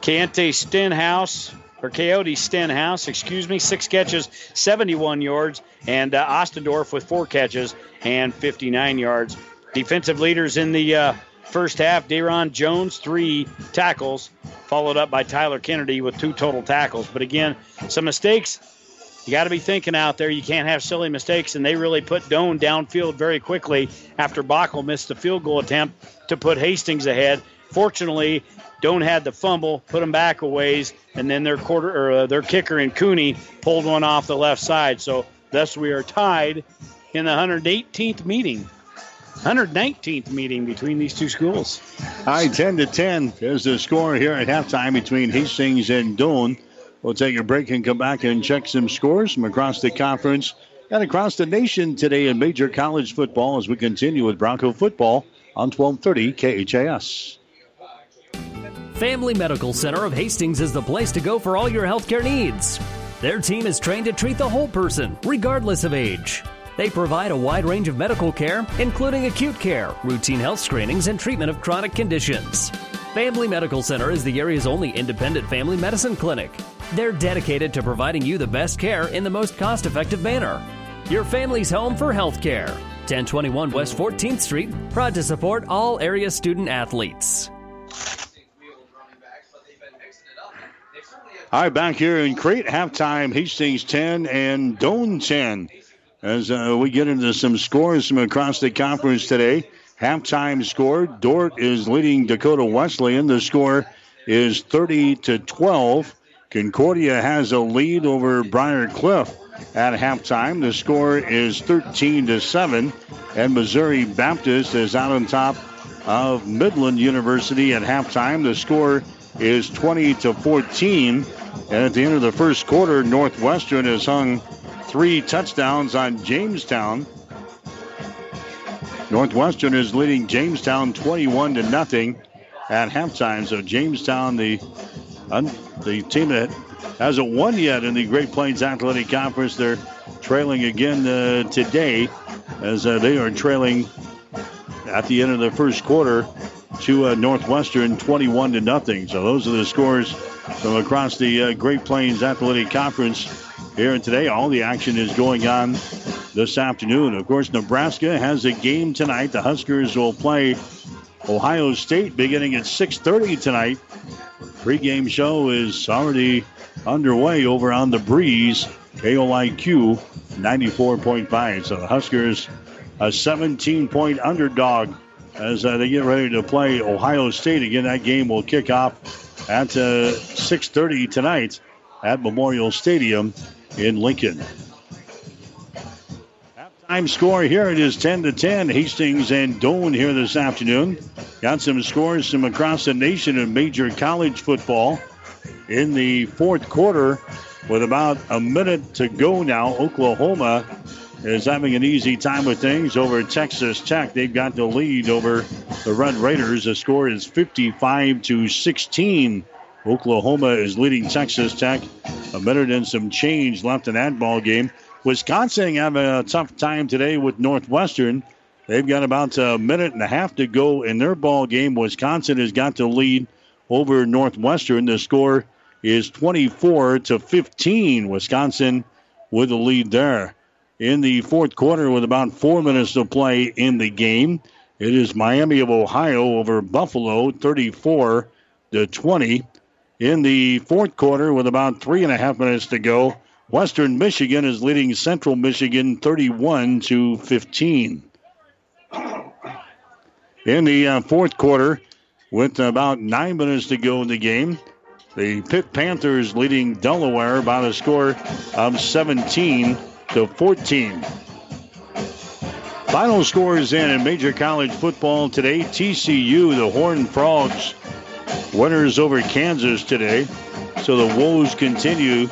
Keontae Stenhouse, or Coyote Stenhouse, excuse me, six catches, 71 yards, and uh, Ostendorf with four catches and 59 yards. Defensive leaders in the uh, first half, Deron Jones, three tackles, followed up by Tyler Kennedy with two total tackles. But again, some mistakes. You got to be thinking out there. You can't have silly mistakes, and they really put Doane downfield very quickly after Bockel missed the field goal attempt to put Hastings ahead. Fortunately, Doane had the fumble, put them back a ways, and then their quarter or uh, their kicker in Cooney pulled one off the left side. So thus we are tied in the 118th meeting. 119th meeting between these two schools. High 10 to 10 is the score here at halftime between Hastings and Doane. We'll take a break and come back and check some scores from across the conference and across the nation today in major college football as we continue with Bronco football on 1230 KHAS. Family Medical Center of Hastings is the place to go for all your healthcare needs. Their team is trained to treat the whole person, regardless of age. They provide a wide range of medical care, including acute care, routine health screenings, and treatment of chronic conditions. Family Medical Center is the area's only independent family medicine clinic. They're dedicated to providing you the best care in the most cost effective manner. Your family's home for health care. 1021 West 14th Street, proud to support all area student athletes. All right, back here in Crete, halftime, Hastings 10 and Doane 10. As uh, we get into some scores from across the conference today. Halftime score, Dordt is leading Dakota Wesleyan. The score is 30 to 12. Concordia has a lead over Briar Cliff at halftime. The score is 13 to 7. And Missouri Baptist is out on top of Midland University at halftime. The score is 20 to 14. And at the end of the first quarter, Northwestern has hung three touchdowns on Jamestown. Northwestern is leading Jamestown 21 to nothing at halftime. So Jamestown, the the team that hasn't won yet in the Great Plains Athletic Conference, they're trailing again uh, today as uh, they are trailing at the end of the first quarter to uh, Northwestern 21 to nothing. So those are the scores from across the uh, Great Plains Athletic Conference here today. All the action is going on this afternoon. Of course, Nebraska has a game tonight. The Huskers will play Ohio State beginning at 6:30 tonight. Pre-game show is already underway over on the Breeze, KOIQ 94.5. So the Huskers a 17-point underdog as uh, they get ready to play Ohio State again. That game will kick off at uh, 6.30 tonight at Memorial Stadium in Lincoln. Halftime score here it is 10 to 10. Hastings and Doane here this afternoon. Got some scores from across the nation in major college football. In the fourth quarter, with about a minute to go now, Oklahoma is having an easy time with things over Texas Tech. They've got the lead over the Red Raiders. The score is 55 to 16. Oklahoma is leading Texas Tech. A minute and some change left in that ball game. Wisconsin having a tough time today with Northwestern. They've got about a minute and a half to go in their ball game. Wisconsin has got the lead over Northwestern. The score is 24 to 15. Wisconsin with the lead there. In the fourth quarter, with about four minutes to play in the game, it is Miami of Ohio over Buffalo, 34 to 20. In the fourth quarter, with about three and a half minutes to go, Western Michigan is leading Central Michigan 31 to 15. In the uh, fourth quarter, with about nine minutes to go in the game, the Pitt Panthers leading Delaware by a score of 17 to 14. Final scores in in major college football today. TCU, the Horned Frogs, winners over Kansas today. So the woes continue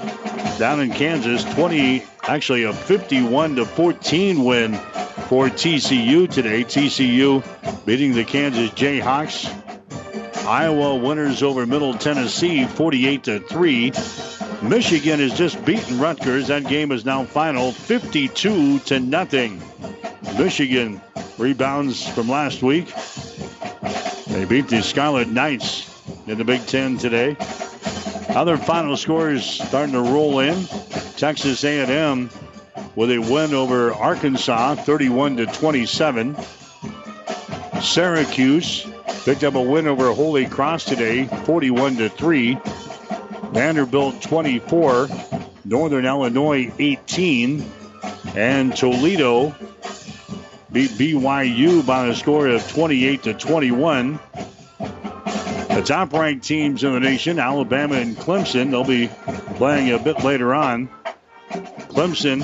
down in Kansas. 20, actually a 51 to 14 win for TCU today. TCU beating the Kansas Jayhawks. Iowa winners over Middle Tennessee 48 to 3. Michigan has just beaten Rutgers. That game is now final 52 to nothing. Michigan rebounds from last week. They beat the Scarlet Knights in the Big Ten today. Other final scores starting to roll in. Texas A&M with a win over Arkansas, 31 to 27. Syracuse picked up a win over Holy Cross today, 41 to 3. Vanderbilt 24, Northern Illinois 18, and Toledo beat BYU by a score of 28 to 21. The top ranked teams in the nation, Alabama and Clemson, they'll be playing a bit later on. Clemson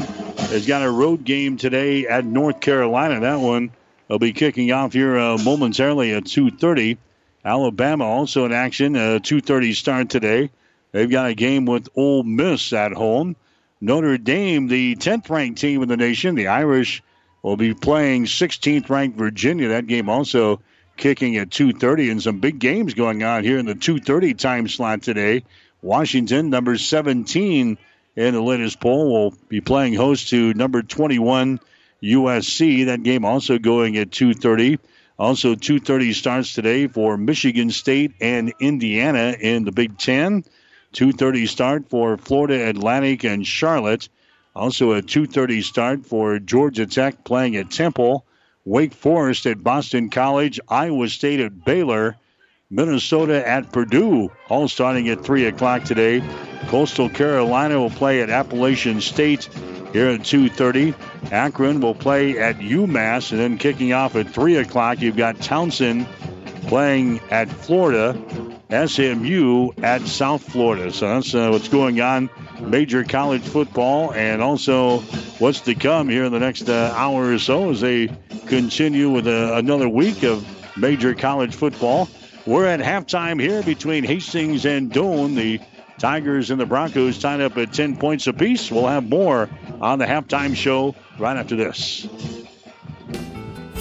has got a road game today at North Carolina. That one will be kicking off here uh, momentarily at 2:30. Alabama also in action. A 2:30 start today. They've got a game with Ole Miss at home. Notre Dame, the 10th ranked team in the nation, the Irish will be playing 16th ranked Virginia. That game also kicking at 2:30, and some big games going on here in the 2:30 time slot today. Washington, number 17 in the latest poll, will be playing host to number 21 USC. That game also going at 2:30. Also 2:30 starts today for Michigan State and Indiana in the Big Ten. 2:30 start for Florida Atlantic and Charlotte. Also a 2:30 start for Georgia Tech playing at Temple. Wake Forest at Boston College, Iowa State at Baylor, Minnesota at Purdue, all starting at 3 o'clock today. Coastal Carolina will play at Appalachian State here at 2.30. Akron will play at UMass, and then kicking off at 3 o'clock, you've got Towson playing at Florida, SMU at South Florida. So that's uh, what's going on major college football and also what's to come here in the next uh, hour or so as they continue with uh, another week of major college football. We're at halftime here between Hastings and Doane. The Tigers and the Broncos tied up at 10 points apiece. We'll have more on the halftime show right after this.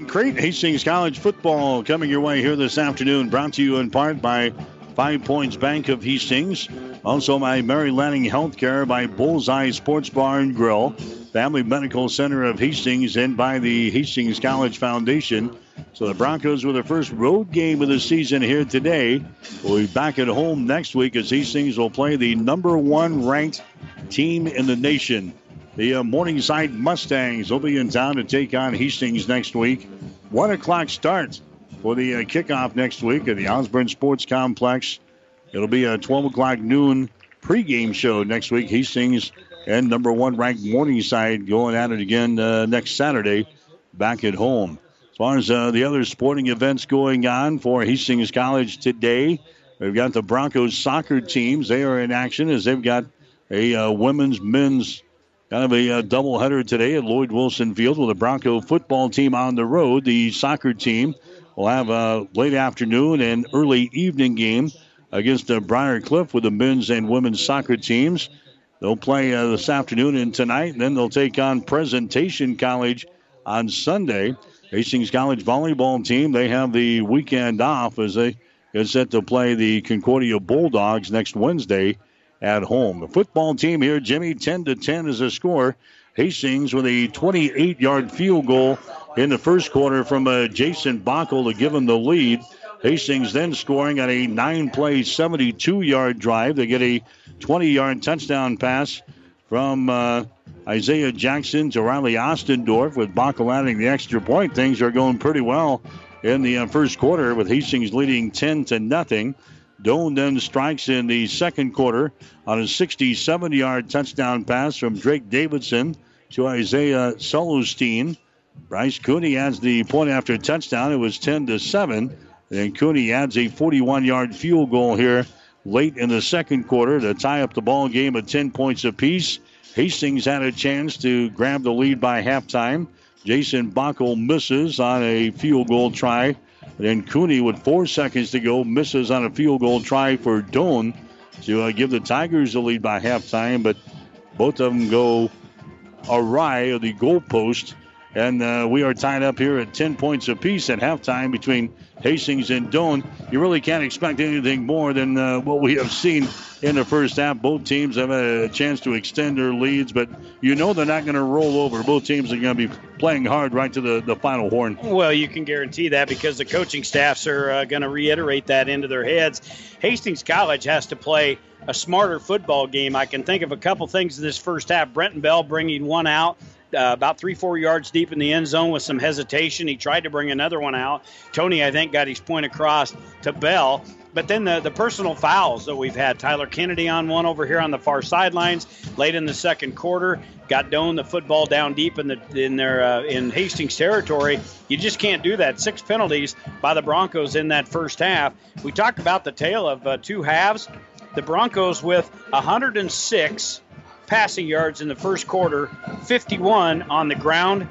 Crete, Hastings College football coming your way here this afternoon, brought to you in part by Five Points Bank of Hastings. Also by Mary Lanning Healthcare, by Bullseye Sports Bar and Grill, Family Medical Center of Hastings, and by the Hastings College Foundation. So the Broncos were their first road game of the season here today. We'll be back at home next week as Hastings will play the number one ranked team in the nation. The uh, Morningside Mustangs will be in town to take on Hastings next week. One o'clock start for the uh, kickoff next week at the Osborne Sports Complex. It'll be a 12 o'clock noon pregame show next week. Hastings and number one ranked Morningside going at it again uh, next Saturday back at home. As far as uh, the other sporting events going on for Hastings College today, we've got the Broncos soccer teams. They are in action as they've got a uh, women's, men's kind of a uh, doubleheader today at Lloyd Wilson Field with the Bronco football team on the road. The soccer team will have a late afternoon and early evening game against uh, Briar Cliff with the men's and women's soccer teams. They'll play uh, this afternoon and tonight, and then they'll take on Presentation College on Sunday. Hastings College volleyball team, they have the weekend off as they get set to play the Concordia Bulldogs next Wednesday at home. The football team here, Jimmy, 10 to 10 is a score. Hastings with a 28 yard field goal in the first quarter from uh, Jason Bockel to give them the lead. Hastings then scoring on a nine play, 72 yard drive. They get a 20 yard touchdown pass from uh, Isaiah Jackson to Riley Ostendorf with Bockel adding the extra point. Things are going pretty well in the uh, first quarter with Hastings leading 10 to nothing. Doane then strikes in the second quarter on a 67 yard touchdown pass from Drake Davidson to Isaiah Celestine. Bryce Cooney adds the point after touchdown. It was 10 to 7. And Cooney adds a 41 yard field goal here late in the second quarter to tie up the ball game at 10 points apiece. Hastings had a chance to grab the lead by halftime. Jason Bockel misses on a field goal try. Then Cooney, with four seconds to go, misses on a field goal try for Doane to uh, give the Tigers the lead by halftime. But both of them go awry of the goalpost. And uh, we are tied up here at 10 points apiece at halftime between Hastings and Doane. You really can't expect anything more than uh, what we have seen in the first half. Both teams have a chance to extend their leads, but you know they're not going to roll over. Both teams are going to be playing hard right to the, the final horn. Well, you can guarantee that because the coaching staffs are uh, going to reiterate that into their heads. Hastings College has to play a smarter football game. I can think of a couple things in this first half. Brenton Bell bringing one out uh, about three, four yards deep in the end zone with some hesitation. He tried to bring another one out. Tony, I think, got his point across to Bell. But then the, the personal fouls that we've had Tyler Kennedy on one over here on the far sidelines late in the second quarter. Got Doane the football down deep in the in their uh, in Hastings territory. You just can't do that. Six penalties by the Broncos in that first half. We talked about the tale of uh, two halves. The Broncos with 106 passing yards in the first quarter, 51 on the ground.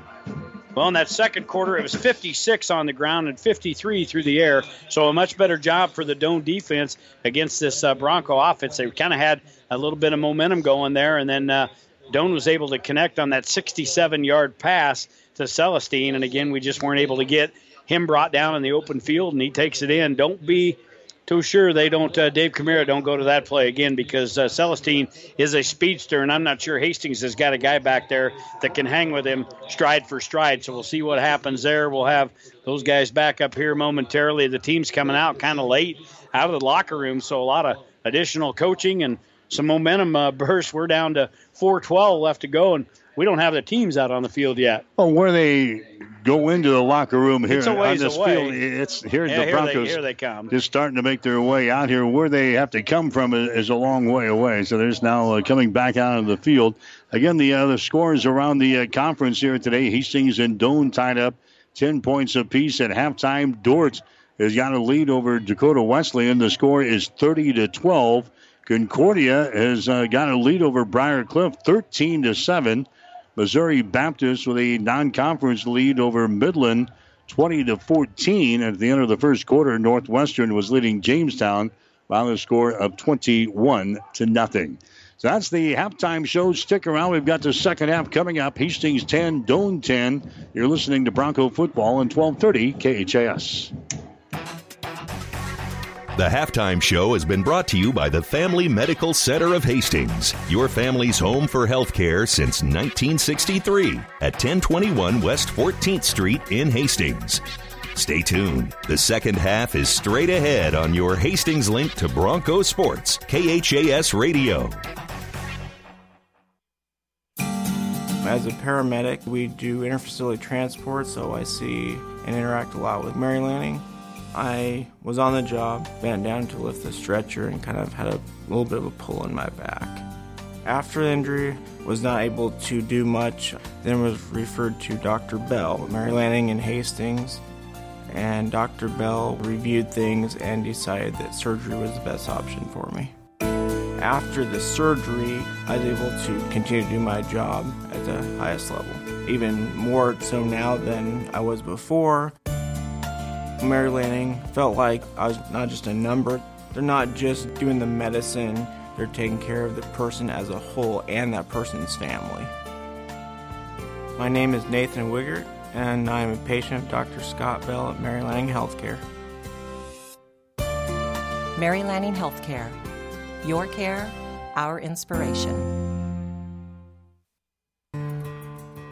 Well, in that second quarter, it was 56 on the ground and 53 through the air. So a much better job for the Doane defense against this uh, Bronco offense. They kind of had a little bit of momentum going there, and then uh, Doane was able to connect on that 67-yard pass to Celestine. And again, we just weren't able to get him brought down in the open field, and he takes it in. Don't be too sure they don't. Uh, Dave Camara don't go to that play again because uh, Celestine is a speedster, and I'm not sure Hastings has got a guy back there that can hang with him stride for stride. So we'll see what happens there. We'll have those guys back up here momentarily. The team's coming out kind of late out of the locker room, so a lot of additional coaching and some momentum uh, burst. We're down to 4:12 left to go, and we don't have the teams out on the field yet. Well, where they go into the locker room here on this away. field, it's here yeah, the Broncos. Here they, here they come. Just starting to make their way out here. Where they have to come from is, a long way away. So there's now uh, coming back out of the field. Again, the uh, the scores around the uh, conference here today. Hastings and Doane tied up 10 points apiece at halftime. Dordt has got a lead over Dakota Wesleyan. The score is 30 to 12. Concordia has uh, got a lead over Briar Cliff, 13 to 7. Missouri Baptist with a non-conference lead over Midland, 20 to 14. At the end of the first quarter, Northwestern was leading Jamestown by a score of 21 to nothing. So that's the halftime show. Stick around. We've got the second half coming up. Hastings 10, Doane 10. You're listening to Bronco Football on 1230 KHAS. The halftime show has been brought to you by the Family Medical Center of Hastings, your family's home for healthcare since 1963 at 1021 West 14th Street in Hastings. Stay tuned. The second half is straight ahead on your Hastings link to Bronco Sports, KHAS Radio. As a paramedic, we do interfacility transport, so I see and interact a lot with Mary Lanning. I was on the job, bent down to lift the stretcher, and kind of had a little bit of a pull in my back. After the injury, was not able to do much. Then was referred to Dr. Bell, Mary Lanning in Hastings, and Dr. Bell reviewed things and decided that surgery was the best option for me. After the surgery, I was able to continue to do my job at the highest level, even more so now than I was before. Mary Lanning felt like I was not just a number. They're not just doing the medicine, they're taking care of the person as a whole and that person's family. My name is Nathan Wiggert, and I'm a patient of Dr. Scott Bell at Mary Lanning Healthcare. Mary Lanning Healthcare. Your care, our inspiration.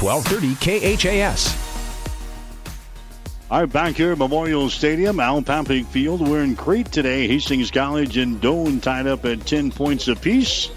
1230 KHAS. All right, back here at Memorial Stadium, Al Papik Field. We're in Crete today. Hastings College and Doane tied up at 10 points apiece.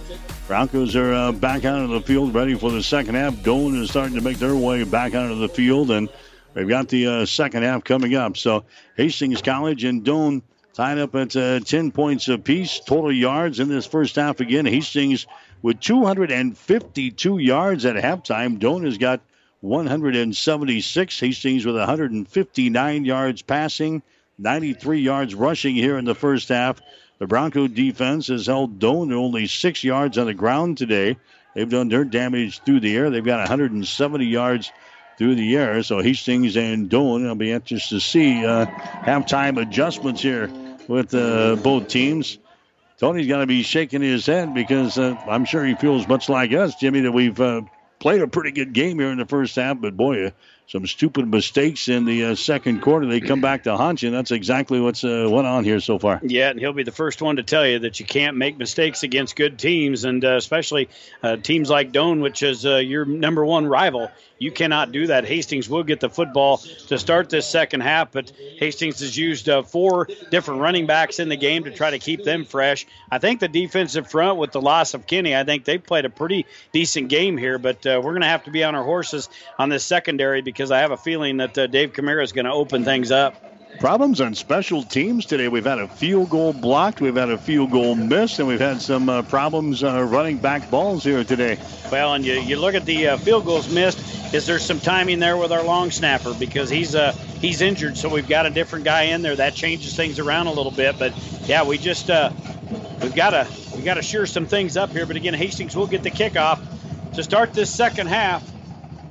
Broncos are uh, back out of the field, ready for the second half. Doane is starting to make their way back out of the field, and we've got the uh, second half coming up. So Hastings College and Doane tied up at uh, 10 points apiece. Total yards in this first half again. Hastings with 252 yards at halftime. Doane has got 176. Hastings with 159 yards passing, 93 yards rushing here in the first half. The Bronco defense has held Doane to only six yards on the ground today. They've done their damage through the air. They've got 170 yards through the air. So Hastings and Doane, I'll be anxious to see uh, halftime adjustments here with uh, both teams. Tony's going to be shaking his head because uh, I'm sure he feels much like us, Jimmy, that we've uh, played a pretty good game here in the first half. But boy, some stupid mistakes in the uh, second quarter. They come back to haunt you. And that's exactly what's uh, went on here so far. Yeah, and he'll be the first one to tell you that you can't make mistakes against good teams, and uh, especially uh, teams like Doane, which is uh, your number one rival. You cannot do that. Hastings will get the football to start this second half, but Hastings has used uh, four different running backs in the game to try to keep them fresh. I think the defensive front, with the loss of Kenny, I think they've played a pretty decent game here, but we're going to have to be on our horses on this secondary because I have a feeling that uh, Dave Camara is going to open things up. Problems on special teams today. We've had a field goal blocked, we've had a field goal missed, and we've had some uh, problems uh, running back balls here today. Well, and you, you look at the uh, field goals missed. Is there some timing there with our long snapper because he's uh he's injured, so we've got a different guy in there that changes things around a little bit. But yeah, we just uh, we've got to we got to sure some things up here. But again, Hastings will get the kickoff to start this second half.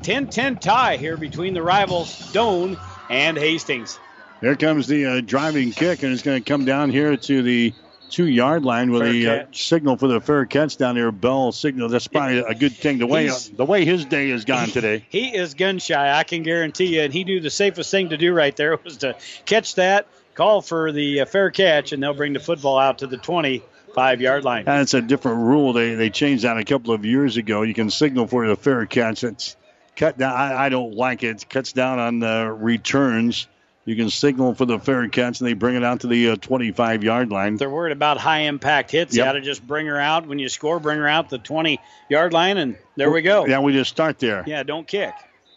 10-10 tie here between the rivals Doane and Hastings. Here comes the uh, driving kick, and it's going to come down here to the two yard line with Fair the uh, signal for the fair catch down there. Bell signal. That's probably a good thing. The way He's- the way his day has gone today. He is gun shy, I can guarantee you. And he knew the safest thing to do right there was to catch that, call for the uh, fair catch, and they'll bring the football out to the 25 yard line. That's a different rule. They they changed that a couple of years ago. You can signal for the fair catch. It's cut down. I, I don't like it. It cuts down on the returns. You can signal for the fair catch, and they bring it out to the uh, 25 yard line. They're worried about high impact hits. You got to just bring her out when you score, bring her out the 20 yard line, and there we go. Yeah, we just start there. Yeah, don't kick.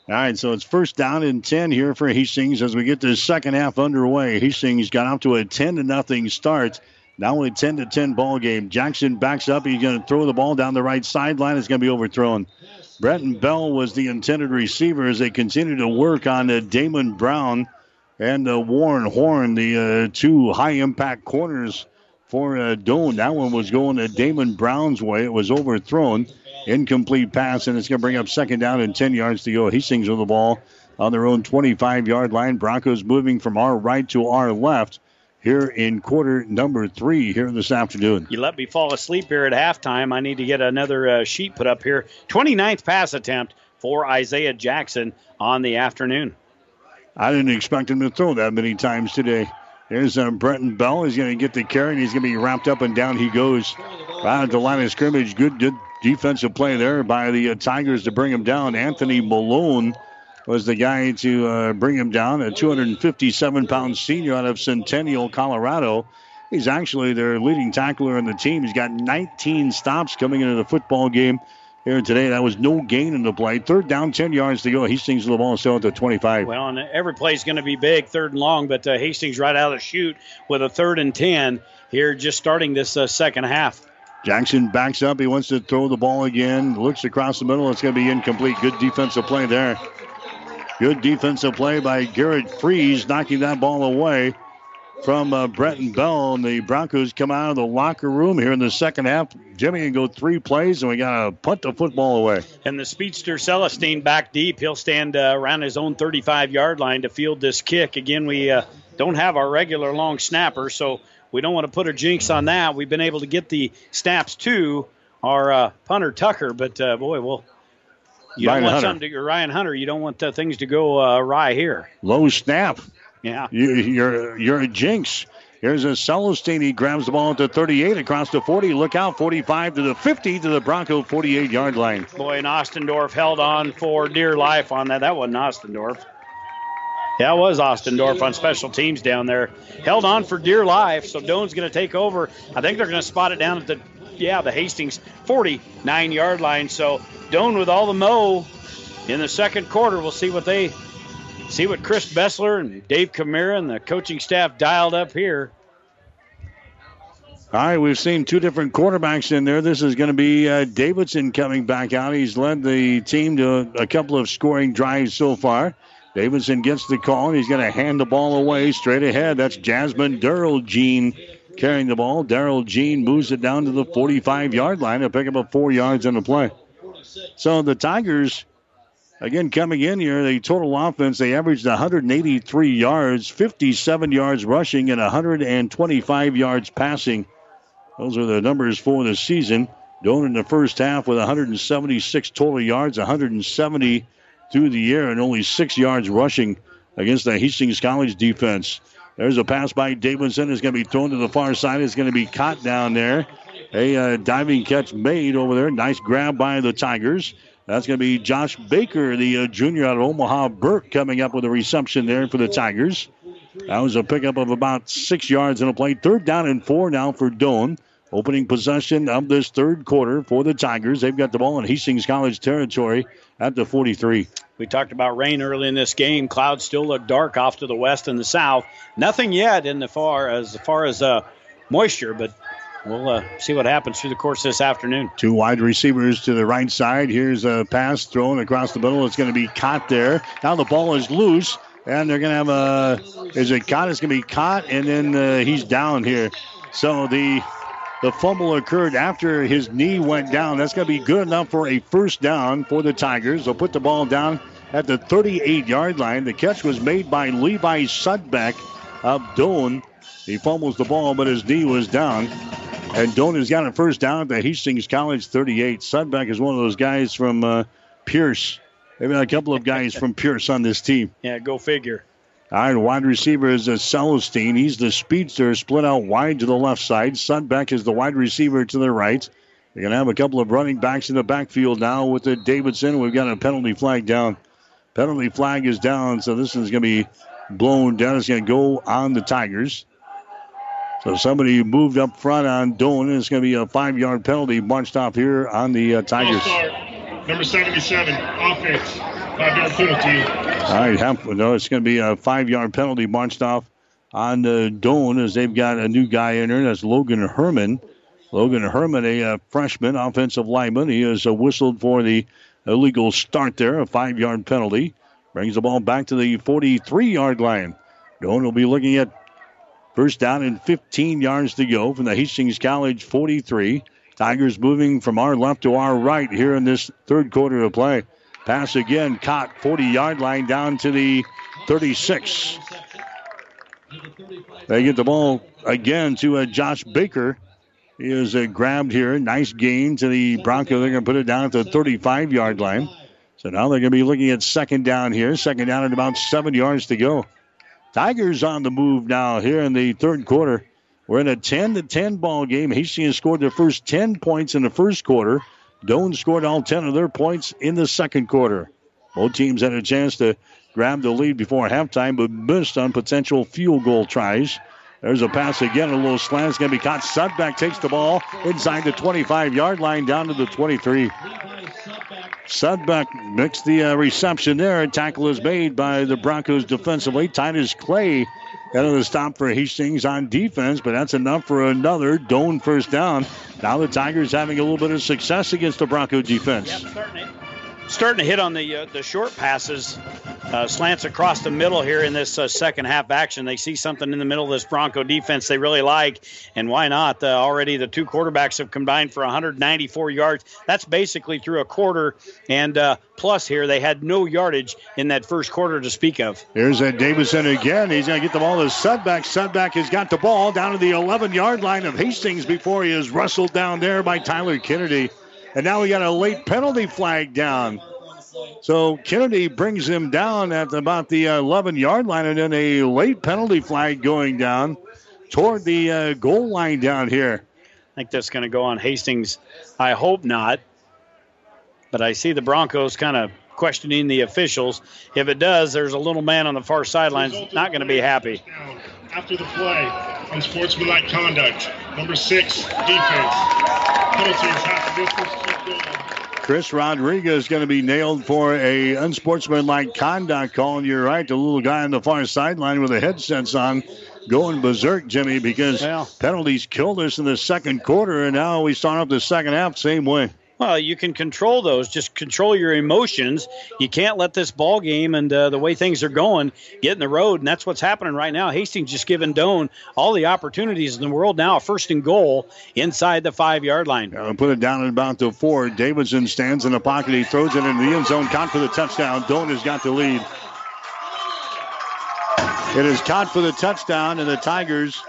All right, so it's first down and 10 here for Hastings as we get the second half underway. Hastings got out to a 10 to nothing start. Now a 10 to 10 ball game. Jackson backs up. He's going to throw the ball down the right sideline. It's going to be overthrown. Brenton Bell was the intended receiver as they continue to work on uh, Damon Brown and uh, Warren Horn, the uh, two high impact corners for uh, Doane. That one was going to Damon Brown's way. It was overthrown. Incomplete pass, and it's going to bring up second down and 10 yards to go. Hastings with the ball on their own 25 yard line. Broncos moving from our right to our left here in quarter number three here this afternoon. You let me fall asleep here at halftime. I need to get another uh, sheet put up here. 29th pass attempt for Isaiah Jackson on the afternoon. I didn't expect him to throw that many times today. There's uh, Brenton Bell. He's going to get the carry, and he's going to be wrapped up and down he goes. Right at the line of scrimmage. Good, good defensive play there by the uh, Tigers to bring him down. Anthony Malone was the guy to uh, bring him down. A 257 pound senior out of Centennial, Colorado. He's actually their leading tackler on the team. He's got 19 stops coming into the football game here today. That was no gain in the play. Third down, 10 yards to go. Hastings the ball still at the 25. Well, and every play is going to be big, third and long, but uh, Hastings right out of the chute with a third and 10 here just starting this uh, second half. Jackson backs up. He wants to throw the ball again. Looks across the middle. It's going to be incomplete. Good defensive play there. Good defensive play by Garrett Freeze, knocking that ball away from uh, Brenton Bell. And the Broncos come out of the locker room here in the second half. Jimmy can go three plays, and we got to punt the football away. And the speedster Celestine back deep. He'll stand uh, around his own 35 yard line to field this kick. Again, we uh, don't have our regular long snapper, so we don't want to put a jinx on that. We've been able to get the snaps to our uh, punter Tucker, but uh, boy, well, you Ryan don't want Hunter. something to Ryan Hunter. You don't want uh, things to go uh, awry here. Low snap. Yeah. You, you're you're a jinx. Here's a Celestine. He grabs the ball at the 38 across the 40. Look out, 45 to the 50 to the Bronco 48 yard line. Boy, and Ostendorf held on for dear life on that. That wasn't Ostendorf. Yeah, it was Ostendorf on special teams down there. Held on for dear life, so Doane's going to take over. I think they're going to spot it down at the, yeah, the Hastings 49 yard line. So Doane with all the mo in the second quarter. We'll see what they, see what Chris Bessler and Dave Camara and the coaching staff dialed up here. All right, we've seen two different quarterbacks in there. This is going to be uh, Davidson coming back out. He's led the team to a, couple of scoring drives so far. Davidson gets the call, and he's going to hand the ball away straight ahead. That's Jasmine Darrell Jean carrying the ball. Daryl Jean moves it down to the 45 yard line to pick up up four yards on the play. So the Tigers, again, coming in here, the total offense, they averaged 183 yards, 57 yards rushing, and 125 yards passing. Those are the numbers for the season. Doane in the first half with 176 total yards, 170 through the air, and only six yards rushing against the Hastings College defense. There's a pass by Davidson. It's going to be thrown to the far side. It's going to be caught down there. A uh, diving catch made over there. Nice grab by the Tigers. That's going to be Josh Baker, the uh, junior out of Omaha Burke, coming up with a reception there for the Tigers. That was a pickup of about six yards in a play. Third down and four now for Doane. Opening possession of this third quarter for the Tigers. They've got the ball in Hastings College territory at the 43. We talked about rain early in this game. Clouds still look dark off to the west and the south. Nothing yet in the far as far as uh, moisture, but we'll uh, see what happens through the course this afternoon. Two wide receivers to the right side. Here's a pass thrown across the middle. It's going to be caught there. Now the ball is loose, and they're going to have a. Is it caught? It's going to be caught, and then uh, he's down here. So the the fumble occurred after his knee went down. That's going to be good enough for a first down for the Tigers. They'll put the ball down at the 38 yard line. The catch was made by Levi Sudbeck of Doane. He fumbles the ball, but his knee was down. And Doane has got a first down at the Hastings College 38. Sudbeck is one of those guys from uh, Pierce. Got a couple of guys from Pierce on this team. Yeah, go figure. All right, wide receiver is uh, Celestine. He's the speedster, split out wide to the left side. Sudbeck is the wide receiver to the right. They're going to have a couple of running backs in the backfield now with the Davidson. We've got a penalty flag down. Penalty flag is down, so this is going to be blown down. It's going to go on the Tigers. So somebody moved up front on Doane, and it's going to be a five-yard penalty bunched off here on the uh, Tigers. Number 77, offense. All right, half, no, it's going to be a five-yard penalty bunched off on uh, Doane as they've got a new guy in there. That's Logan Herman. Logan Herman, a uh, freshman offensive lineman. He has uh, whistled for the illegal start there, a five-yard penalty. Brings the ball back to the 43-yard line. Doane will be looking at first down and 15 yards to go from the Hastings College 43. Tigers moving from our left to our right here in this third quarter of play. Pass again, caught 40 yard line down to the 36. They get the ball again to uh, Josh Baker. He is uh, grabbed here. Nice gain to the Bronco. They're going to put it down at the 35 yard line. So now they're going to be looking at second down here. Second down at about seven yards to go. Tigers on the move now here in the third quarter. We're in a 10 to 10 ball game. Hastings scored their first 10 points in the first quarter. Doane scored all 10 of their points in the second quarter. Both teams had a chance to grab the lead before halftime, but missed on potential field goal tries. There's a pass again, a little slant. It's going to be caught. Sudbeck takes the ball inside the 25 yard line down to the 23. Sudbeck makes the uh, reception there. A tackle is made by the Broncos defensively. Titus Clay the stop for Hastings on defense, but that's enough for another Doane first down. Now the Tigers having a little bit of success against the Bronco defense. Yep, starting to hit on the uh, the short passes, uh, slants across the middle here in this uh, second half action. They see something in the middle of this Bronco defense they really like, and why not? Uh, already the two quarterbacks have combined for 194 yards. That's basically through a quarter, and uh, plus here they had no yardage in that first quarter to speak of. Here's a Davidson again. He's going to get the ball to Sudbeck. Sudbeck has got the ball down to the 11 yard line of Hastings before he is rustled down there by Tyler Kennedy. And now we got a late penalty flag down. So Kennedy brings him down at about the 11 yard line, and then a late penalty flag going down toward the uh, goal line down here. I think that's going to go on Hastings. I hope not. But I see the Broncos kind of questioning the officials. If it does, there's a little man on the far sideline not going to be happy. After the play, unsportsmanlike conduct. Number six, defense. Penalties half distance Chris Rodriguez is going to be nailed for a unsportsmanlike conduct call. And you're right, the little guy on the far sideline with the headsets on going berserk, Jimmy, because yeah. penalties killed us in the second quarter, and now we start off the second half same way. Well, you can control those. Just control your emotions. You can't let this ball game and uh, the way things are going get in the road, and that's what's happening right now. Hastings just giving Doane all the opportunities in the world now. First and goal inside the five yard line. Uh, put it down at about the four. Davidson stands in the pocket. He throws it into the end zone. Caught for the touchdown. Doane has got the lead. It is caught for the touchdown, and the Tigers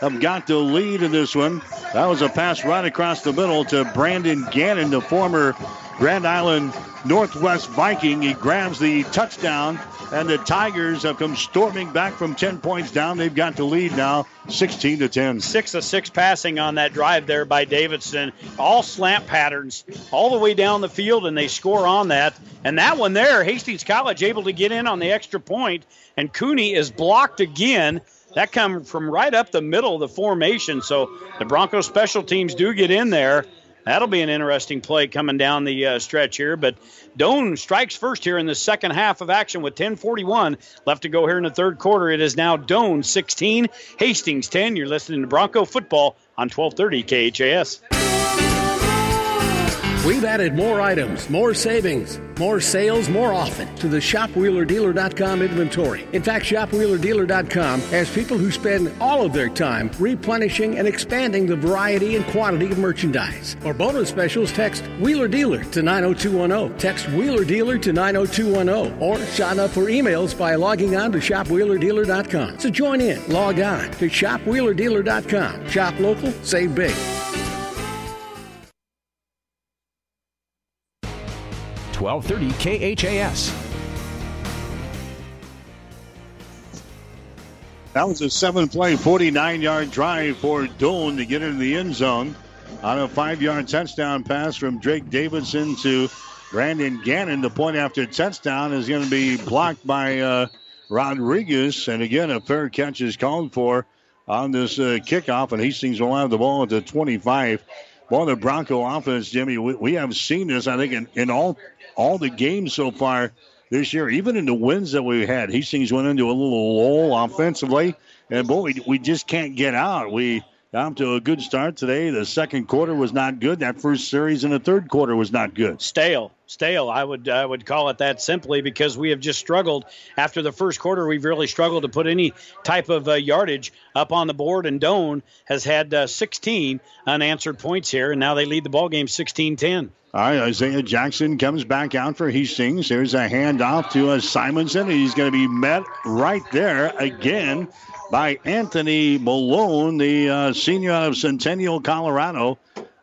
have got the lead in this one. That was a pass right across the middle to Brandon Gannon, the former Grand Island Northwest Viking. He grabs the touchdown, and the Tigers have come storming back from 10 points down. They've got the lead now, 16 to 10. Six of six passing on that drive there by Davidson. All slant patterns all the way down the field, and they score on that. And that one there, Hastings College able to get in on the extra point, and Cooney is blocked again. That come from right up the middle of the formation. So the Broncos special teams do get in there. That'll be an interesting play coming down the uh, stretch here. But Doane strikes first here in the second half of action with 10:41 left to go here in the third quarter. It is now Doane 16, Hastings 10. You're listening to Bronco football on 1230 KHAS. We've added more items, more savings, more sales more often to the ShopWheelerDealer.com inventory. In fact, ShopWheelerDealer.com has people who spend all of their time replenishing and expanding the variety and quantity of merchandise. For bonus specials, text Wheeler Dealer to 90210. Text Wheeler Dealer to 90210. Or sign up for emails by logging on to ShopWheelerDealer.com. So join in, log on to ShopWheelerDealer.com. Shop local, save big. 1230 KHAS. That was a seven play, 49 yard drive for Doane to get into the end zone. On a five yard touchdown pass from Drake Davidson to Brandon Gannon. The point after touchdown is going to be blocked by uh, Rodriguez. And again, a fair catch is called for on this uh, kickoff. And Hastings will have the ball at the 25. Well, the Bronco offense, Jimmy, we, we have seen this, I think, in, in all all the games so far this year, even in the wins that we had. Hastings went into a little lull offensively, and boy, we, we just can't get out. We got to a good start today. The second quarter was not good. That first series in the third quarter was not good. Stale, stale. I would I would call it that simply because we have just struggled after the first quarter. We've really struggled to put any type of uh, yardage up on the board. And Doane has had uh, 16 unanswered points here, and now they lead the ball game 16-10. All right, Isaiah Jackson comes back out for Hastings. There's a handoff to uh, Simonson. He's going to be met right there again by Anthony Malone, the uh, senior out of Centennial, Colorado.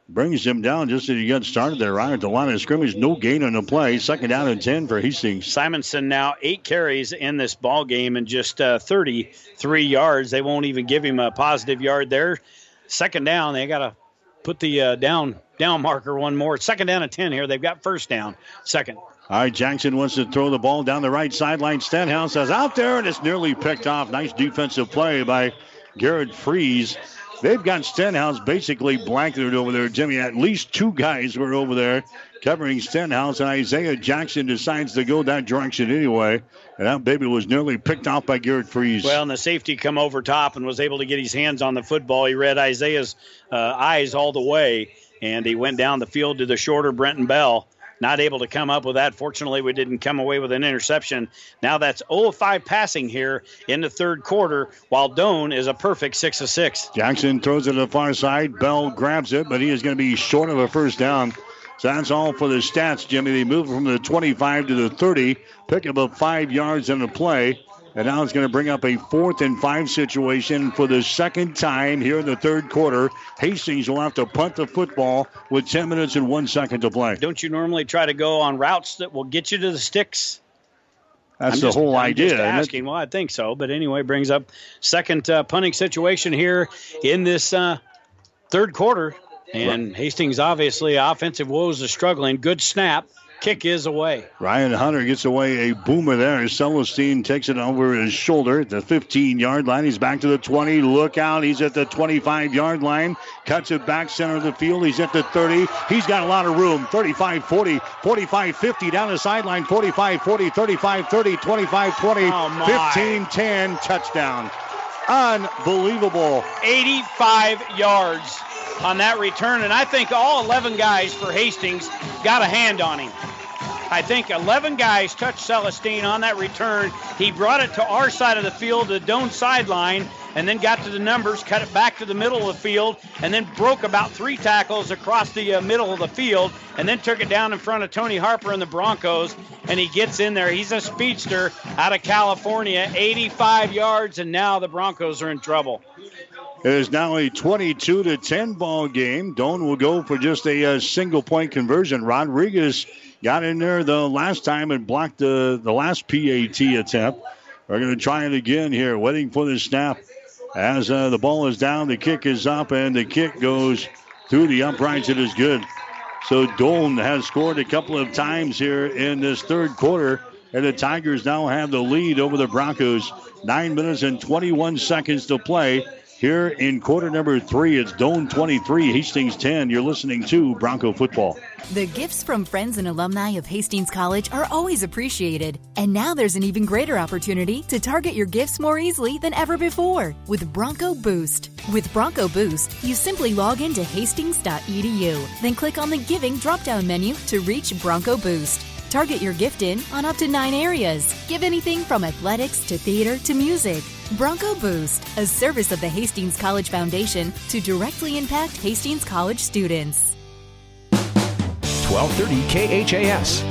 Brings him down just as he got started there, right at the line of scrimmage. No gain on the play. Second down and 10 for Hastings. Simonson now eight carries in this ball game and just uh, 33 yards. They won't even give him a positive yard there. Second down, they got to put the uh, down down marker one more. Second down and 10 here. They've got first down. Second. All right, Jackson wants to throw the ball down the right sideline. Stenhouse is out there, and it's nearly picked off. Nice defensive play by Garrett Freeze. They've got Stenhouse basically blanketed over there, Jimmy. At least two guys were over there covering Stenhouse, and Isaiah Jackson decides to go that direction anyway. And that baby was nearly picked off by Garrett Freeze. Well, and the safety come over top and was able to get his hands on the football. He read Isaiah's uh, eyes all the way, and he went down the field to the shorter Brenton Bell not able to come up with that. Fortunately, we didn't come away with an interception. Now that's 0 of 5 passing here in the third quarter, while Doane is a perfect 6 of 6. Jackson throws it to the far side. Bell grabs it, but he is going to be short of a first down. So that's all for the stats, Jimmy. They move from the 25 to the 30, pick up five yards in the play. And now it's going to bring up a fourth and five situation for the second time here in the third quarter. Hastings will have to punt the football with 10 minutes and one second to play. Don't you normally try to go on routes that will get you to the sticks? That's I'm the just, whole I'm idea. Just asking. Well, I think so. But anyway, brings up second uh, punting situation here in this uh, third quarter. And Hastings obviously offensive woes are struggling. Good snap kick is away. Ryan Hunter gets away a boomer there. Celestine takes it over his shoulder at the 15 yard line. He's back to the 20. Look out. He's at the 25 yard line. Cuts it back center of the field. He's at the 30. He's got a lot of room. 35 40, 45 50 down the sideline. 45 40, 35 30, 25 20, oh 15 10. Touchdown. Unbelievable. 85 yards on that return. And I think all 11 guys for Hastings got a hand on him. I think 11 guys touched Celestine on that return. He brought it to our side of the field, the Doane sideline, and then got to the numbers, cut it back to the middle of the field, and then broke about three tackles across the uh, middle of the field, and then took it down in front of Tony Harper and the Broncos. And he gets in there. He's a speedster out of California, 85 yards, and now the Broncos are in trouble. It is now a 22 to 10 ball game. Doane will go for just a, a, single point conversion. Rodriguez got in there the last time and blocked the, the last PAT attempt. We're going to try it again here, waiting for the snap. As uh, the ball is down, the kick is up, and the kick goes through the uprights. It is good. So Doane has scored a couple of times here in this third quarter, and the Tigers now have the lead over the Broncos. Nine minutes and 21 seconds to play here in quarter number three. It's Doane 23, Hastings 10. You're listening to Bronco Football. The gifts from friends and alumni of Hastings College are always appreciated. And now there's an even greater opportunity to target your gifts more easily than ever before with Bronco Boost. With Bronco Boost, you simply log into hastings.edu, then click on the Giving drop down menu to reach Bronco Boost. Target your gift in on up to nine areas. Give anything from athletics to theater to music. Bronco Boost, a service of the Hastings College Foundation to directly impact Hastings College students. 1230 KHAS.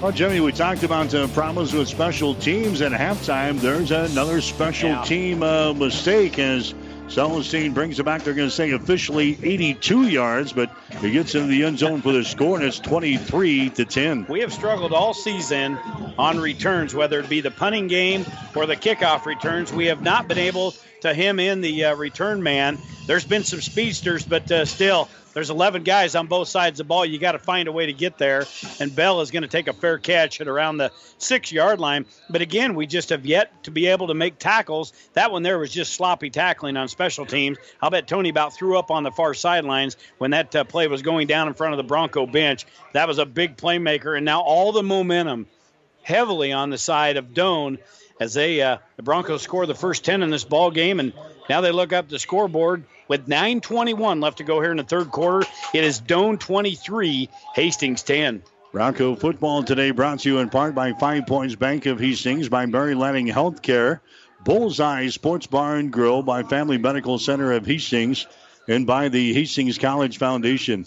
Well, Jimmy, we talked about uh, problems with special teams at halftime. There's another special Yeah. team uh, mistake as Celestine brings it back. They're going to say officially 82 yards, but he gets into the end zone for the score, and it's 23 to 10. We have struggled all season on returns, whether it be the punting game or the kickoff returns. We have not been able to him in the uh, return man. There's been some speedsters, but uh, still, there's 11 guys on both sides of the ball. You got to find a way to get there. And Bell is going to take a fair catch at around the six yard line. But again, we just have yet to be able to make tackles. That one there was just sloppy tackling on special teams. I'll bet Tony about threw up on the far sidelines when that uh, play was going down in front of the Bronco bench. That was a big playmaker. And now all the momentum heavily on the side of Doane as they uh, the Broncos score the first 10 in this ball game and now they look up the scoreboard with 9:21 left to go here in the third quarter. It is Doane 23, Hastings 10. Bronco football today brought to you in part by Five Points Bank of Hastings, by Mary Lanning Healthcare, Bullseye Sports Bar and Grill, by Family Medical Center of Hastings, and by the Hastings College Foundation.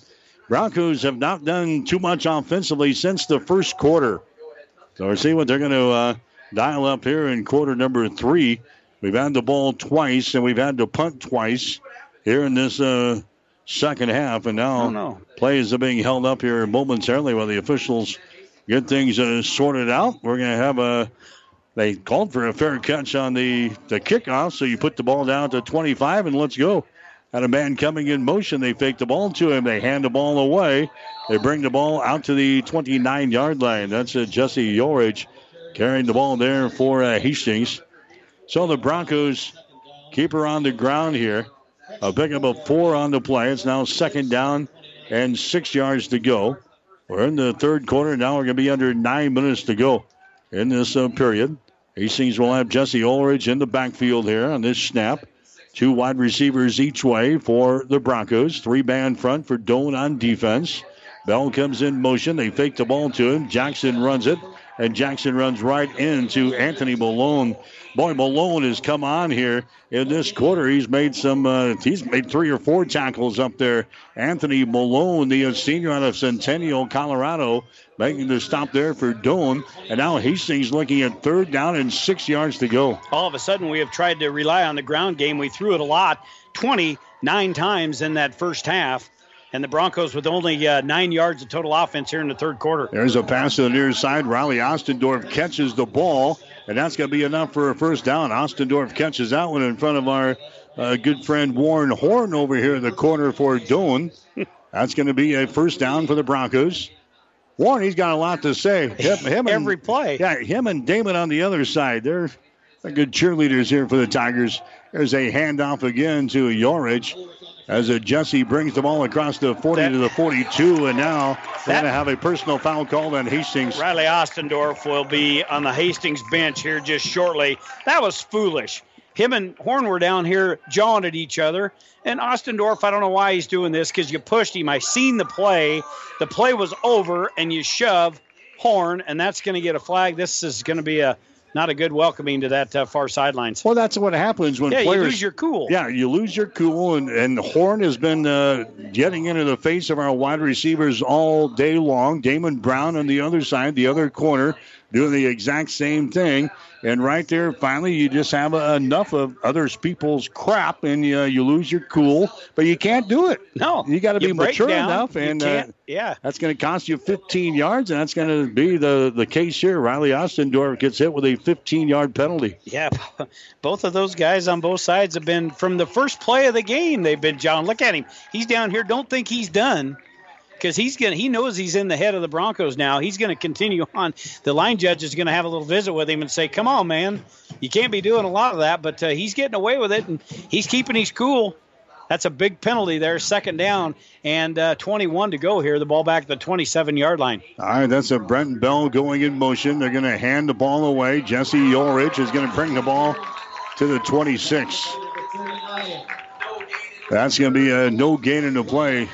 Broncos have not done too much offensively since the first quarter. So we'll see what they're going to uh, dial up here in quarter number three. We've had the ball twice, and we've had to punt twice here in this uh, second half. And now Oh, no. plays are being held up here momentarily while the officials get things uh, sorted out. We're going to have a. They called for a fair catch on the, the kickoff, so you put the ball down to 25 and let's go. Had a man coming in motion. They fake the ball to him. They hand the ball away. They bring the ball out to the 29 yard line. That's uh, Jesse Yorich carrying the ball there for uh, Hastings. So the Broncos keep her on the ground here. A pickup of four on the play. It's now second down and six yards to go. We're in the third quarter. Now we're going to be under nine minutes to go in this uh, period. Hastings will have Jesse Ulrich in the backfield here on this snap. Two wide receivers each way for the Broncos. Three man front for Doane on defense. Bell comes in motion. They fake the ball to him. Jackson runs it, and Jackson runs right into Anthony Malone. Boy, Malone has come on here in this quarter. He's made some. Uh, he's made three or four tackles up there. Anthony Malone, the senior out of Centennial, Colorado, making the stop there for Doane. And now Hastings looking at third down and six yards to go. All of a sudden, we have tried to rely on the ground game. We threw it a lot, 29 times in that first half and the Broncos with only uh, nine yards of total offense here in the third quarter. There's a pass to the near side. Riley Ostendorf catches the ball and that's going to be enough for a first down. Ostendorf catches that one in front of our uh, good friend Warren Horn over here in the corner for Doane. That's going to be a first down for the Broncos. Warren, he's got a lot to say. Him, him Every and, play. Yeah, him and Damon on the other side. They're, they're good cheerleaders here for the Tigers. There's a handoff again to Yorich as a Jesse brings the ball across the 40 that, to the 42, and now they're going to have a personal foul called on Hastings. Riley Ostendorf will be on the Hastings bench here just shortly. That was foolish. Him and Horn were down here jawing at each other. And Ostendorf, I don't know why he's doing this because you pushed him. I seen the play. The play was over, and you shove Horn, and that's going to get a flag. This is going to be a not a good welcoming to that uh, far sidelines. Well, that's what happens when yeah, players you lose your cool. Yeah, you lose your cool, and and Horn has been uh, getting into the face of our wide receivers all day long. Damon Brown on the other side, the other corner, doing the exact same thing. And right there, finally, you just have enough of other people's crap, and you, you lose your cool. But you can't do it. No, you got to be mature down. enough, and uh, yeah, that's going to cost you 15 yards, and that's going to be the the case here. Riley Ostendorf gets hit with a 15 yard penalty. Yeah, both of those guys on both sides have been from the first play of the game. They've been John. Look at him. He's down here. Don't think he's done because he's gonna he knows he's in the head of the Broncos now. He's gonna continue on. The line judge is gonna have a little visit with him and say, "Come on, man, you can't be doing a lot of that." But uh, he's getting away with it and he's keeping his cool. That's a big penalty there, second down and uh, 21 to go here. The ball back at the 27 yard line. All right, that's a Brent Bell going in motion. They're going to hand the ball away. Jesse Ulrich is going to bring the ball to the 26. That's going to be a no gain in the play.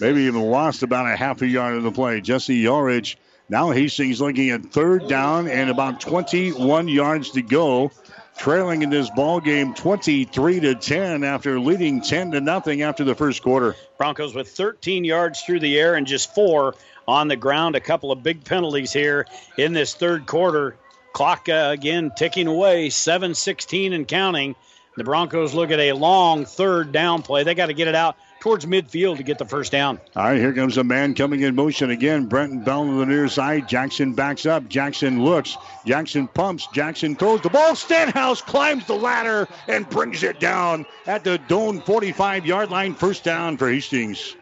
Maybe even lost about a half a yard in the play. Jesse Ulrich. Now Hastings looking at third down and about 21 yards to go. Trailing in this ball game 23 to 10 after leading 10 to nothing after the first quarter. Broncos with 13 yards through the air and just four on the ground. A couple of big penalties here in this third quarter. Clock uh, again ticking away, 7 16 and counting. The Broncos look at a long third down play. They got to get it out towards midfield to get the first down. All right, here comes a man coming in motion again. Brenton Bell to the near side. Jackson backs up. Jackson looks. Jackson pumps. Jackson throws the ball. Stenhouse climbs the ladder and brings it down at the Doane 45 yard line. First down for Hastings.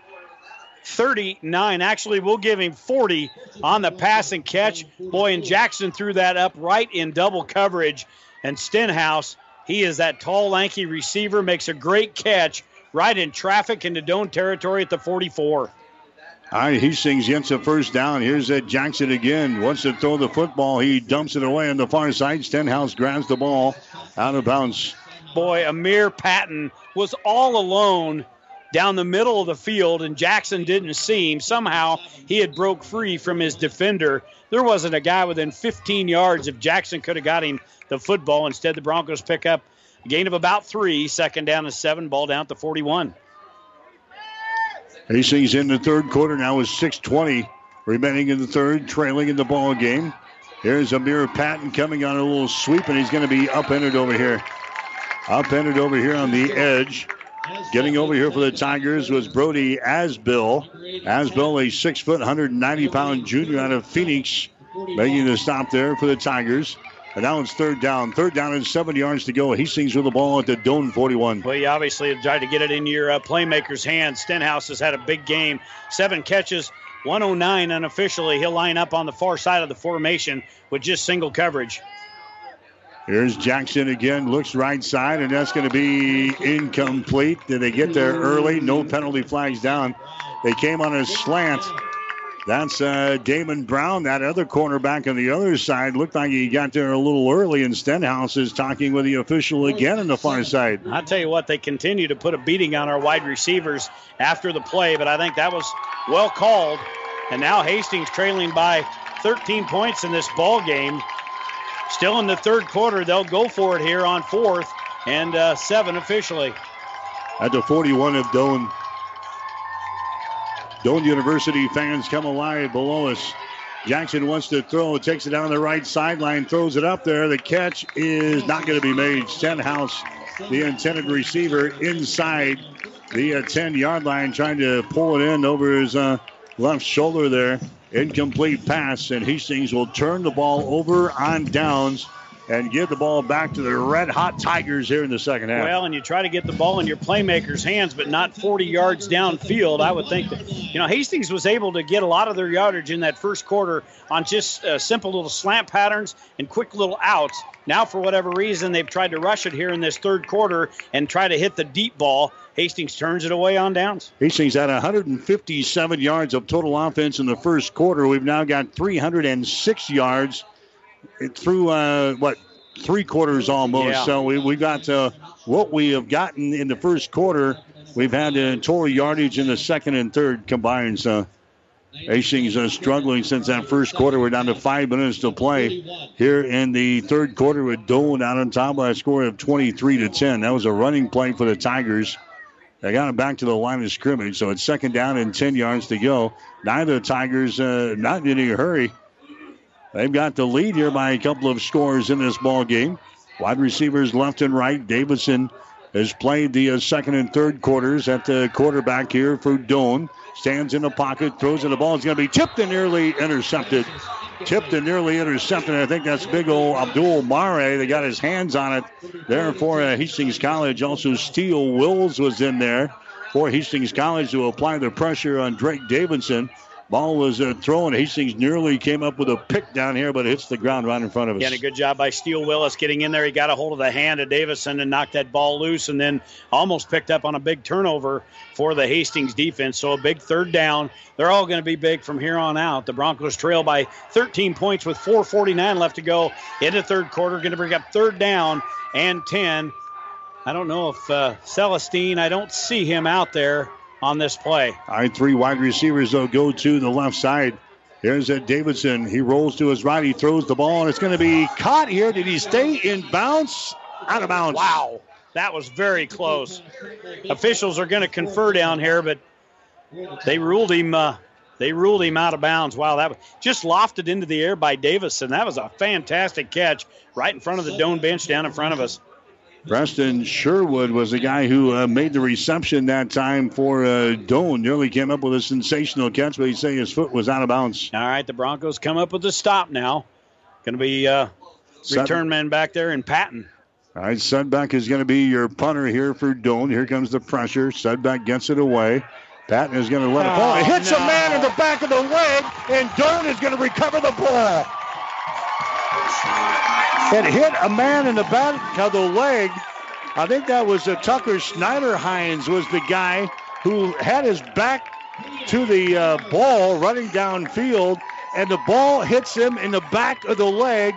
39. Actually, we'll give him 40 on the pass and catch. Boy, and Jackson threw that up right in double coverage. And Stenhouse he is that tall, lanky receiver, makes a great catch right in traffic into Doane territory at the 44. All right, Hastings gets a first down. Here's Ed Jackson again. Wants to throw the football. He dumps it away on the far side. Stenhouse grabs the ball out of bounds. Boy, Amir Patton was all alone down the middle of the field, and Jackson didn't see him. Somehow he had broke free from his defender. There wasn't a guy within 15 yards. If Jackson could have got him the football. Instead, the Broncos pick up a gain of about three, second down and seven, ball down to 41. Hastings in the third quarter now with 6:20 remaining in the third, trailing in the ball game. Here's Amir Patton coming on a little sweep, and he's going to be upended over here. Upended over here on the edge. Getting over here for the Tigers was Brody Asbill. Asbill, a six foot, 190 pound junior out of Phoenix, making the stop there for the Tigers. And now it's third down. Third down and seven yards to go. Hastings with the ball at the Doane 41. Well, you obviously tried to get it in your uh, playmaker's hands. Stenhouse has had a big game. Seven catches, 109 unofficially. He'll line up on the far side of the formation with just single coverage. Here's Jackson again, looks right side, and that's going to be incomplete. Did they get there early? No penalty flags down. They came on a slant. That's uh, Damon Brown, that other cornerback on the other side. Looked like he got there a little early, and Stenhouse is talking with the official again on the far side. I tell you what, they continue to put a beating on our wide receivers after the play, but I think that was well called. And now Hastings trailing by 13 points in this ball game. Still in the third quarter, they'll go for it here on fourth and uh, seven officially. At the 41 of Doane. Doane University fans come alive below us. Jackson wants to throw, takes it down the right sideline, throws it up there. The catch is not going to be made. Stenhouse, the intended receiver, inside the 10 yard line, trying to pull it in over his uh, left shoulder there. Incomplete pass, and Hastings will turn the ball over on downs and give the ball back to the red hot Tigers here in the second half. Well, and you try to get the ball in your playmakers' hands, but not 40 yards downfield. I would think that, you know, Hastings was able to get a lot of their yardage in that first quarter on just uh, simple little slant patterns and quick little outs. Now, for whatever reason, they've tried to rush it here in this third quarter and try to hit the deep ball. Hastings turns it away on downs. Hastings had 157 yards of total offense in the first quarter. We've now got 306 yards through uh, what three quarters almost. Yeah. So we we got uh, what we have gotten in the first quarter. We've had a total yardage in the second and third combined. So Hastings are struggling since that first quarter. We're down to five minutes to play here in the third quarter with Doane out on top by a score of 23 to 10. That was a running play for the Tigers. They got it back to the line of scrimmage, so it's second down and 10 yards to go. Neither Tigers uh, not in any hurry. They've got the lead here by a couple of scores in this ball game. Wide receivers left and right. Davidson has played the uh, second and third quarters at the quarterback here for Doane. Stands in the pocket, throws it. The ball is going to be tipped and nearly intercepted. Tipped and nearly intercepted. I think that's big old Abdul Mare. They got his hands on it there for uh, Hastings College. Also, Steele Wills was in there for Hastings College to apply the pressure on Drake Davidson. Ball was uh, thrown. Hastings nearly came up with a pick down here, but it hits the ground right in front of us. Yeah, and a good job by Steele Willis getting in there. He got a hold of the hand of Davidson and knocked that ball loose, and then almost picked up on a big turnover for the Hastings defense. So a big third down. They're all going to be big from here on out. The Broncos trail by 13 points with 4:49 left to go in the third quarter. Going to bring up third down and 10. I don't know if uh, Celestine. I don't see him out there on this play. All right, three wide receivers, though, go to the left side. Here's Ed Davidson. He rolls to his right. He throws the ball, and it's going to be caught here. Did he stay in bounds? Out of bounds. Wow. That was very close. Officials are going to confer down here, but they ruled him. Uh, they ruled him out of bounds. Wow, that was just lofted into the air by Davidson. That was a fantastic catch right in front of the Doane bench down in front of us. Preston Sherwood was the guy who uh, made the reception that time for uh, Doane. Nearly came up with a sensational catch, but he's saying his foot was out of bounds. All right, the Broncos come up with a stop now. Going to be uh, return man back there in Patton. All right, Sudbeck is going to be your punter here for Doane. Here comes the pressure. Sudbeck gets it away. Patton is going to let oh, it fall. It hits no. a man in the back of the leg, and Doane is going to recover the ball. It hit a man in the back of the leg. I think that was a Tucker Schneider Hines was the guy who had his back to the uh, ball running downfield, and the ball hits him in the back of the leg.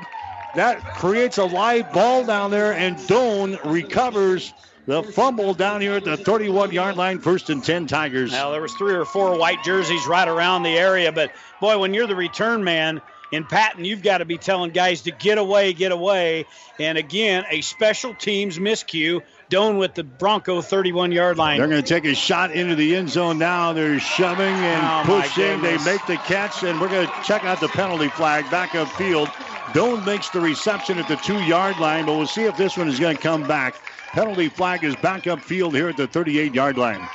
That creates a live ball down there, and Doane recovers the fumble down here at the 31 yard line, first and 10 Tigers. Now, there was three or four white jerseys right around the area, but boy, when you're the return man, in Patton, you've got to be telling guys to get away, get away. And again, a special teams miscue. Doane with the Bronco 31 yard line. They're going to take a shot into the end zone now. They're shoving and oh pushing. They make the catch, and we're going to check out the penalty flag back up field. Doane makes the reception at the two yard line, but we'll see if this one is going to come back. Penalty flag is back up field here at the 38 yard line.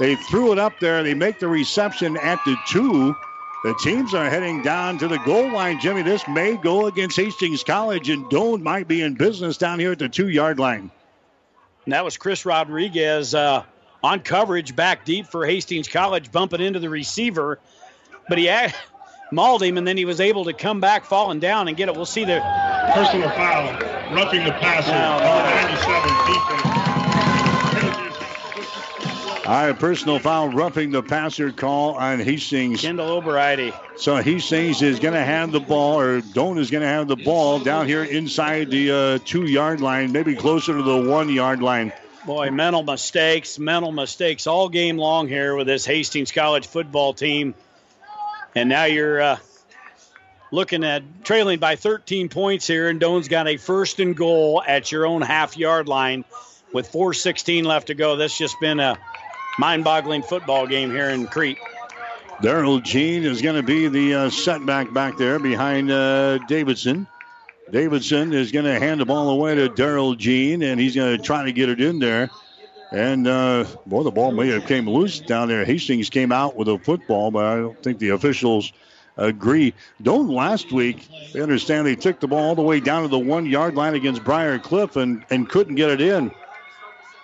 They threw it up there. They make the reception at the two. The teams are heading down to the goal line, Jimmy. This may go against Hastings College, and Doane might be in business down here at the two yard line. And that was Chris Rodriguez uh, on coverage back deep for Hastings College, bumping into the receiver. But he mauled him, and then he was able to come back falling down and get it. We'll see the personal foul, roughing the passer, number 97 defense. All right, personal foul, roughing the passer call on Hastings. Kendall O'Brien. So Hastings is going to have the ball, or Doane is going to have the ball down here inside the uh, two yard line, maybe closer to the one yard line. Boy, mental mistakes, mental mistakes all game long here with this Hastings College football team. And now you're uh, looking at trailing by 13 points here, and Doane's got a first and goal at your own half yard line with 4.16 left to go. That's just been a mind boggling football game here in Crete. Daryl Jean is going to be the uh, setback back there behind uh, Davidson. Davidson is going to hand the ball away to Daryl Jean, and he's going to try to get it in there. And, uh, boy, the ball may have came loose down there. Hastings came out with a football, but I don't think the officials agree. Don't last week, they understand they took the ball all the way down to the one yard line against Briar Cliff and, and couldn't get it in.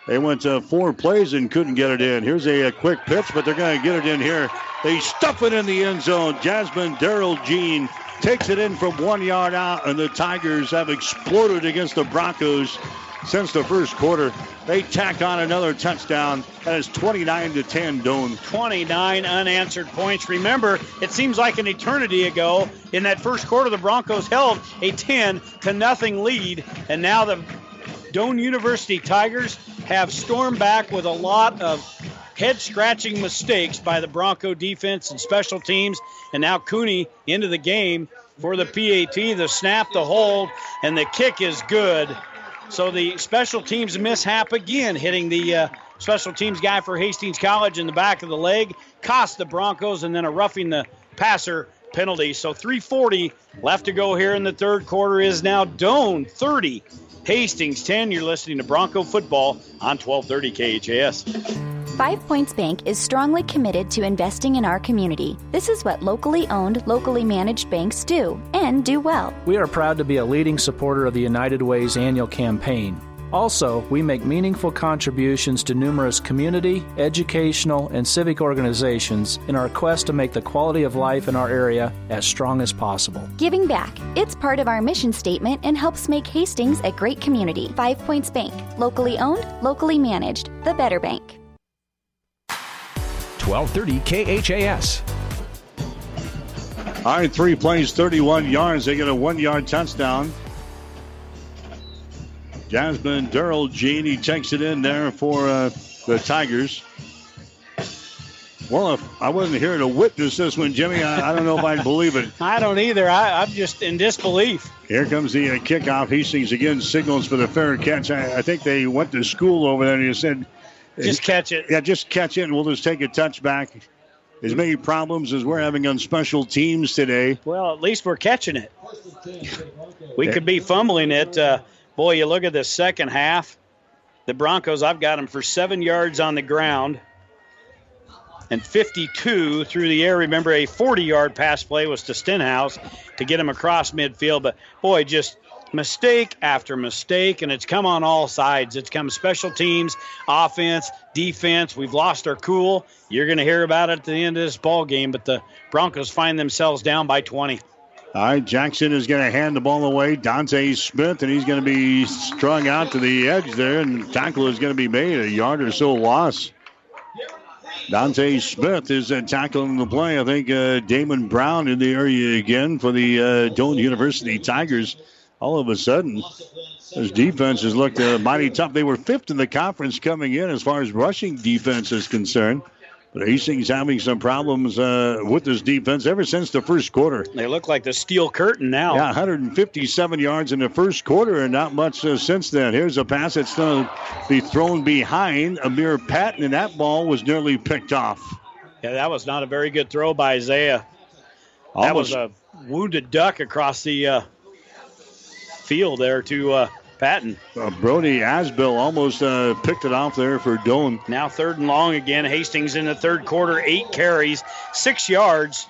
They went to four plays and couldn't get it in. Here's a, a quick pitch, but they're going to get it in here. They stuff it in the end zone. Jasmine Daryl Jean takes it in from one yard out, and the Tigers have exploded against the Broncos since the first quarter. They tack on another touchdown. That is 29 to 10, Doane. 29 unanswered points. Remember, it seems like an eternity ago. In that first quarter, the Broncos held a 10 to nothing lead, and now the Doane University Tigers have stormed back with a lot of head scratching mistakes by the Bronco defense and special teams. And now Cooney into the game for the PAT. The snap, the hold, and the kick is good. So the special teams mishap again, hitting the uh, special teams guy for Hastings College in the back of the leg, cost the Broncos, and then a roughing the passer penalty. So 340 left to go here in the third quarter is now Doane 30, Hastings 10. You're listening to Bronco football on 1230 KHAS. Five Points Bank is strongly committed to investing in our community. This is what locally owned, locally managed banks do, and do well. We are proud to be a leading supporter of the United Way's annual campaign. Also, we make meaningful contributions to numerous community, educational, and civic organizations in our quest to make the quality of life in our area as strong as possible. Giving back. It's part of our mission statement and helps make Hastings a great community. Five Points Bank. Locally owned, locally managed. The Better Bank. 1230 KHAS. All right, three plays, 31 yards. They get a one yard touchdown. Jasmine Durrell Jean, he takes it in there for uh, the Tigers. Well, if I wasn't here to witness this one, Jimmy, I, I don't know if I'd believe it. I don't either. I, am just in disbelief. Here comes the uh, kickoff. Hastings again signals for the fair catch. I, I, think they went to school over there and you said, just catch it. Yeah, just catch it, and we'll just take a touchback. As many problems as we're having on special teams today. Well, at least we're catching it. we could be fumbling it. Uh, boy, you look at the second half. The Broncos, I've got them for seven yards on the ground and 52 through the air. Remember, a 40 yard pass play was to Stenhouse to get him across midfield. But boy, just mistake after mistake, and it's come on all sides. It's come special teams, offense, defense. We've lost our cool. You're going to hear about it at the end of this ball game, but the Broncos find themselves down by 20. All right, Jackson is going to hand the ball away. Dante Smith, and he's going to be strung out to the edge there, and tackle is going to be made. A yard or so loss. Dante Smith is uh, tackling the play. I think uh, Damon Brown in the area again for the uh, Doane University Tigers all of a sudden, his defense has looked uh, mighty tough. They were fifth in the conference coming in as far as rushing defense is concerned. But Hastings having some problems uh, with this defense ever since the first quarter. They look like the steel curtain now. Yeah, 157 yards in the first quarter, and not much uh, since then. Here's a pass that's going to be thrown behind Amir Patton, and that ball was nearly picked off. Yeah, that was not a very good throw by Isaiah. Almost. That was a wounded duck across the uh, field there to uh, Patton. Uh, Brody Asbill almost uh, picked it off there for Doane. Now third and long again. Hastings in the third quarter, eight carries, six yards.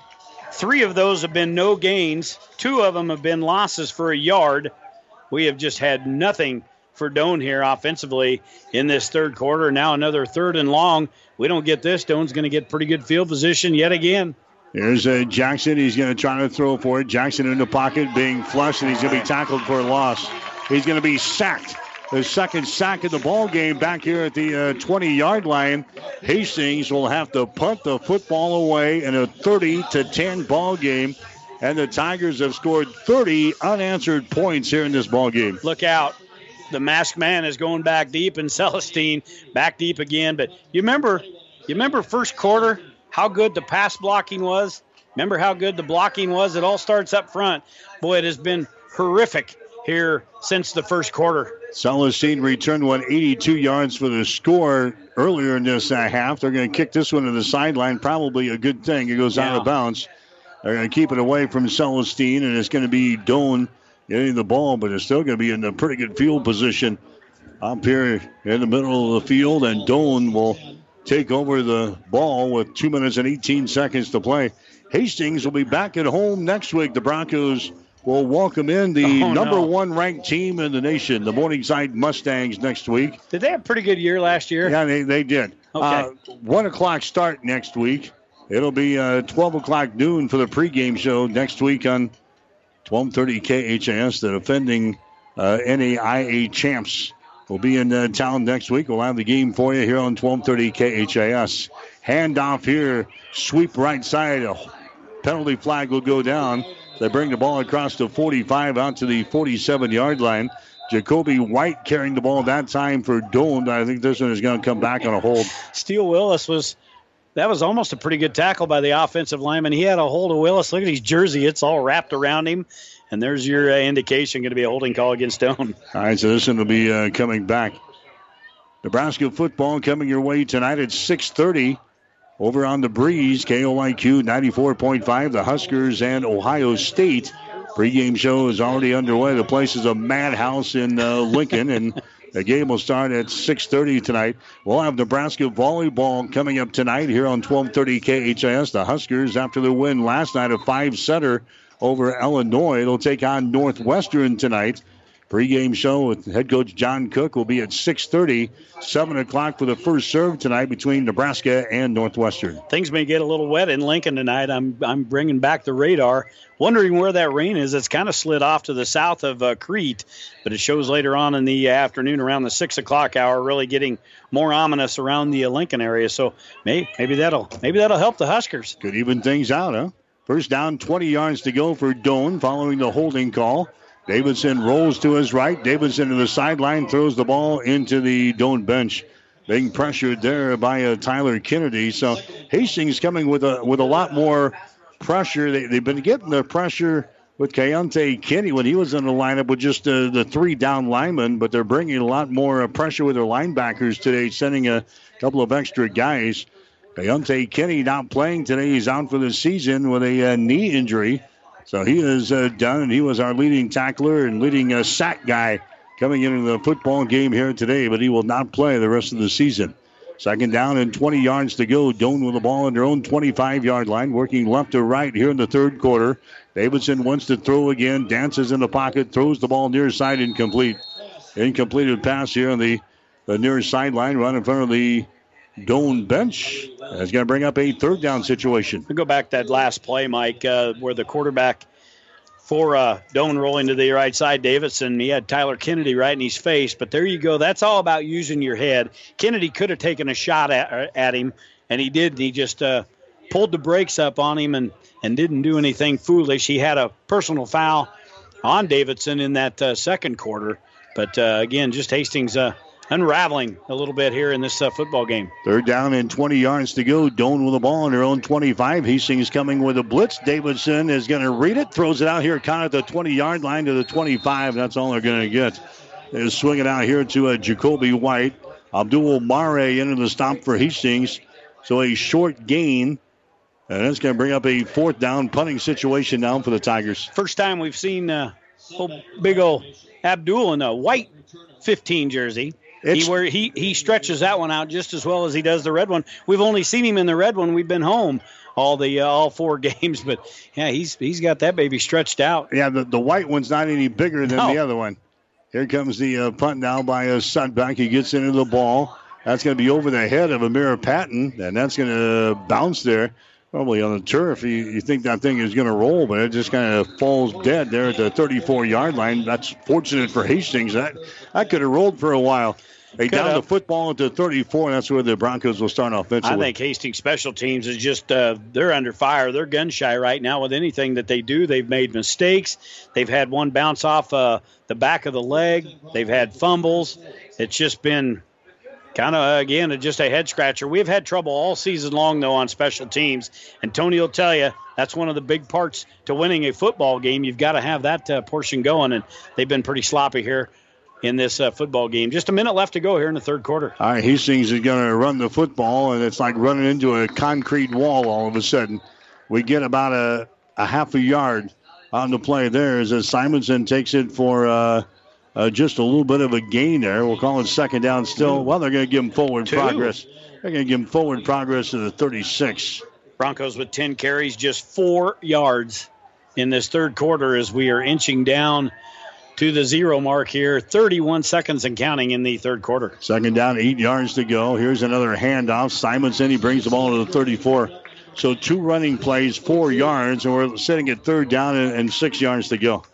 Three of those have been no gains. Two of them have been losses for a yard. We have just had nothing for Doane here offensively in this third quarter. Now another third and long. We don't get this. Doane's going to get pretty good field position yet again. There's uh, Jackson. He's going to try to throw for it. Jackson in the pocket, being flushed, and he's going to be tackled for a loss. He's going to be sacked. The second sack of the ball game back here at the 20 uh, yard line. Hastings will have to punt the football away in a 30 to 10 ball game. And the Tigers have scored 30 unanswered points here in this ball game. Look out. The masked man is going back deep, and Celestine back deep again. But you remember, you remember first quarter how good the pass blocking was. Remember how good the blocking was. It all starts up front. Boy, it has been horrific here since the first quarter. Celestine returned 182 yards for the score earlier in this uh, half. They're going to kick this one to the sideline. Probably a good thing. It goes yeah. out of bounds. They're going to keep it away from Celestine, and it's going to be Doane getting the ball, but it's still going to be in a pretty good field position up here in the middle of the field, and Doane will take over the ball with two minutes and 18 seconds to play. Hastings will be back at home next week. The Broncos will welcome in the oh, number no. one ranked team in the nation, the Morningside Mustangs, next week. Did they have a pretty good year last year? Yeah, they, they did. Okay. Uh, one o'clock start next week. It'll be uh, 12 o'clock noon for the pregame show next week on 1230 KHAS. The defending uh, NAIA champs will be in uh, town next week. We'll have the game for you here on 1230 KHAS. Handoff here, sweep right side. A penalty flag will go down. They bring the ball across the 45 out to the 47 yard line. Jacoby White carrying the ball that time for Doane. I think this one is going to come back on a hold. Steele Willis was that was almost a pretty good tackle by the offensive lineman. He had a hold of Willis. Look at his jersey; it's all wrapped around him. And there's your uh, indication going to be a holding call against Doane. All right, so this one will be uh, coming back. Nebraska football coming your way tonight at 6:30 over on the breeze. KOIQ 94.5. The Huskers and Ohio State. Pregame show is already underway. The place is a madhouse in uh, Lincoln, and the game will start at 6:30 tonight. We'll have Nebraska volleyball coming up tonight here on 12:30 KHAS. The Huskers, after the win last night of five setter over Illinois, it'll take on Northwestern tonight. Pre-game show with head coach John Cook will be at 6:30, 7 o'clock for the first serve tonight between Nebraska and Northwestern. Things may get a little wet in Lincoln tonight. I'm I'm bringing back the radar, wondering where that rain is. It's kind of slid off to the south of uh, Crete, but it shows later on in the afternoon around the six o'clock hour, really getting more ominous around the uh, Lincoln area. So maybe maybe that'll maybe that'll help the Huskers. Could even things out, huh? First down, 20 yards to go for Doane following the holding call. Davidson rolls to his right. Davidson to the sideline, throws the ball into the Doane bench. Being pressured there by uh, Tyler Kennedy. So Hastings coming with a with a lot more pressure. They, they've been getting the pressure with Keontae Kenny when he was in the lineup with just uh, the three down linemen, but they're bringing a lot more uh, pressure with their linebackers today, sending a couple of extra guys. Keontae Kenny not playing today. He's out for the season with a uh, knee injury. So he is uh, done, and he was our leading tackler and leading uh, sack guy coming into the football game here today, but he will not play the rest of the season. Second down and 20 yards to go. Doane with the ball on their own 25 yard line, working left to right here in the third quarter. Davidson wants to throw again, dances in the pocket, throws the ball near side, incomplete. Incompleted pass here on the, the near sideline, right in front of the Doane bench. That's going to bring up a third down situation. We go back that last play, Mike, uh, where the quarterback for uh, Doane rolling to the right side, Davidson. He had Tyler Kennedy right in his face, but there you go. That's all about using your head. Kennedy could have taken a shot at, uh, at him, and he did. He just uh, pulled the brakes up on him and, and didn't do anything foolish. He had a personal foul on Davidson in that uh, second quarter. But uh, again, just Hastings unraveling a little bit here in this uh, football game. Third down and 20 yards to go. Doane with the ball on their own 25. Hastings coming with a blitz. Davidson is going to read it, throws it out here, kind of the 20 yard line to the 25. That's all they're going to get. They're swinging out here to uh, Jacoby White. Abdul Mare into the stop for Hastings. So a short gain. And that's going to bring up a fourth down punting situation down for the Tigers. First time we've seen uh, old, big old Abdul in a white 15 jersey. It's, he where he he stretches that one out just as well as he does the red one. We've only seen him in the red one. We've been home all the uh, all four games, but yeah, he's he's got that baby stretched out. Yeah, the, the white one's not any bigger than no. the other one. Here comes the uh, punt now by a uh, Sudbeck. He gets into the ball. That's going to be over the head of Amir Patton, and that's going to bounce there. Probably on the turf, you, you think that thing is going to roll, but it just kind of falls dead there at the 34 yard line. That's fortunate for Hastings. That, that could have rolled for a while. They down the football the 34. That's where the Broncos will start offensively. I think Hastings special teams is just uh, they're under fire. They're gun shy right now with anything that they do. They've made mistakes. They've had one bounce off uh, the back of the leg. They've had fumbles. It's just been kind of again just a head scratcher. We've had trouble all season long though on special teams, and Tony will tell you that's one of the big parts to winning a football game. You've got to have that uh, portion going, and they've been pretty sloppy here in this uh, football game. Just a minute left to go here in the third quarter. All right, Hastings is going to run the football, and it's like running into a concrete wall all of a sudden. We get about a, a half a yard on the play there as Simonson takes it for. Uh, uh, just a little bit of a gain there. We'll call it second down still. Well, they're going to give him forward Two. progress. They're going to give him forward progress to the 36. Broncos with 10 carries, just four yards in this third quarter as we are inching down to the zero mark here. 31 seconds and counting in the third quarter. Second down, eight yards to go. Here's another handoff. Simonson, he brings the ball to the 34. So two running plays, four yards, and we're sitting at third down and, and six yards to go.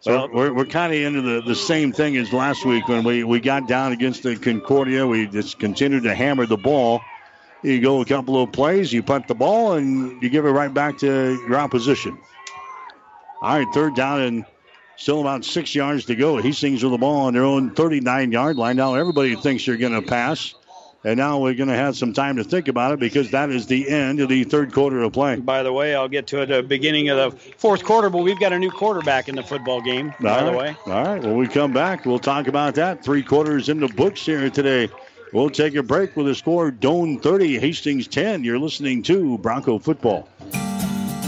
So well, we're, we're kind of into the, the same thing as last week when we, we got down against the Concordia. We just continued to hammer the ball. You go a couple of plays, you punt the ball, and you give it right back to your opposition. All right, third down and still about six yards to go. Hastings with the ball on their own 39 yard line. Now everybody thinks you're going to pass. And now we're going to have some time to think about it because that is the end of the third quarter of play. By the way, I'll get to it at the beginning of the fourth quarter, but we've got a new quarterback in the football game, All by right. the way. All right. When we come back, we'll talk about that. Three quarters in the books here today. We'll take a break with a score Doane 30, Hastings 10. You're listening to Bronco Football.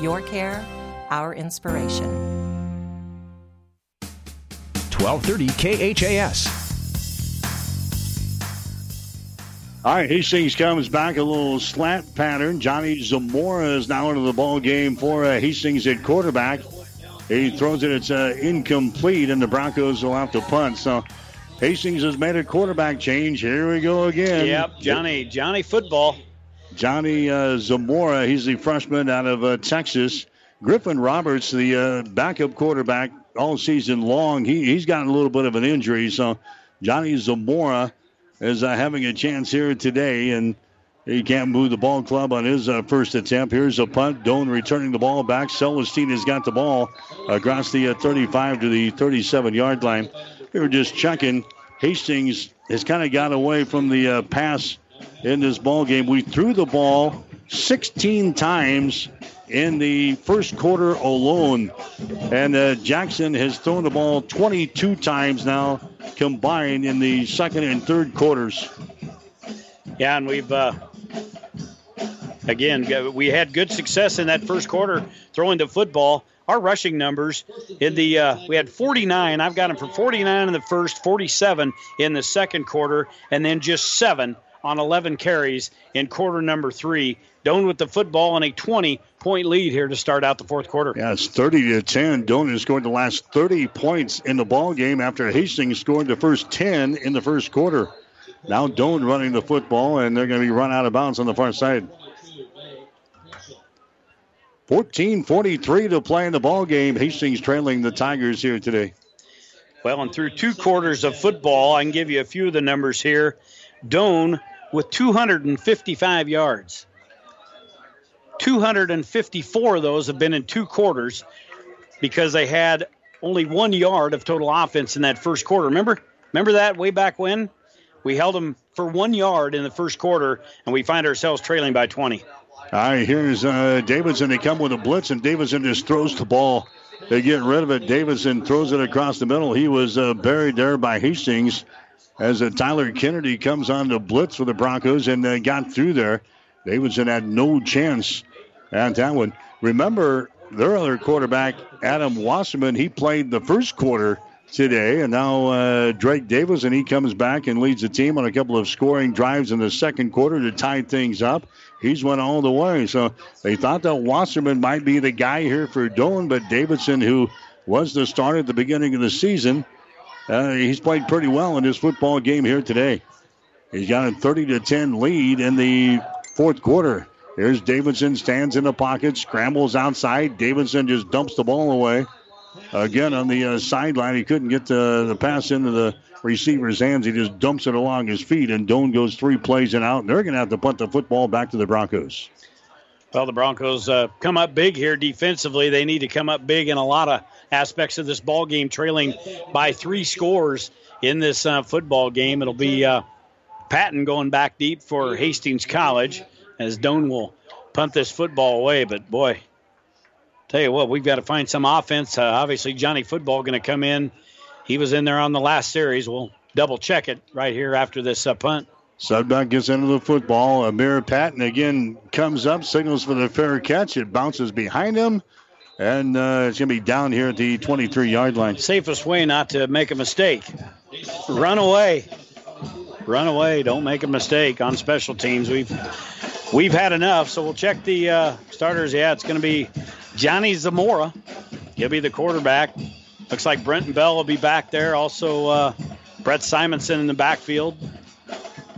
Your care, our inspiration. 1230 KHAS. All right, Hastings comes back a little slant pattern. Johnny Zamora is now into the ball game for uh, Hastings at quarterback. He throws it; it's uh, incomplete, and the Broncos will have to punt. So Hastings has made a quarterback change. Here we go again. Yep, Johnny Johnny football. Johnny uh, Zamora, he's the freshman out of uh, Texas. Griffin Roberts, the uh, backup quarterback all season long, he, he's gotten a little bit of an injury. So Johnny Zamora is uh, having a chance here today, and he can't move the ball club on his uh, first attempt. Here's a punt. Doane returning the ball back. Celestine has got the ball across the uh, 35 to the 37 yard line. We were just checking. Hastings has kind of got away from the pass in this ball game. We threw the ball 16 times in the first quarter alone. And uh, Jackson has thrown the ball 22 times now combined in the second and third quarters. Yeah, and we've. Uh, again, we had good success in that first quarter throwing the football. Our rushing numbers in the uh, we had 49. I've got them for 49 in the first, 47 in the second quarter, and then just seven on 11 carries in quarter number three. Doane with the football and a 20 point lead here to start out the fourth quarter. Yeah, it's 30 to 10. Doane has scored the last 30 points in the ball game after Hastings scored the first 10 in the first quarter. Now Doane running the football, and they're going to be run out of bounds on the far side. 14:43 to play in the ball game. Hastings trailing the Tigers here today. Well, and through two quarters of football, I can give you a few of the numbers here. Doane with 255 yards. 254 of those have been in two quarters because they had only one yard of total offense in that first quarter. Remember? Remember that way back when? We held them for one yard in the first quarter, and we find ourselves trailing by 20. All right, here's uh, Davidson. They come with a blitz, and Davidson just throws the ball. They get rid of it. Davidson throws it across the middle. He was uh, buried there by Hastings as uh, Tyler Kennedy comes on the blitz for the Broncos and uh, got through there. Davidson had no chance at that one. Remember, their other quarterback, Adam Wasserman, he played the first quarter today, and now uh, Drake Davis, and he comes back and leads the team on a couple of scoring drives in the second quarter to tie things up. He's went all the way, so they thought that Wasserman might be the guy here for Doane, but Davidson, who was the starter at the beginning of the season, uh, he's played pretty well in this football game here today. He's got a 30 to 10 lead in the fourth quarter. Here's Davidson, stands in the pocket, scrambles outside. Davidson just dumps the ball away. Again on the uh, sideline, he couldn't get the, the pass into the receiver's hands. He just dumps it along his feet, and Doane goes three plays and out. And they're going to have to punt the football back to the Broncos. Well, the Broncos uh, come up big here defensively. They need to come up big in a lot of aspects of this ball game, trailing by three scores in this uh, football game. It'll be uh, Patton going back deep for Hastings College as Doane will punt this football away. But boy, tell you what, we've got to find some offense. Uh, obviously, Johnny Football going to come in. He was in there on the last series. We'll double check it right here after this uh, punt. Sudbeck gets into the football. Amir Patton again comes up, signals for the fair catch. It bounces behind him, and uh, it's going to be down here at the 23 yard line. Safest way not to make a mistake. Run away. Run away. Don't make a mistake on special teams. We've we've had enough, so we'll check the uh, starters. Yeah, it's going to be Johnny Zamora. He'll be the quarterback. Looks like Brenton Bell will be back there. Also, uh, Brett Simonson in the backfield.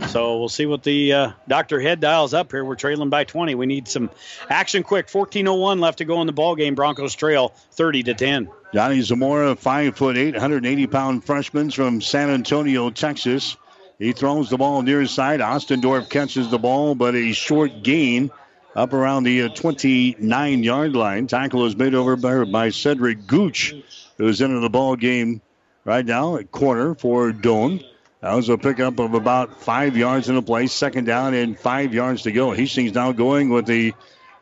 So we'll see what the uh, Dr. Head dials up here. We're trailing by 20. We need some action quick. 14:01 left to go in the ball game. Broncos trail 30 to 10. Johnny Zamora, five foot eight, 180 pound freshman from San Antonio, Texas. He throws the ball near his side. Ostendorf catches the ball, but a short gain up around the uh, 29 yard line. Tackle is made over by, by Cedric Gooch, who's into the ball game right now at corner for Doane. That was a pickup of about five yards in the play. Second down and five yards to go. Hastings now going with the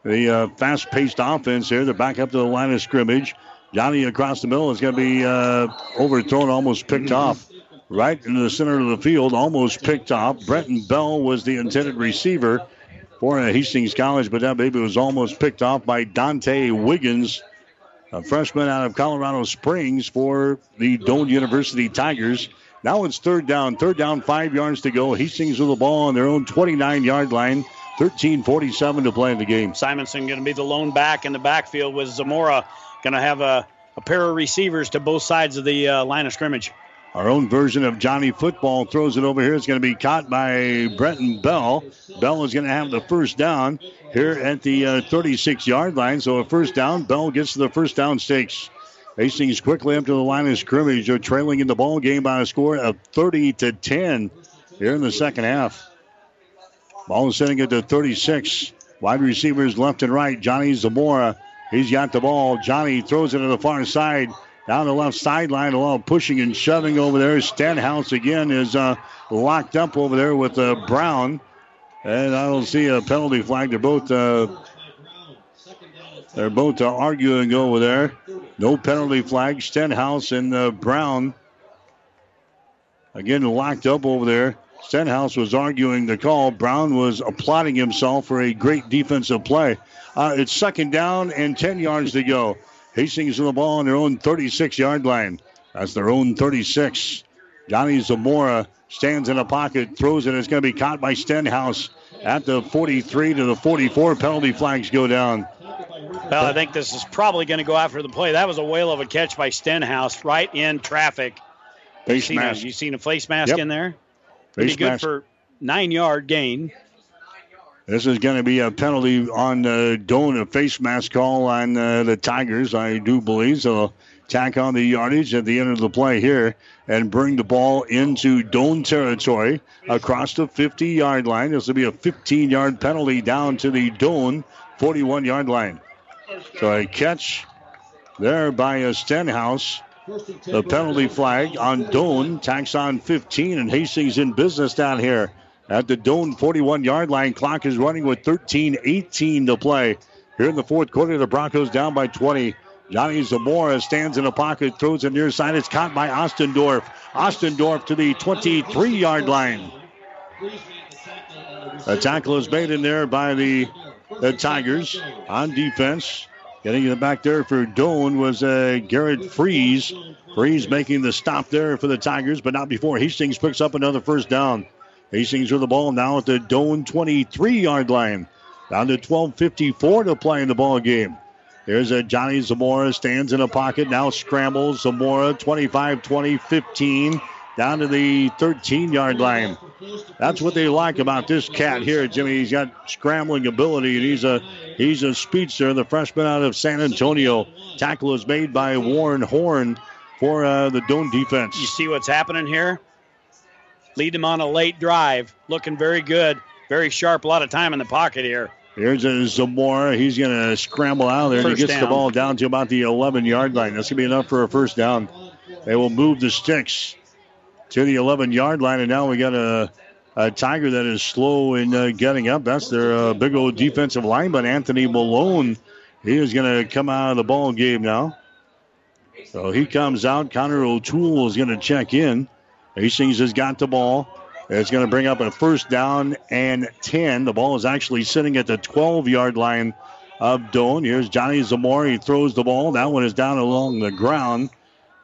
the uh, fast-paced offense here. They're back up to the line of scrimmage. Johnny across the middle is going to be uh, overthrown, almost picked off right into the center of the field, almost picked off. Brenton Bell was the intended receiver for Hastings College, but that baby was almost picked off by Dante Wiggins, a freshman out of Colorado Springs for the Doane University Tigers. Now it's third down. Third down, five yards to go. Hastings with the ball on their own 29 yard line. 13:47 to play in the game. Simonson going to be the lone back in the backfield with Zamora going to have a, a, pair of receivers to both sides of the uh, line of scrimmage. Our own version of Johnny Football throws it over here. It's going to be caught by Brenton Bell. Bell is going to have the first down here at the 36 uh, yard line. So a first down. Bell gets to the first down stakes. Hastings quickly up to the line of scrimmage. They're trailing in the ball game by a score of 30 to 10 here in the second half. Ball is sitting at the 36. Wide receivers left and right. Johnny Zamora. He's got the ball. Johnny throws it to the far side. Down the left sideline, a lot of pushing and shoving over there. Stenhouse again is uh, locked up over there with uh, Brown. And I don't see a penalty flag. They're both uh, they're both uh, arguing over there. No penalty flag. Stenhouse and uh, Brown again locked up over there. Stenhouse was arguing the call. Brown was applauding himself for a great defensive play. Uh, it's second down and 10 yards to go. Hastings with the ball on their own 36 yard line. That's their own 36. Johnny Zamora stands in a pocket, throws it. It's going to be caught by Stenhouse at the 43 to the 44. Penalty flags go down. Well, I think this is probably going to go after the play. That was a whale of a catch by Stenhouse right in traffic. Face you mask. A, you seen a face mask yep. in there? Pretty face good mask. for nine yard gain. This is going to be a penalty on uh, Doane, a face mask call on uh, the Tigers, I do believe. So tack on the yardage at the end of the play here and bring the ball into Doane territory across the 50 yard line. This will be a 15 yard penalty down to the Doane 41 yard line. So a catch there by a Stenhouse The penalty flag on Doane. Tax on 15, and Hastings in business down here at the Doane 41 yard line. Clock is running with 13 18 to play. Here in the fourth quarter, the Broncos down by 20. Johnny Zamora stands in a pocket, throws it near side. It's caught by Ostendorf. Ostendorf to the 23 yard line. A tackle is made in there by the, the Tigers on defense. Getting it back there for Doane was uh, Garrett Freeze. Freeze making the stop there for the Tigers, but not before Hastings picks up another first down. Hastings with the ball now at the Doane 23 yard line. Down to 12.54 to play in the ball game. There's a Johnny Zamora stands in a pocket, now scrambles. Zamora 25 20 15 down to the 13 yard line. That's what they like about this cat here, Jimmy. He's got scrambling ability, and he's a he's a speedster. The freshman out of San Antonio. Tackle is made by Warren Horn for uh, the Doane defense. You see what's happening here? Lead him on a late drive, looking very good, very sharp. A lot of time in the pocket here. Here's a Zamora. He's going to scramble out of there, and he gets down. the ball down to about the 11 yard line. That's going to be enough for a first down. They will move the sticks to the 11 yard line, and now we got a, a Tiger that is slow in uh, getting up. That's their uh, big old defensive lineman, Anthony Malone. He is going to come out of the ball game now. So he comes out. Connor O'Toole is going to check in. Hastings has got the ball. It's going to bring up a first down and 10. The ball is actually sitting at the 12 yard line of Doane. Here's Johnny Zamora. He throws the ball. That one is down along the ground.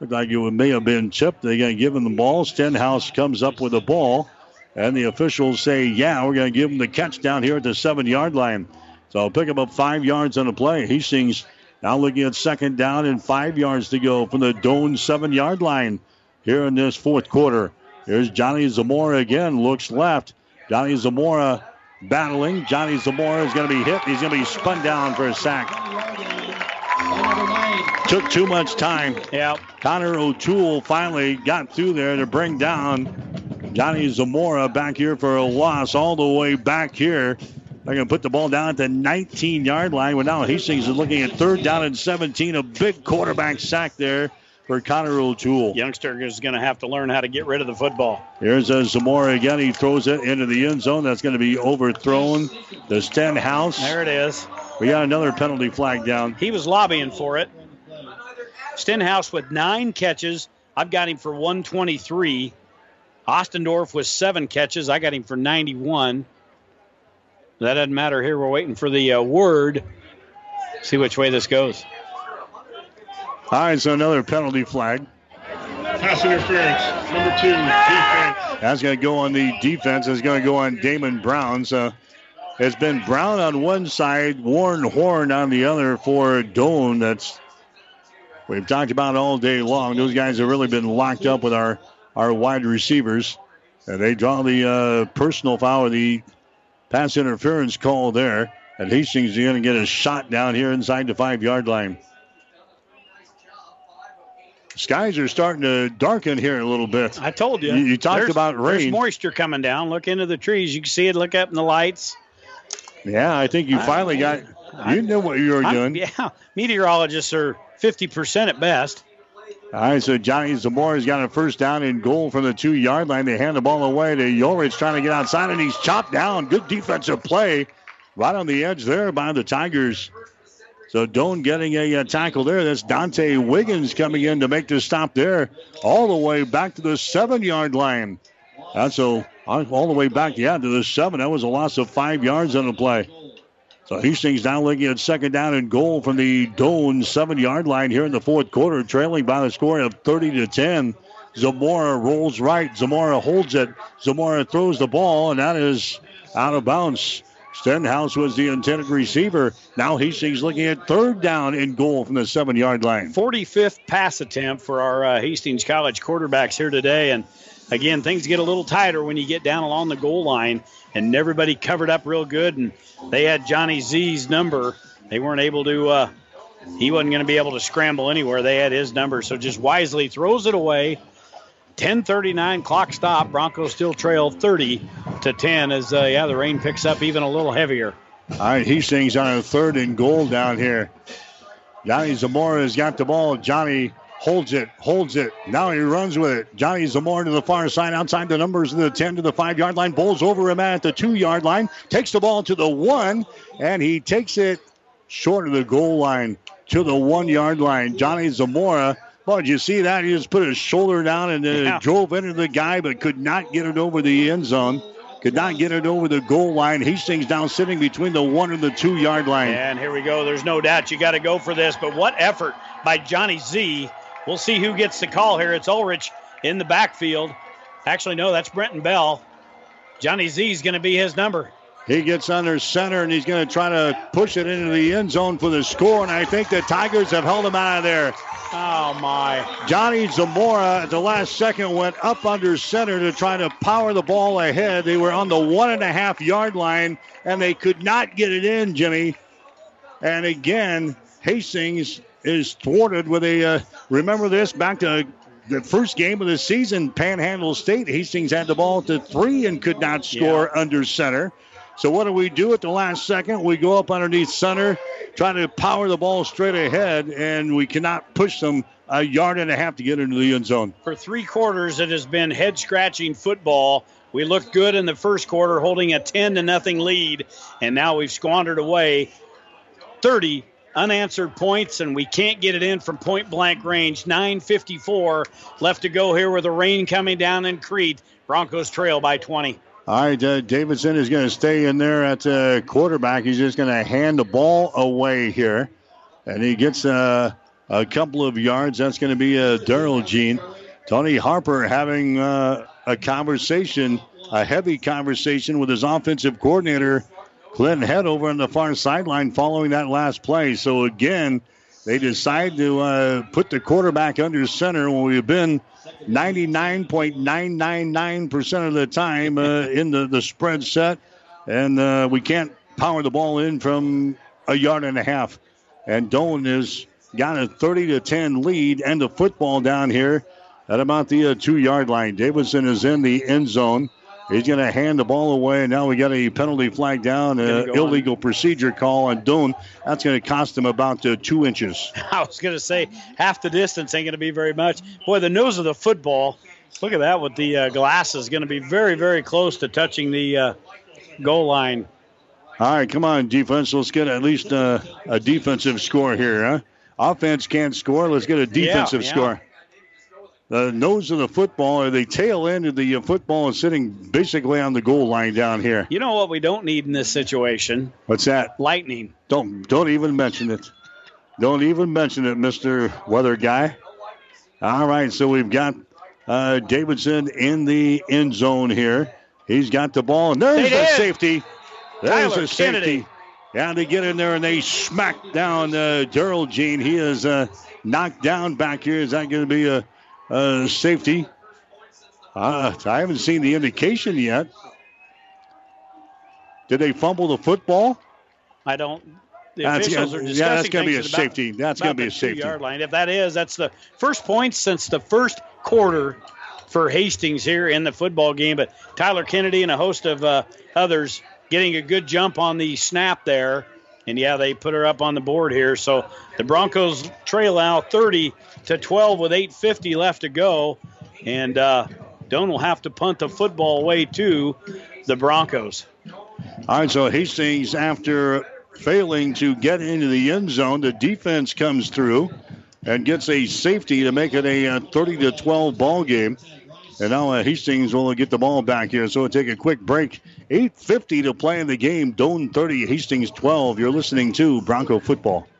Looked like it may have been chipped. They're going to give him the ball. Stenhouse comes up with the ball. And the officials say, yeah, we're going to give him the catch down here at the seven yard line. So pick him up five yards on the play. Hastings now looking at second down and five yards to go from the Doane seven yard line here in this fourth quarter. Here's Johnny Zamora again, looks left. Johnny Zamora battling. Johnny Zamora is going to be hit. He's going to be spun down for a sack. Took too much time. Yeah. Connor O'Toole finally got through there to bring down Johnny Zamora back here for a loss all the way back here. They're going to put the ball down at the 19 yard line. Well, now Hastings is looking at third down and 17. A big quarterback sack there for Connor O'Toole. Youngster is going to have to learn how to get rid of the football. Here's a Zamora again. He throws it into the end zone. That's going to be overthrown. The Stenhouse. There it is. We got another penalty flag down. He was lobbying for it. Stenhouse with nine catches. I've got him for 123. Ostendorf with seven catches. I got him for 91. That doesn't matter here. We're waiting for the uh, word. See which way this goes. All right, so another penalty flag. Pass interference, number two, defense. That's going to go on the defense. It's going to go on Damon Brown. So it's been Brown on one side, Warren Horn on the other for Doane. That's we've talked about all day long. Those guys have really been locked up with our our wide receivers. And they draw the uh, personal foul, the pass interference call there. And Hastings is going to get a shot down here inside the five yard line. Skies are starting to darken here a little bit. I told you. You, you talked There's- about rain. There's moisture coming down. Look into the trees. You can see it. Look up in the lights. Yeah, I think you finally got. You knew what you were I'm- doing. Yeah, meteorologists are 50% at best. All right, so Johnny Zamora's got a first down and goal from the two yard line. They hand the ball away to Yorich trying to get outside, and he's chopped down. Good defensive play right on the edge there by the Tigers. So Doane getting a, uh tackle there. That's Dante Wiggins coming in to make the stop there, all the way back to the seven yard line. That's a all the way back, yeah, to the seven. That was a loss of five yards on the play. So Hastings now looking at second down and goal from the Doane seven yard line here in the fourth quarter, trailing by the score of 30 to 10. Zamora rolls right. Zamora holds it. Zamora throws the ball, and that is out of bounds. Stenhouse was the intended receiver. Now Hastings looking at third down and goal from the seven yard line. 45th pass attempt for our uh, Hastings College quarterbacks here today. And again, things get a little tighter when you get down along the goal line, and everybody covered up real good. And they had Johnny Z's number. They weren't able to. Uh, he wasn't going to be able to scramble anywhere. They had his number, so just wisely throws it away. 10:39 clock stop. Broncos still trail 30 to 10 as uh, yeah the rain picks up even a little heavier. All right, Hastings on a third and goal down here. Johnny Zamora has got the ball. Johnny holds it, holds it. Now he runs with it. Johnny Zamora to the far side, outside the numbers of the 10 to the 5 yard line. Bowls over him at the 2 yard line. Takes the ball to the 1, and he takes it short of the goal line to the 1 yard line. Johnny Zamora. Well, did you see that? He just put his shoulder down and then Yeah. drove into the guy, but could not get it over the end zone. Could not get it over the goal line. Hastings down sitting between the one and the two yard line. And here we go. There's no doubt you got to go for this. But what effort by Johnny Z. We'll see who gets the call here. It's Ulrich in the backfield. Actually, no, that's Brenton Bell. Johnny Z is going to be his number. He gets under center and he's going to try to push it into the end zone for the score. And I think the Tigers have held him out of there. Oh, my. Johnny Zamora at the last second went up under center to try to power the ball ahead. They were on the one and a half yard line and they could not get it in, Jimmy. And again, Hastings is thwarted with a. Uh, remember this back to the first game of the season, Panhandle State. Hastings had the ball to three and could not score under center. So what do we do at the last second? We go up underneath center, try to power the ball straight ahead, and we cannot push them a yard and a half to get into the end zone. For three quarters, it has been head scratching football. We looked good in the first quarter, holding a 10 to nothing lead, and now we've squandered away 30 unanswered points, and we can't get it in from point blank range. 9.54 left to go here with the rain coming down in Crete. Broncos trail by 20. All right, uh, Davidson is going to stay in there at uh, quarterback. He's just going to hand the ball away here, and he gets uh, a couple of yards. That's going to be a Daryl Gene. Tony Harper having uh, a conversation, a heavy conversation with his offensive coordinator, Clint Head, over on the far sideline following that last play. So again, they decide to uh, put the quarterback under center when we've been 99.999% of the time uh, in the, the spread set. And uh, we can't power the ball in from a yard and a half. And Doane has got a 30 to 10 lead and the football down here at about the uh, two yard line. Davidson is in the end zone. He's going to hand the ball away. And now we got a penalty flag down, an on. illegal procedure call on Doane. That's going to cost him about uh, two inches. I was going to say half the distance ain't going to be very much. Boy, the nose of the football, look at that with the uh, glasses, going to be very, very close to touching the uh, goal line. All right, come on, defense. Let's get at least uh, a defensive score here, huh? Offense can't score. Let's get a defensive yeah. score. The nose of the football, or the tail end of the uh, football, is sitting basically on the goal line down here. You know what we don't need in this situation? What's that? Lightning. Don't don't even mention it. Don't even mention it, Mister Weather Guy. All right, so we've got uh, Davidson in the end zone here. He's got the ball, and there's a safety. There's Tyler a safety. Kennedy. Yeah, they get in there and they smack down uh, Daryl Jean. He is uh, knocked down back here. Is that going to be a, a safety? Uh, I haven't seen the indication yet. Did they fumble the football? I don't. The That's officials gonna- are yeah, that's gonna be things a about- safety. That's gonna be a safety. Two-yard line. If that is, that's the first point since the first quarter for Hastings here in the football game. But Tyler Kennedy and a host of uh, others getting a good jump on the snap there. And yeah, they put her up on the board here. So the Broncos trail out 30 to 12 with 8:50 left to go, and uh, Doane will have to punt the football away to the Broncos. All right, so Hastings, after failing to get into the end zone, the defense comes through and gets a safety to make it a uh, 30 to 12 ball game. And now uh, Hastings will get the ball back here. So we'll take a quick break. 8.50 to play in the game. Doane 30, Hastings 12. You're listening to Bronco Football.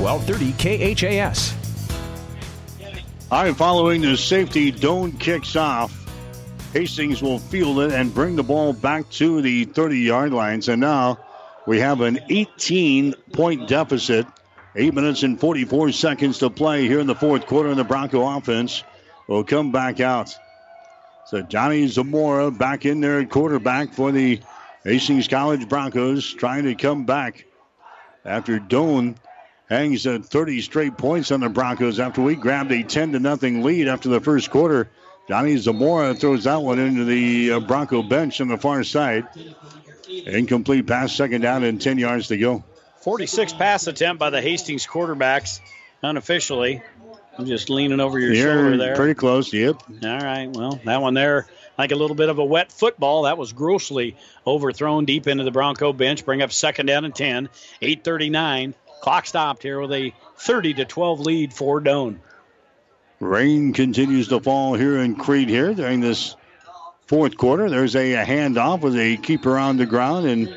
1230 KHAS. Right, following the safety, Doane kicks off. Hastings will field it and bring the ball back to the 30 yard line. So now we have an 18 point deficit Eight minutes and 44 seconds to play here in the fourth quarter, and the Bronco offense will come back out. So Johnny Zamora back in there at quarterback for the Hastings College Broncos, trying to come back after Doane hangs at 30 straight points on the Broncos after we grabbed a 10 to nothing lead after the first quarter. Johnny Zamora throws that one into the uh, Bronco bench on the far side. Incomplete pass, second down, and 10 yards to go. 46 pass attempt by the Hastings quarterbacks unofficially. I'm just leaning over your You're shoulder there. Pretty close, yep. All right, well, that one there, like a little bit of a wet football. That was grossly overthrown deep into the Bronco bench. Bring up second down and 10. 839. Clock stopped here with a 30 to 12 lead for Doane. Rain continues to fall here in Crete here during this fourth quarter. There's a, a handoff with a keeper on the ground and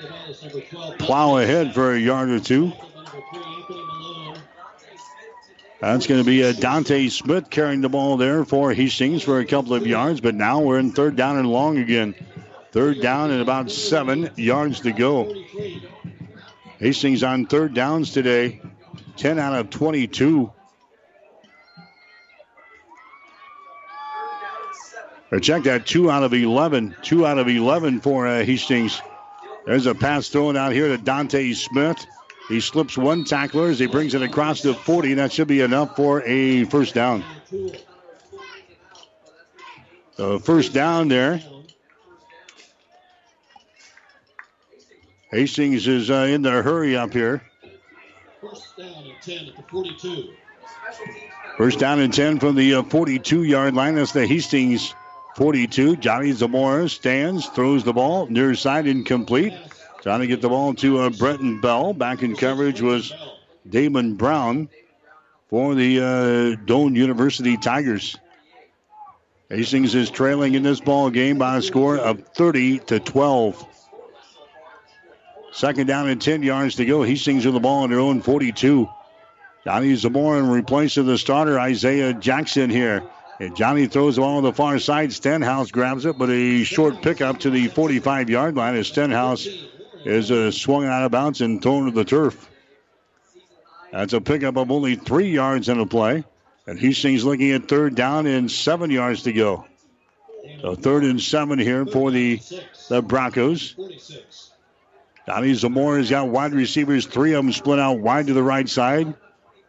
plow ahead for a yard or two. That's going to be a Dante Smith carrying the ball there for Hastings for a couple of yards, but now we're in third down and long again. Third down and about seven yards to go. Hastings on third downs today, 10 out of 22. Or check that, two out of 11. Two out of 11 for uh, Hastings. There's a pass thrown out here to Dante Smith. He slips one tackler as he brings it across the 40. That should be enough for a first down. So first down there. Hastings is uh, in the hurry up here. First down and 10 at the 42. First down and 10 from the uh, 42 yard line. That's the Hastings 42. Johnny Zamora stands, throws the ball near side incomplete. Trying to get the ball to uh, Brenton Bell. Back in coverage was Damon Brown for the uh, Doane University Tigers. Hastings is trailing in this ball game by a score of 30 to 12. Second down and 10 yards to go. Hastings with the ball on their own 42. Johnny Zamora in replace of the starter Isaiah Jackson here. And Johnny throws the ball on the far side. Stenhouse grabs it, but a short pickup to the 45 yard line as Stenhouse is uh, swung out of bounds and thrown to the turf. That's a pickup of only three yards in a play. And Hastings looking at third down and seven yards to go. So third and seven here for the, the Broncos. Johnny Zamora's got wide receivers, three of them split out wide to the right side.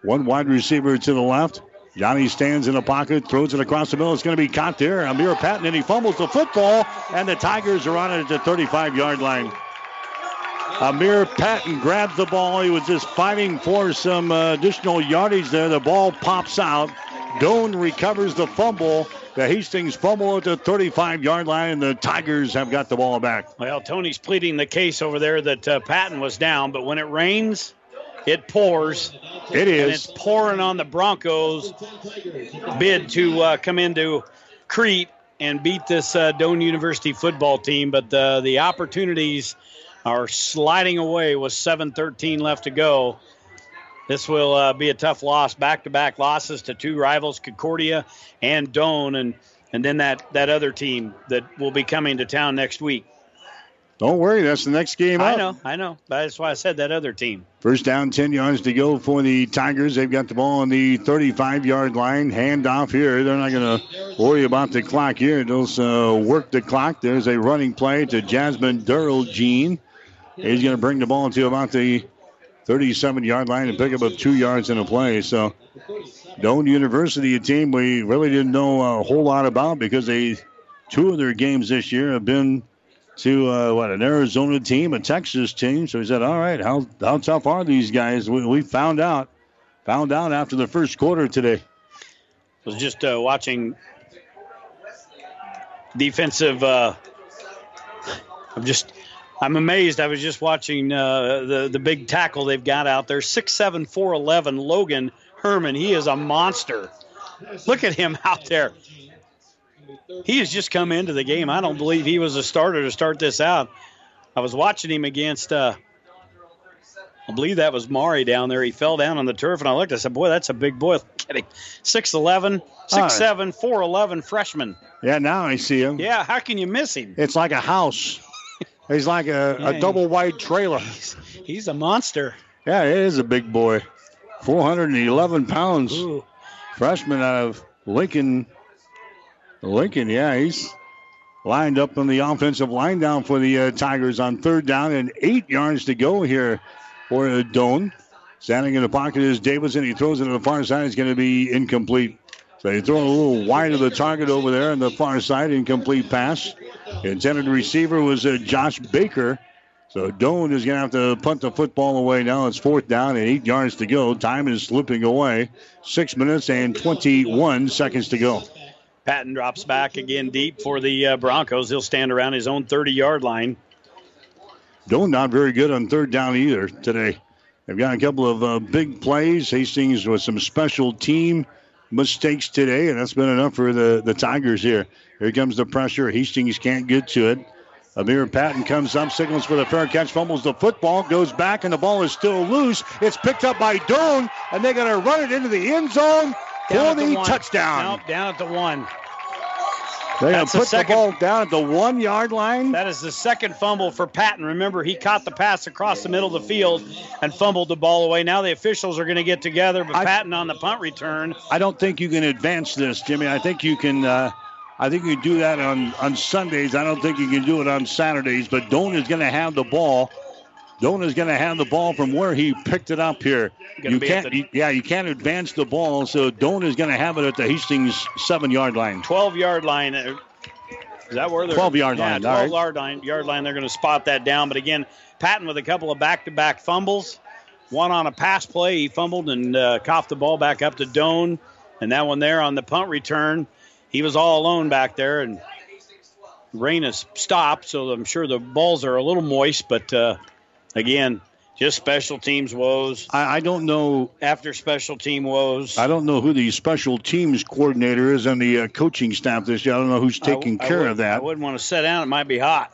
One wide receiver to the left. Johnny stands in the pocket, throws it across the middle. It's going to be caught there. Amir Patton, and he fumbles the football, and the Tigers are on it at the 35 yard line. Amir Patton grabs the ball. He was just fighting for some uh, additional yardage there. The ball pops out. Doane recovers the fumble. The Hastings fumble at the 35 yard line, and the Tigers have got the ball back. Well, Tony's pleading the case over there that uh, Patton was down, but when it rains, it pours. It And it's pouring on the Broncos' bid to uh, come into Crete and beat this uh, Doane University football team. But uh, the opportunities are sliding away with 7:13 left to go. This will uh, be a tough loss, back-to-back losses to two rivals, Concordia and Doane, and and then that that other team that will be coming to town next week. Don't worry, that's the next game I up. know, I know. That's why I said that other team. First down, 10 yards to go for the Tigers. They've got the ball on the 35 yard line. Hand off here. They're not going to worry about the clock here. They'll uh, work the clock. There's a running play to Jasmine Durrell Jean. He's going to bring the ball to about the 37 yard line and pick up two yards in a play. So, Doane University, a team we really didn't know a whole lot about because they two of their games this year have been to uh, what an Arizona team, a Texas team. So he said, "All right, how how tough are these guys?" We, we found out, found out after the first quarter today. I was just uh, watching defensive. Uh, I'm just, I'm amazed. I was just watching uh, the the big tackle they've got out there. Six seven four eleven. Logan Herman. He is a monster. Look at him out there. He has just come into the game. I don't believe he was a starter to start this out. I was watching him against. Uh, I believe that was Mari down there. He fell down on the turf, and I looked. I said, "Boy, that's a big boy." Him. 6'11", 6'7", 4'11", freshman. Yeah, now I see him. Yeah, how can you miss him? It's like a house. He's like a, Yeah, a double wide trailer. He's a monster. Yeah, he is a big boy. 411 pounds. Ooh. Freshman out of Lincoln. Lincoln, yeah, he's lined up on the offensive line down for the uh, Tigers on third down and eight yards to go here for uh, Doane. Standing in the pocket is Davidson. He throws it to the far side. It's going to be incomplete. So he throw a little wide of the target over there on the far side. Incomplete pass. Intended receiver was uh, Josh Baker. So Doane is going to have to punt the football away now. It's fourth down and eight yards to go. Time is slipping away. Six minutes and 21 seconds to go. Patton drops back again deep for the uh, Broncos. He'll stand around his own 30 yard line. Doane not very good on third down either today. They've got a couple of uh, big plays. Hastings with some special team mistakes today, and that's been enough for the, the Tigers here. Here comes the pressure. Hastings can't get to it. Amir Patton comes up, signals for the fair catch, fumbles the football, goes back, and the ball is still loose. It's picked up by Doane, and they're going to run it into the end zone down for the, the touchdown. Nope, down at the one. They're going to put the, the, ball down at the one yard line. That is the second fumble for Patton. Remember, he caught the pass across the middle of the field and fumbled the ball away. Now the officials are going to get together, but I, Patton on the punt return. I don't think you can advance this, Jimmy. I think you can. Uh, I think you can do that on, on Sundays. I don't think you can do it on Saturdays. But Doane is going to have the ball Doane is going to have the ball from where he picked it up here. You can't, the, yeah, you can't advance the ball, so Doane is going to have it at the Hastings seven yard line. 12 yard line. Is that where they're 12 yard yeah, line? 12 yard line. Yard line. They're going to spot that down. But again, Patton with a couple of back to back fumbles. One on a pass play, he fumbled and uh, coughed the ball back up to Doane, and that one there on the punt return, he was all alone back there, and rain has stopped, so I'm sure the balls are a little moist, but uh, again, just special teams woes. I, I, don't know. After special team woes. I don't know who the special teams coordinator is and the uh, coaching staff this year. I don't know who's taking I, care I of that. I wouldn't want to sit down. It might be hot.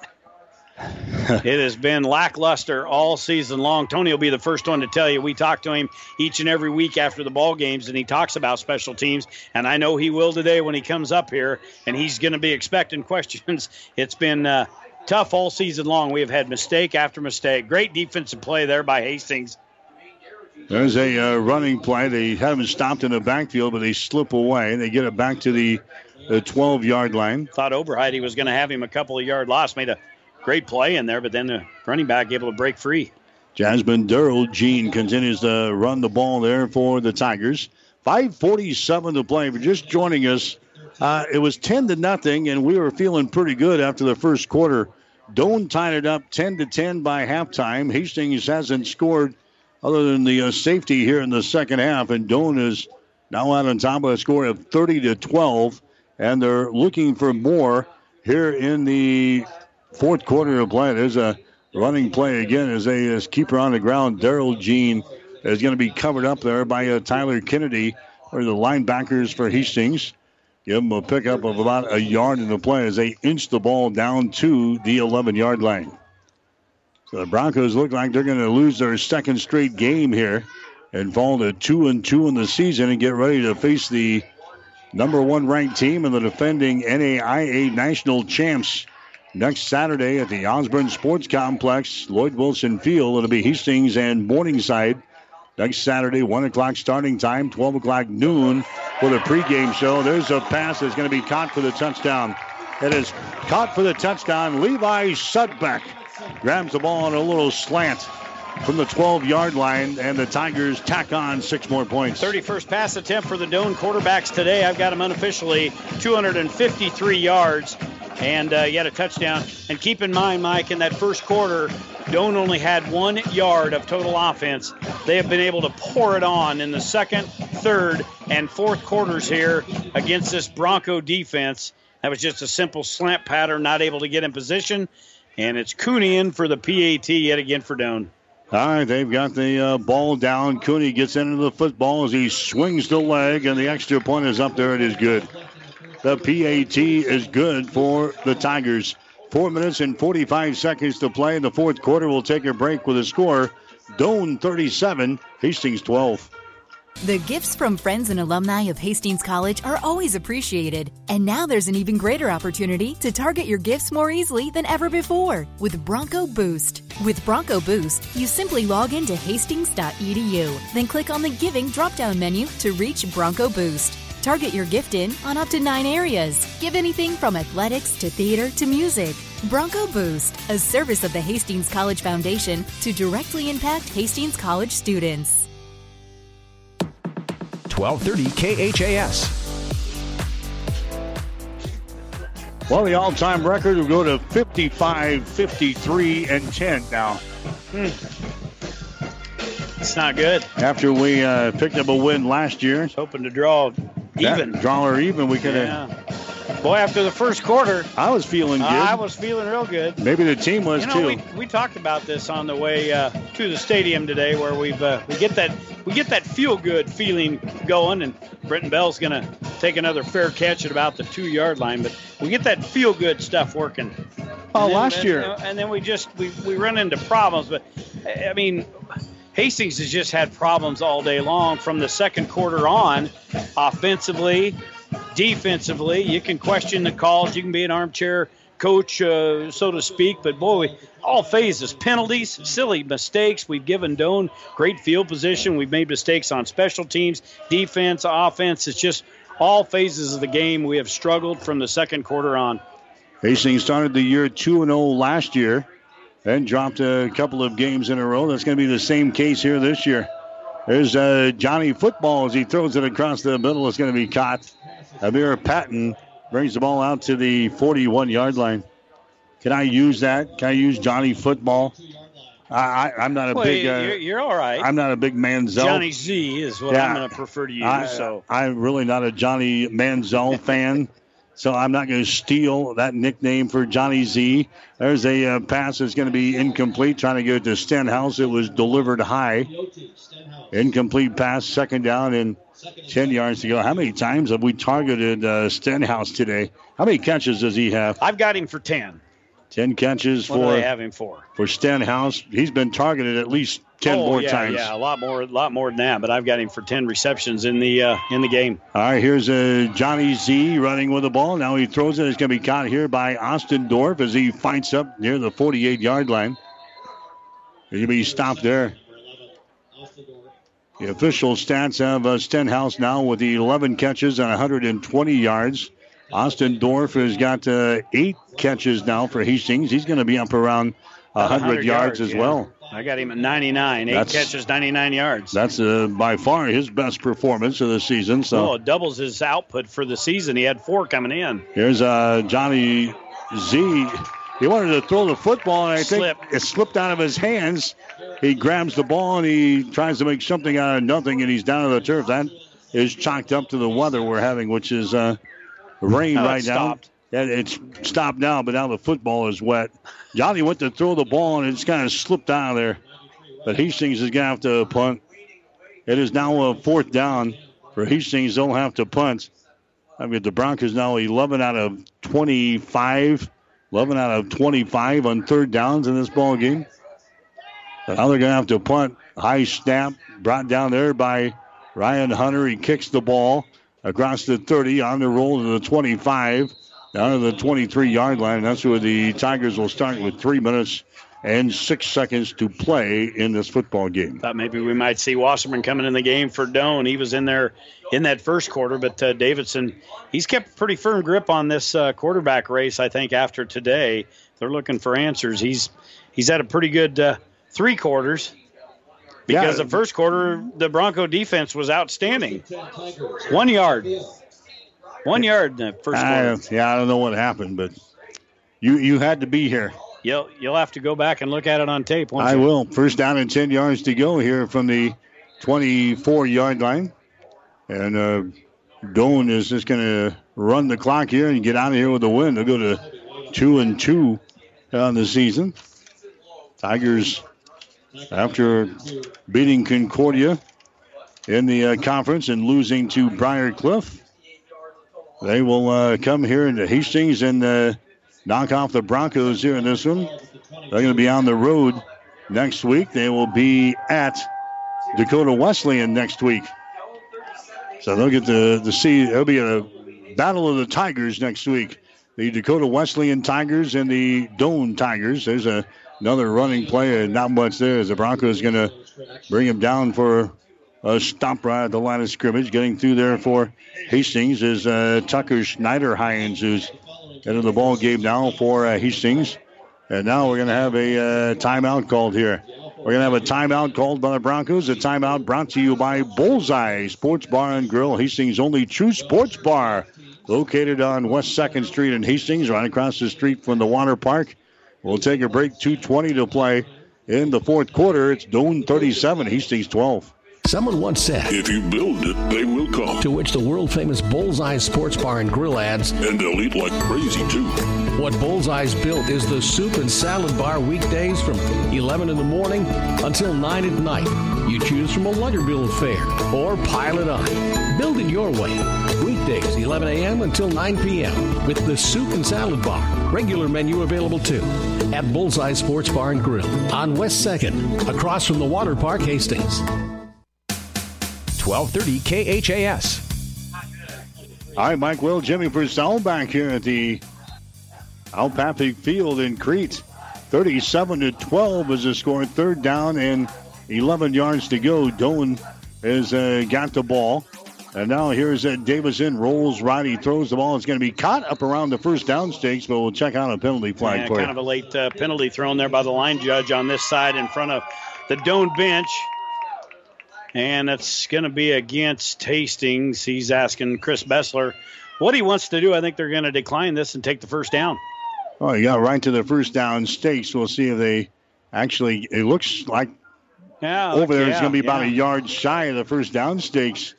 it has been lackluster all season long. Tony will be the first one to tell you. We talk to him each and every week after the ball games, and he talks about special teams. And I know he will today when he comes up here, and he's going to be expecting questions. It's been uh, tough all season long. We have had mistake after mistake. Great defensive play there by Hastings. There's a uh, running play. They haven't stopped in the backfield, but they slip away. They get it back to the, the 12 yard line. Thought Oberheide was going to have him a couple of yard loss. Made a great play in there, but then the running back able to break free. Jasmine Durrell Jean continues to run the ball there for the Tigers. 5:47 to play. For just joining us, uh, it was 10 to nothing, and we were feeling pretty good after the first quarter. Doane tied it up 10 to 10 by halftime. Hastings hasn't scored other than the uh, safety here in the second half, and Doane is now out on top of a score of 30 to 12, and they're looking for more here in the fourth quarter of play. There's a running play again as a as keeper on the ground. Daryl Jean is going to be covered up there by uh, Tyler Kennedy, or the linebackers for Hastings. Give them a pickup of about a yard in the play as they inch the ball down to the 11 yard line. So the Broncos look like they're going to lose their second straight game here and fall to 2 and 2 in the season and get ready to face the number one ranked team and the defending NAIA national champs next Saturday at the Osborne Sports Complex, Lloyd Wilson Field. It'll be Hastings and Morningside next Saturday, 1 o'clock starting time, 12 o'clock noon for the pregame show. There's a pass that's going to be caught for the touchdown. It is caught for the touchdown. Levi Sudbeck grabs the ball on a little slant from the 12 yard line, and the Tigers tack on six more points. 31st pass attempt for the Doane quarterbacks today. I've got them unofficially 253 yards and uh, had a touchdown. And keep in mind, Mike, in that first quarter, Doane only had one yard of total offense. They have been able to pour it on in the second, third, and fourth quarters here against this Bronco defense. That was just a simple slant pattern, not able to get in position. And it's Cooney in for the PAT yet again for Doane. All right, they've got the uh, ball down. Cooney gets into the football as he swings the leg, and the extra point is up there. It is good. The PAT is good for the Tigers. Four minutes and 45 seconds to play in the fourth quarter. We'll take a break with a score. Doane 37, Hastings 12. The gifts from friends and alumni of Hastings College are always appreciated. And now there's an even greater opportunity to target your gifts more easily than ever before with Bronco Boost. With Bronco Boost, you simply log into hastings.edu, then click on the Giving drop down menu to reach Bronco Boost. Target your gift in on up to nine areas. Give anything from athletics to theater to music. Bronco Boost, a service of the Hastings College Foundation to directly impact Hastings College students. 1230 KHAS. Well, the all time record will go to 55, 53, and 10 now. It's not good. After we uh, picked up a win last year. Hoping to draw even. Draw or even, we could have. Yeah. Boy, after the first quarter, I was feeling good. I was feeling real good. Maybe the team was you know, too. We, we talked about this on the way uh, to the stadium today, where we've uh, we get that we get that feel good feeling going, and Brenton Bell's going to take another fair catch at about the two yard line, but we get that feel good stuff working. Oh, last year, and, and then we just we, we run into problems, but I mean. Hastings has just had problems all day long from the second quarter on, offensively, defensively. You can question the calls. You can be an armchair coach, uh, so to speak. But boy, all phases, penalties, silly mistakes. We've given Doan great field position. We've made mistakes on special teams, defense, offense. It's just all phases of the game. We have struggled from the second quarter on. Hastings started the year 2 0 last year and dropped a couple of games in a row. That's going to be the same case here this year. There's uh, Johnny Football as he throws it across the middle. It's going to be caught. Amir Patton brings the ball out to the 41 yard line. Can I use that? Can I use Johnny Football? I, am not a well, big. Uh, you're, you're, all right. I'm not a big Manziel. Johnny Z is what Yeah. I'm going to prefer to use. I, so I'm really not a Johnny Manziel fan, so I'm not going to steal that nickname for Johnny Z. There's a uh, pass that's going to be incomplete, trying to go to Stenhouse. It was delivered high. Incomplete pass, second down, and 10 yards to go. How many times have we targeted uh, Stenhouse today? How many catches does he have? I've got him for 10. 10 catches What for they have him for? for Stenhouse. He's been targeted at least 10 oh, more yeah, times. Yeah, a lot more, a lot more than that. But I've got him for 10 receptions in the uh, in the game. All right, here's uh, Johnny Z running with the ball. Now he throws it. It's going to be caught here by Ostendorf as he fights up near the 48 yard line. He'll be stopped there. The official stats have uh, Stenhouse now with the 11 catches and 120 yards. Ostendorf has got uh, eight catches now for Hastings. He's going to be up around 100, yards, as yeah. well. I got him at 99. Eight That's- catches, 99 yards. That's uh, by far his best performance of the season. So Well, it doubles his output for the season. He had four coming in. Here's uh, Johnny Z. He wanted to throw the football, and I think it slipped out of his hands. He grabs the ball and he tries to make something out of nothing, and he's down to the turf. That is chalked up to the weather we're having, which is uh, rain right now. it's stopped now, but now the football is wet. Johnny went to throw the ball, and it's kind of slipped out of there. But Hastings is going to have to punt. It is now a fourth down for Hastings. They'll have to punt. I mean, the Broncos now 11 out of 25, 11 out of 25 on third downs in this ball game. Now they're going to have to punt. High snap brought down there by Ryan Hunter. He kicks the ball across the 30 on the roll to the 25, down to the 23 yard line. That's where the Tigers will start with three minutes and six seconds to play in this football game. Thought maybe we might see Wasserman coming in the game for Doane. He was in there in that first quarter, but uh, Davidson, he's kept a pretty firm grip on this uh, quarterback race. I think after today, they're looking for answers. He's he's had a pretty good uh, three quarters. Because Yeah. the first quarter, the Bronco defense was outstanding. One yard. One yard in the first I, quarter. yeah, I don't know what happened, but you you had to be here. You'll, you'll have to go back and look at it on tape. I you? will. First down and 10 yards to go here from the 24 yard line. And uh, Doane is just going to run the clock here and get out of here with a win. They'll go to 2 and 2 on the season. Tigers, after beating Concordia in the uh, conference and losing to Briar Cliff, they will uh, come here into Hastings and uh, knock off the Broncos here in this one. They're going to be on the road next week. They will be at Dakota Wesleyan next week. So they'll get to, to see, it'll be a battle of the Tigers next week. The Dakota Wesleyan Tigers and the Doane Tigers. There's a, another running play, and not much there as the Broncos going to bring him down for a stop right at the line of scrimmage. Getting through there for Hastings is uh, Tucker Schneider Hines, who's into the ball game now for uh, Hastings. And now we're going to have a uh, timeout called here. We're going to have a timeout called by the Broncos. A timeout brought to you by Bullseye Sports Bar and Grill, Hastings' only true sports bar, located on West 2nd Street in Hastings, right across the street from the water park. We'll take a break. 2.20 to play in the fourth quarter. It's Doane 37, Hastings 12. Someone once said, If you build it, they will come. To which the world famous Bullseye Sports Bar and Grill adds, And they'll eat like crazy, too. What Bullseye's built is the soup and salad bar weekdays from 11 in the morning until 9 at night. You choose from a Lutterbill fare or pile it on. Build it your way. Weekdays, 11 a.m. until 9 p.m. with the soup and salad bar. Regular menu available too at Bullseye Sports Bar and Grill on West 2nd, across from the Water Park, Hastings. 1230 KHAS. All right, Mike Will, Jimmy Purcell back here at the Al Papik Field in Crete. 37 to 12 is the score. Third down and 11 yards to go. Doane has uh, got the ball. And now here's uh, Davidson, rolls right. He throws the ball. It's going to be caught up around the first down stakes, but we'll check out a penalty flag Yeah, for kind you. of a late uh, penalty thrown there by the line judge on this side in front of the Doane bench. And it's going to be against Hastings. He's asking Chris Bessler what he wants to do. I think they're going to decline this and take the first down. Oh, you got right to the first down stakes. We'll see if they actually, it looks like Yeah, over there yeah, it's going to be about yeah. a yard shy of the first down stakes.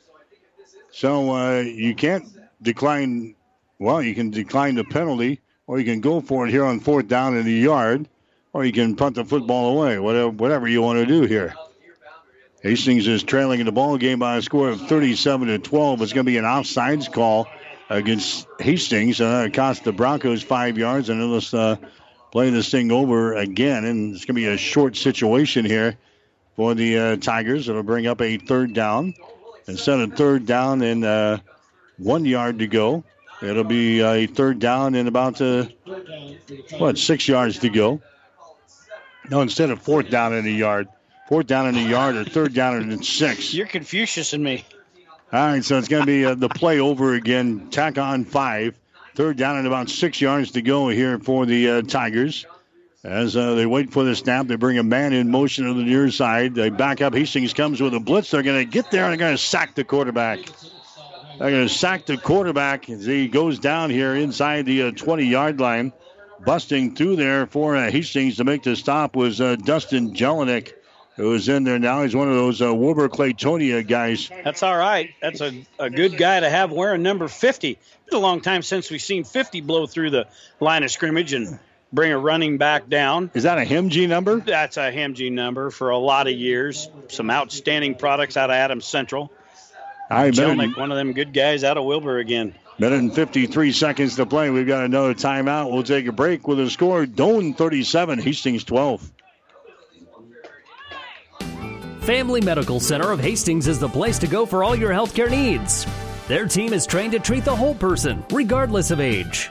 So uh, you can't decline. Well, you can decline the penalty, or you can go for it here on fourth down in the yard, or you can punt the football away. Whatever, whatever you want to do here. Hastings is trailing in the ball game by a score of 37 to 12. It's going to be an offsides call against Hastings. Uh, it cost the Broncos five yards, and let's uh, play this thing over again. And it's going to be a short situation here for the uh, Tigers. It'll bring up a third down. Instead of third down and uh, one yard to go, it'll be a third down and about uh, what six yards to go. No, instead of fourth down in a yard, fourth down in a yard or third down and six. You're Confucius and me. All right, so it's going to be uh, the play over again. Tack on five, third down and about six yards to go here for the uh, Tigers. As uh, they wait for the snap, they bring a man in motion to the near side. They back up. Hastings comes with a blitz. They're going to get there and they're going to sack the quarterback. They're going to sack the quarterback as he goes down here inside the 20 yard line. Busting through there for uh, Hastings to make the stop was uh, Dustin Jelinek, who is in there now. He's one of those uh, Wilber-Clatonia guys. That's all right. That's a, a good guy to have wearing number 50. It's a long time since we've seen 50 blow through the line of scrimmage and bring a running back down. Is that a HMG number? That's a HMG number for a lot of years. Some outstanding products out of Adams Central. I minute, Jelnick, one of them good guys out of Wilber again. minute and 53 seconds to play. We've got another timeout. We'll take a break with a score Doane 37, Hastings 12. Family Medical Center of Hastings is the place to go for all your healthcare needs. Their team is trained to treat the whole person, regardless of age.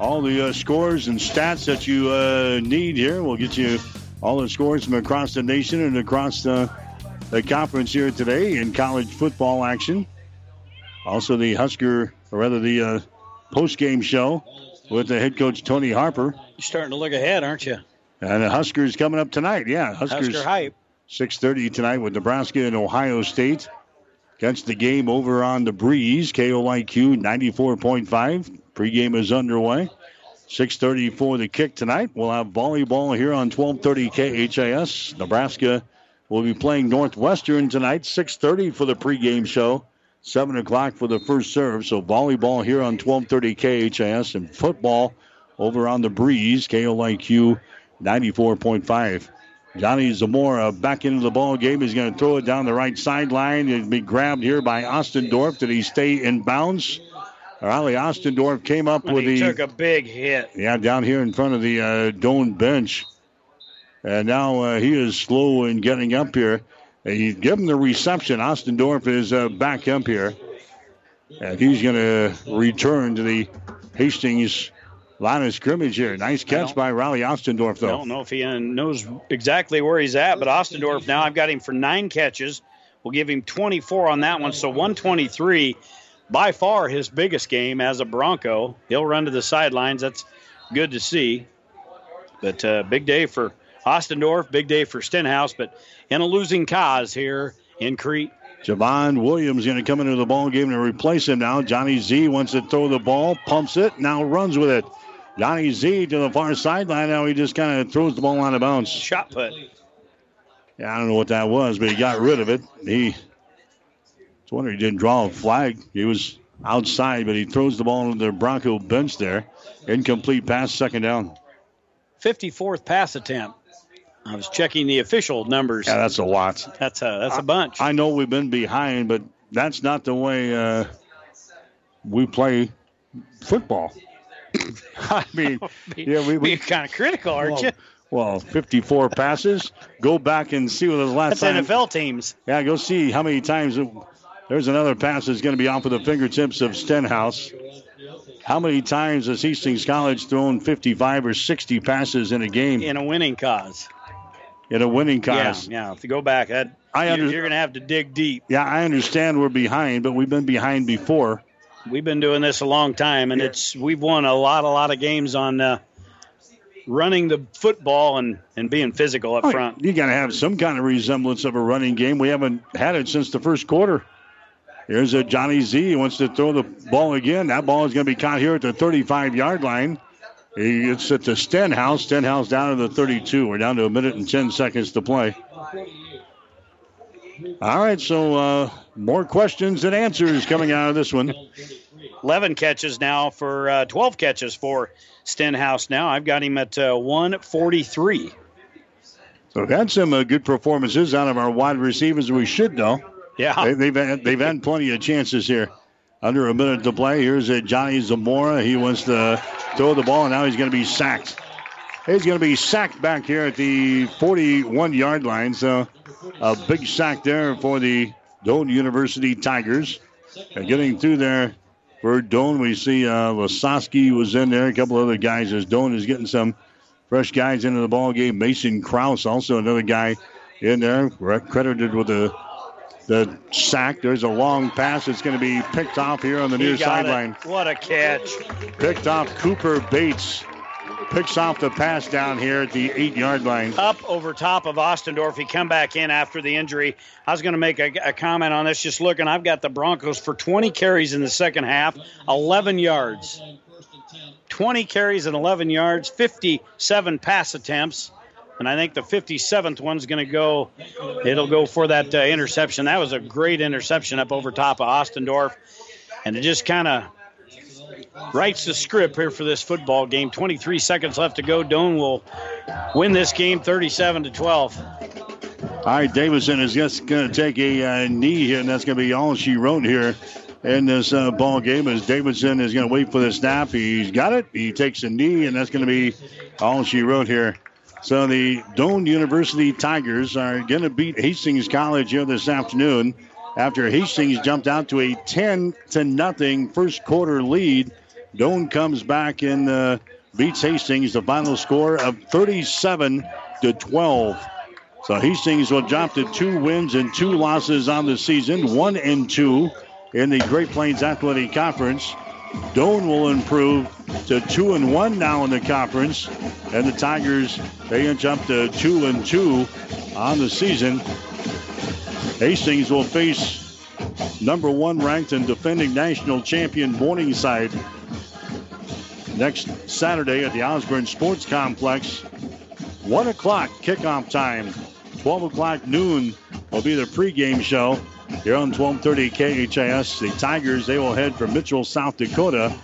all the uh, scores and stats that you uh, need here. We'll get you all the scores from across the nation and across the, the conference here today in college football action. Also, the Husker, or rather the uh, post game show with the head coach Tony Harper. You're starting to look ahead, aren't you? And the Huskers coming up tonight. Yeah, Huskers. Husker hype. 6.30 tonight with Nebraska and Ohio State. Catch the game over on the breeze. KOIQ 94.5. Pregame is underway. 6.30 for the kick tonight. We'll have volleyball here on 12.30 KHAS. Nebraska will be playing Northwestern tonight. 6.30 for the pregame show 7 o'clock for the first serve. So volleyball here on 1230 KHAS and football over on the breeze, KOIQ 94.5. Johnny Zamora back into the ball game. He's going to throw it down the right sideline. It'll be grabbed here by Ostendorf. Did he stay in bounds? Riley Ostendorf came up And with he the took a big hit. yeah down here in front of the uh, Doane bench, and now uh, he is slow in getting up here. And you give him the reception. Ostendorf is uh, back up here, and he's going to return to the Hastings line of scrimmage here. Nice catch by Riley Ostendorf, I though. don't know if he uh, knows exactly where he's at, but Ostendorf now I've got him for nine catches. We'll give him 24 on that one, so 123. By far his biggest game as a Bronco. He'll run to the sidelines. That's good to see. But uh, big day for Ostendorf, big day for Stenhouse, but in a losing cause here in Crete. Javon Williams going to come into the ball game to replace him now. Johnny Z wants to throw the ball, pumps it, now runs with it. Johnny Z to the far sideline. Now he just kind of throws the ball out of bounds. Shot put. Yeah, I don't know what that was, but he got rid of it. He, I wonder he didn't draw a flag. He was outside, but he throws the ball into the Bronco bench there. Incomplete pass, second down. 54th pass attempt. I was checking the official numbers. Yeah, that's a lot. That's a that's a bunch. I know we've been behind, but that's not the way uh, we play football. I mean, yeah, we, we kind of critical, aren't well, you? well, 54 passes. Go back and see what the last That's time. NFL teams. Yeah, go see how many times. There's another pass that's going to be off of the fingertips of Stenhouse. How many times has Hastings College thrown 55 or 60 passes in a game in a winning cause? in a winning cause? Yeah, yeah. If you go back, that I you're, under- you're going to have to dig deep. Yeah, I understand we're behind, but we've been behind before. We've been doing this a long time, and it's we've won a lot, a lot of games on uh, running the football and and being physical up Oh, front. You got to have some kind of resemblance of a running game. We haven't had it since the first quarter. Here's a Johnny Z. He wants to throw the ball again. That ball is going to be caught here at the 35 yard line. He- It's at the Stenhouse. Stenhouse down to the 32. We're down to a minute and 10 seconds to play. All right, so uh, more questions and answers coming out of this one. 11 catches now for uh, 12 catches for Stenhouse. Now I've got him at uh, 143. So we've had some uh, good performances out of our wide receivers. We should know. Yeah. They, have had, they've had plenty of chances here. Under a minute to play. Here's a Johnny Zamora. He wants to throw the ball, and now he's going to be sacked. He's going to be sacked back here at the 41 yard line. So a big sack there for the Doane University Tigers. And getting through there for Doane, we see uh, Lasoski was in there. A couple other guys as Doane is getting some fresh guys into the ball game. Mason Kraus, also another guy in there, credited with the the sack. There's a long pass. It's going to be picked off here on the He near sideline. What a catch. Picked off Cooper Bates. Picks off the pass down here at the eight yard line. Up over top of Ostendorf. He come back in after the injury. I was going to make a, a comment on this. Just looking, I've got the Broncos for 20 carries in the second half, 11 yards. 20 carries and 11 yards, 57 pass attempts. And I think the 57th one's going to go, it'll go for that uh, interception. That was a great interception up over top of Ostendorf. And it just kind of writes the script here for this football game. 23 seconds left to go. Doane will win this game 37 to 12. All right, Davidson is just going to take a uh, knee here, and that's going to be all she wrote here in this uh, ball game. As Davidson is going to wait for the snap, he's got it. He takes a knee, and that's going to be all she wrote here. So the Doane University Tigers are going to beat Hastings College here this afternoon after Hastings jumped out to a 10 to nothing first quarter lead. Doane comes back and uh, beats Hastings. The final score of 37 to 12. So Hastings will drop to two wins and two losses on the season, one and two in the Great Plains Athletic Conference. Doane will improve to two and one now in the conference, and the Tigers they inch up to two and two on the season. Hastings will face number one ranked and defending national champion Morningside next Saturday at the Osborne Sports Complex. One o'clock kickoff time. 12 o'clock noon will be the pregame show here on 1230 KHAS. The Tigers, they will head for Mitchell, South Dakota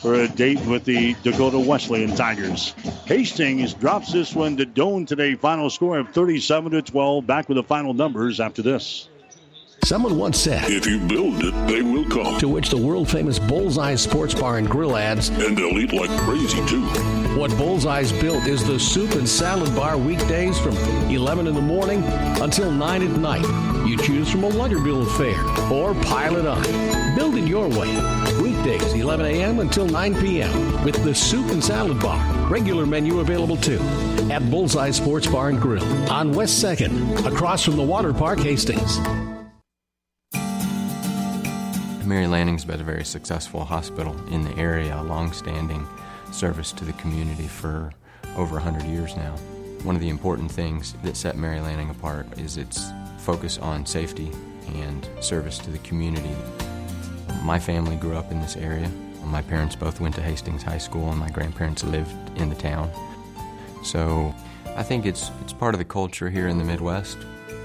for a date with the Dakota Wesleyan Tigers. Hastings drops this one to Doane today. Final score of 37 to 12. Back with the final numbers after this. Someone once said, If you build it, they will come. To which the world famous Bullseye Sports Bar and Grill adds, And they'll eat like crazy, too. What Bullseye's built is the soup and salad bar weekdays from 11 in the morning until 9 at night. You choose from a Lutterbill fare or pile it on. Build it your way. Weekdays, 11 a.m. until 9 p.m. with the soup and salad bar. Regular menu available too at Bullseye Sports Bar and Grill on West 2nd, across from the Water Park, Hastings. Mary Lanning's been a very successful hospital in the area, a long-standing service to the community for over 100 years now. One of the important things that set Mary Lanning apart is its focus on safety and service to the community. My family grew up in this area. My parents both went to Hastings High School and my grandparents lived in the town. So I think it's it's part of the culture here in the Midwest.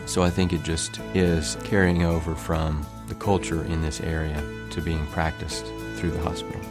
So I think it just is carrying over from the culture in this area to being practiced through the hospital.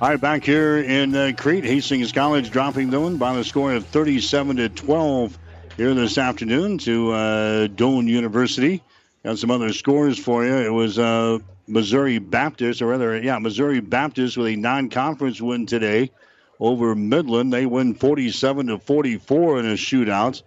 All right, back here in uh, Crete, Hastings College dropping Doane by the score of 37 to 12 here this afternoon to uh, Doane University. Got some other scores for you. It was uh, Missouri Baptist, or rather, yeah, Missouri Baptist with a non-conference win today over Midland. They win 47 to 44 in a shootout.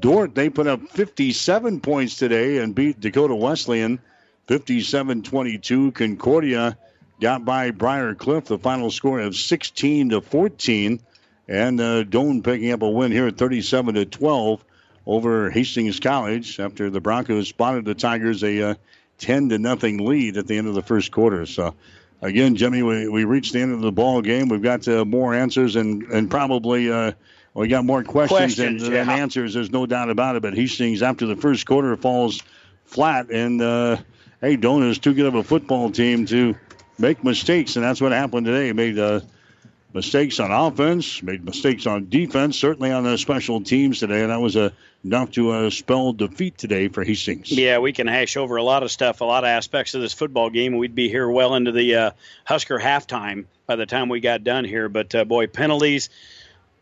Dordt they put up 57 points today and beat Dakota Wesleyan 57 22. Concordia got by Briar Cliff, the final score of 16 to 14. And uh, Doane picking up a win here at 37 to 12 over Hastings College after the Broncos spotted the Tigers a uh, 10 to nothing lead at the end of the first quarter. So, again, Jimmy, we, we reached the end of the ball game. We've got uh, more answers and, and probably. Uh, we got more questions, Questions, than, yeah. than answers. There's no doubt about it. But Hastings, after the first quarter, falls flat. And, uh, hey, Doane is too good of a football team to make mistakes. And that's what happened today. Made uh, mistakes on offense, made mistakes on defense, certainly on the special teams today. And that was uh, enough to uh, spell defeat today for Hastings. Yeah, we can hash over a lot of stuff, a lot of aspects of this football game. We'd be here well into the uh, Husker halftime by the time we got done here. But uh, boy, penalties,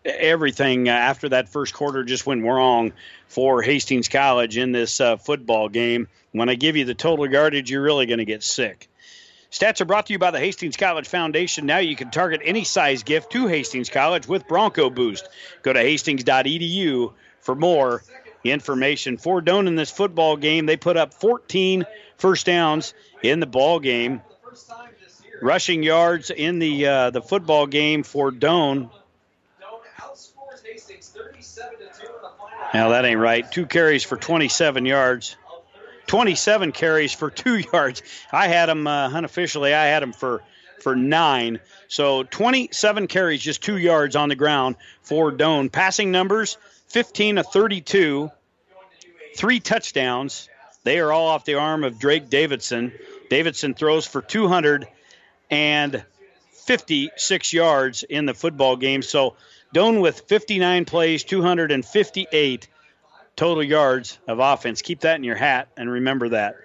everything uh, after that first quarter just went wrong for Hastings College in this uh, football game. When I give you the total yardage, you're really going to get sick. Stats are brought to you by the Hastings College Foundation. Now you can target any size gift to Hastings College with Bronco Boost. Go to hastings.edu for more information. For Doane in this football game, they put up 14 first downs in the ball game. Rushing yards in the uh, the football game for Doane. Now that ain't right. Two carries for 27 yards. 27 carries for two yards. I had him uh, unofficially. I had him for for nine. So 27 carries, just two yards on the ground for Doane. Passing numbers 15 to 32, three touchdowns. They are all off the arm of Drake Davidson. Davidson throws for 256 yards in the football game. So Doane with 59 plays, 258 total yards of offense. Keep that in your hat and remember that.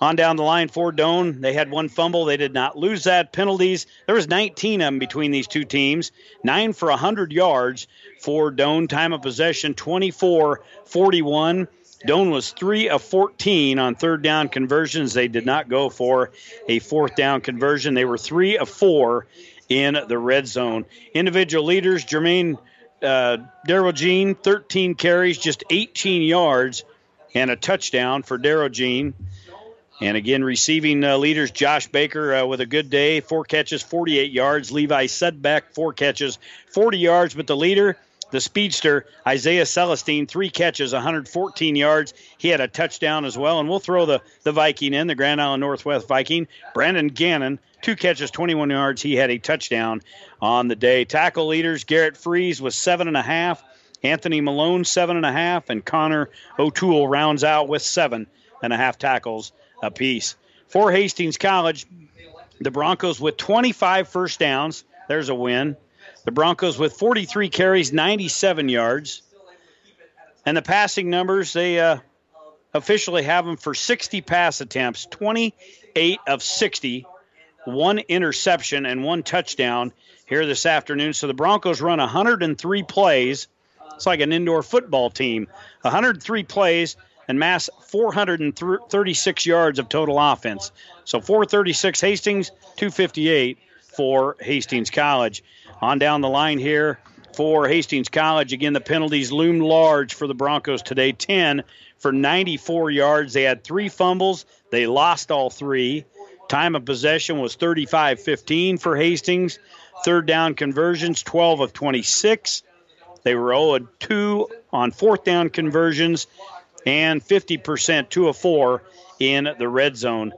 On down the line for Doane, they had one fumble. They did not lose that. Penalties, there was 19 of them between these two teams. Nine for 100 yards for Doane. Time of possession, 24-41. Doane was 3 of 14 on third down conversions. They did not go for a fourth down conversion. They were 3 of 4 in the red zone. Individual leaders, Jermaine uh, Daryl Jean, 13 carries, just 18 yards, and a touchdown for Daryl Jean. And again, receiving uh, leaders, Josh Baker uh, with a good day, four catches, 48 yards. Levi Sudbeck, four catches, 40 yards. But the leader, the speedster, Isaiah Celestine, three catches, 114 yards. He had a touchdown as well. And we'll throw the, the Viking in, the Grand Island Northwest Viking. Brandon Gannon, two catches, 21 yards. He had a touchdown on the day. Tackle leaders, Garrett Freeze was seven and a half. Anthony Malone, seven and a half. And Connor O'Toole rounds out with seven and a half tackles apiece. For Hastings College, the Broncos with 25 first downs. There's a win. The Broncos with 43 carries, 97 yards. And the passing numbers, they uh, officially have them for 60 pass attempts, 28 of 60, one interception, and one touchdown here this afternoon. So the Broncos run 103 plays. It's like an indoor football team. 103 plays and mass 436 yards of total offense. So 436 Hastings, 258 for Hastings College. On down the line here for Hastings College. Again, the penalties loom large for the Broncos today 10 for 94 yards. They had three fumbles, they lost all three. Time of possession was 35 15 for Hastings. Third down conversions, 12 of 26. They were 0 2 on fourth down conversions and 50%, 2 of 4 in the red zone.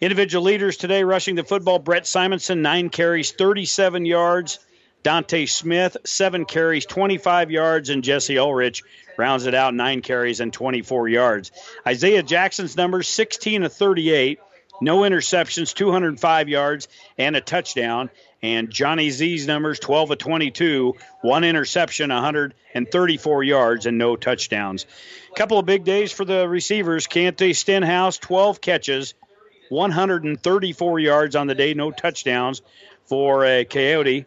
Individual leaders today rushing the football Brett Simonson, nine carries, 37 yards. Dante Smith, seven carries, 25 yards, and Jesse Ulrich rounds it out, nine carries and 24 yards. Isaiah Jackson's numbers 16 of 38, no interceptions, 205 yards, and a touchdown. And Johnny Z's numbers 12 of 22, one interception, 134 yards, and no touchdowns. A Couple of big days for the receivers. Cante Stenhouse, 12 catches, 134 yards on the day, no touchdowns for a Coyote.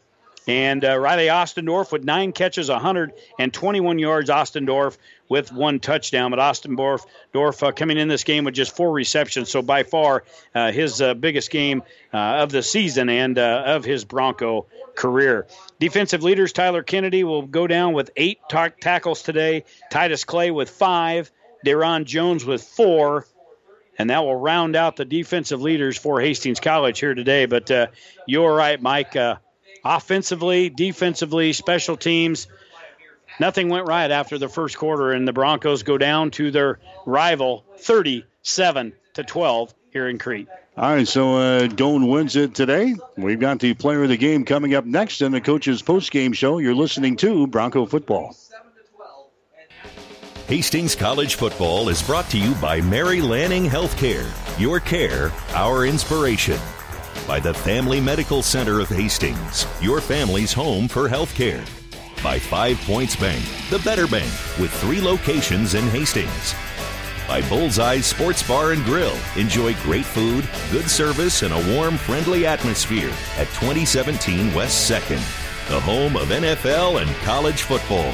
And uh, Riley Ostendorf with nine catches, 121 yards. Ostendorf with one touchdown. But Ostendorf Dorf, uh, coming in this game with just four receptions. So by far uh, his uh, biggest game uh, of the season and uh, of his Bronco career. Defensive leaders Tyler Kennedy will go down with eight ta- tackles today. Titus Clay with five. Deron Jones with four. And that will round out the defensive leaders for Hastings College here today. But you're right, Mike offensively, defensively, special teams. Nothing went right after the first quarter, and the Broncos go down to their rival 37 to 12 here in Crete. All right, so uh, Doane wins it today. We've got the player of the game coming up next in the coach's post-game show. You're listening to Bronco Football. Hastings College Football is brought to you by Mary Lanning Healthcare. Your care, our inspiration by the Family Medical Center of Hastings, your family's home for healthcare. By Five Points Bank, the better bank, with three locations in Hastings. By Bullseye Sports Bar and Grill. Enjoy great food, good service, and a warm, friendly atmosphere at 2017 West 2nd, the home of NFL and college football.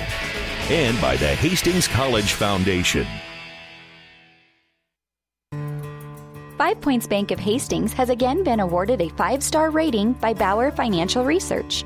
And by the Hastings College Foundation. Five Points Bank of Hastings has again been awarded a five star rating by Bauer Financial Research.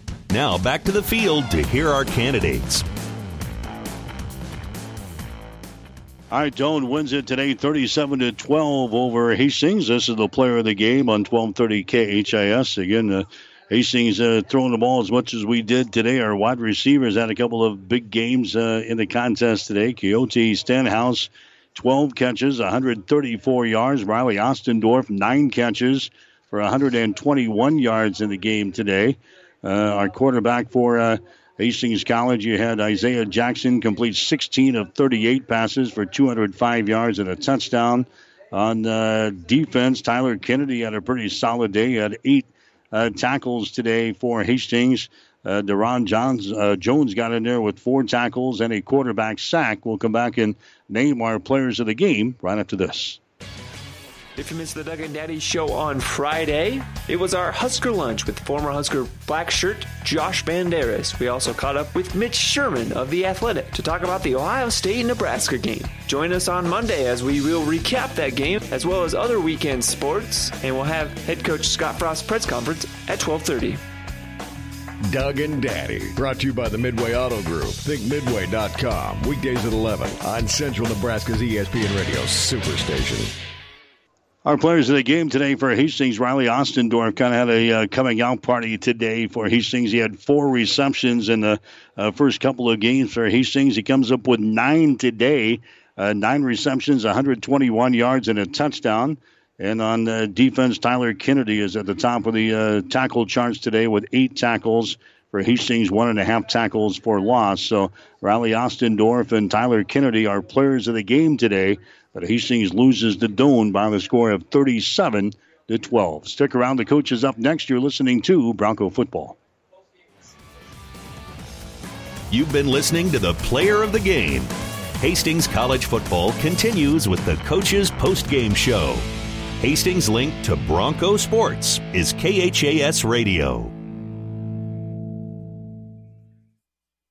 Now back to the field to hear our candidates. Doane wins it today 37 to 12 over Hastings. This is the player of the game on 1230 KHAS. Again, uh, Hastings uh, throwing the ball as much as we did today. Our wide receivers had a couple of big games uh, in the contest today. Coyote Stenhouse 12 catches, 134 yards. Riley Ostendorf, nine catches for 121 yards in the game today. Uh, our quarterback for uh, Hastings College, you had Isaiah Jackson complete 16 of 38 passes for 205 yards and a touchdown. On uh, defense, Tyler Kennedy had a pretty solid day. He had eight tackles today for Hastings. Uh, Deron Johns, uh, Jones got in there with four tackles and a quarterback sack. We'll come back and name our players of the game right after this. If you missed the Doug and Daddy show on Friday, it was our Husker lunch with former Husker black shirt Josh Banderas. We also caught up with Mitch Sherman of The Athletic to talk about the Ohio State Nebraska game. Join us on Monday as we will recap that game as well as other weekend sports, and we'll have head coach Scott Frost press conference at 12:30. Doug and Daddy, brought to you by the Midway Auto Group. ThinkMidway.com. Weekdays at 11 on Central Nebraska's ESPN Radio Superstation. Our players of the game today for Hastings, Riley Ostendorf kind of had a uh, coming out party today for Hastings. He had four receptions in the uh, first couple of games for Hastings. He comes up with nine today, uh, nine receptions, 121 yards, and a touchdown. And on uh, defense, Tyler Kennedy is at the top of the uh, tackle charts today with eight tackles for Hastings, one and a half tackles for loss. So Riley Ostendorf and Tyler Kennedy are players of the game today. But Hastings loses to Doane by the score of 37 to 12. Stick around. The coach is up next. You're listening to Bronco Football. You've been listening to the player of the game. Hastings College Football continues with the coach's post-game show. Hastings' link to Bronco Sports is KHAS Radio.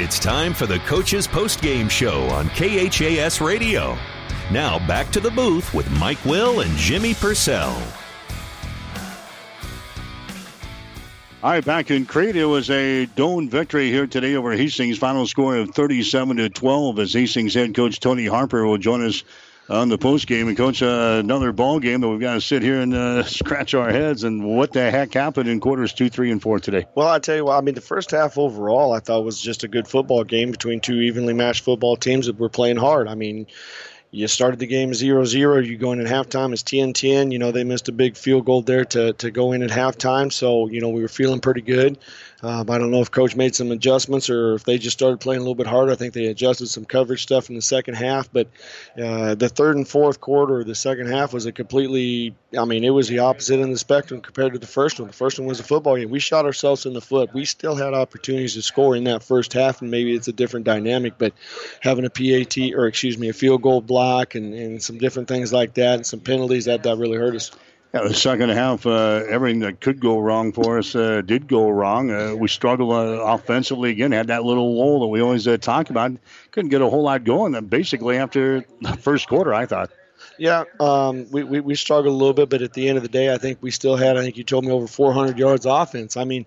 It's time for the Coach's Post Game Show on KHAS Radio. Now back to the booth with Mike Will and Jimmy Purcell. All right, back in Crete, it was a Doane victory here today over Hastings. Final score of 37 to 12 as Hastings head coach Tony Harper will join us on the post game. And coach, uh, another ball game that we've got to sit here and uh, scratch our heads. And what the heck happened in quarters two, three, and four today? Well, I tell you what, I mean, the first half overall, I thought was just a good football game between two evenly matched football teams that were playing hard. I mean, you started the game 0-0 you go in at halftime it's 10-10 you know they missed a big field goal there to, to go in at halftime so you know we were feeling pretty good um, I don't know if coach made some adjustments or if they just started playing a little bit harder. I think they adjusted some coverage stuff in the second half, but uh, the third and fourth quarter, the second half was a completely. I mean, it was the opposite in the spectrum compared to the first one. The first one was a football game. We shot ourselves in the foot. We still had opportunities to score in that first half, and maybe it's a different dynamic. But having a PAT or excuse me, a field goal block and, and some different things like that, and some penalties that that really hurt us. Yeah, the second half, uh, everything that could go wrong for us uh, did go wrong. Uh, we struggled uh, offensively again, had that little lull that we always uh, talk about. Couldn't get a whole lot going uh, basically after the first quarter, I thought. Yeah, um, we, we, we, struggled a little bit, but at the end of the day, I think we still had, I think you told me, over 400 yards offense. I mean,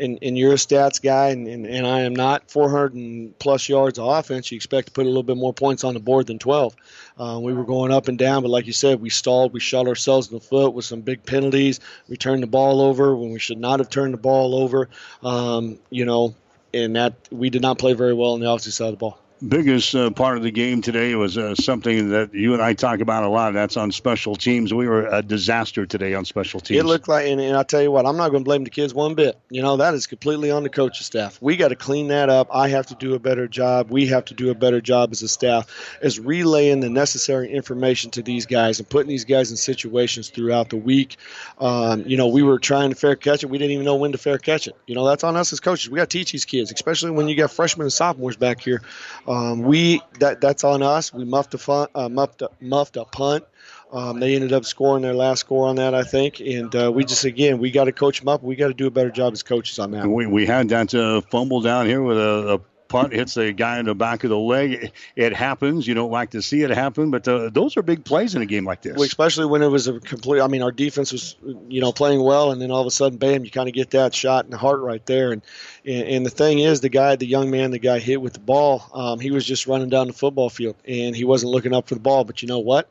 and, and you're a stats guy, and, and, and I am not 400 plus yards of offense. You expect to put a little bit more points on the board than 12. Uh, we were going up and down, but like you said, we stalled. We shot ourselves in the foot with some big penalties. We turned the ball over when we should not have turned the ball over. Um, you know, and that we did not play very well on the opposite side of the ball biggest uh, part of the game today was uh, something that you and I talk about a lot. That's on special teams. We were a disaster today on special teams. It looked like, and, and I tell you what, I'm not going to blame the kids one bit. You know, that is completely on the coaching staff. We got to clean that up. I have to do a better job. We have to do a better job as a staff as relaying the necessary information to these guys and putting these guys in situations throughout the week. Um, you know, we were trying to fair catch it. We didn't even know when to fair catch it. You know, that's on us as coaches. We got to teach these kids, especially when you got freshmen and sophomores back here. Um, we that that's on us. We muffed a fun, uh, muffed a, muffed a punt. Um, they ended up scoring their last score on that, I think. And uh, we just again we got to coach them up. We got to do a better job as coaches on that. We we had that uh, fumble down here with a, a punt hits a guy in the back of the leg. It happens. You don't like to see it happen, but uh, those are big plays in a game like this. Well, especially when it was a complete. I mean, our defense was, you know, playing well, and then all of a sudden, bam! You kind of get that shot in the heart right there. And, and, and the thing is, the guy, the young man, the guy hit with the ball, um, he was just running down the football field, and he wasn't looking up for the ball. But you know what?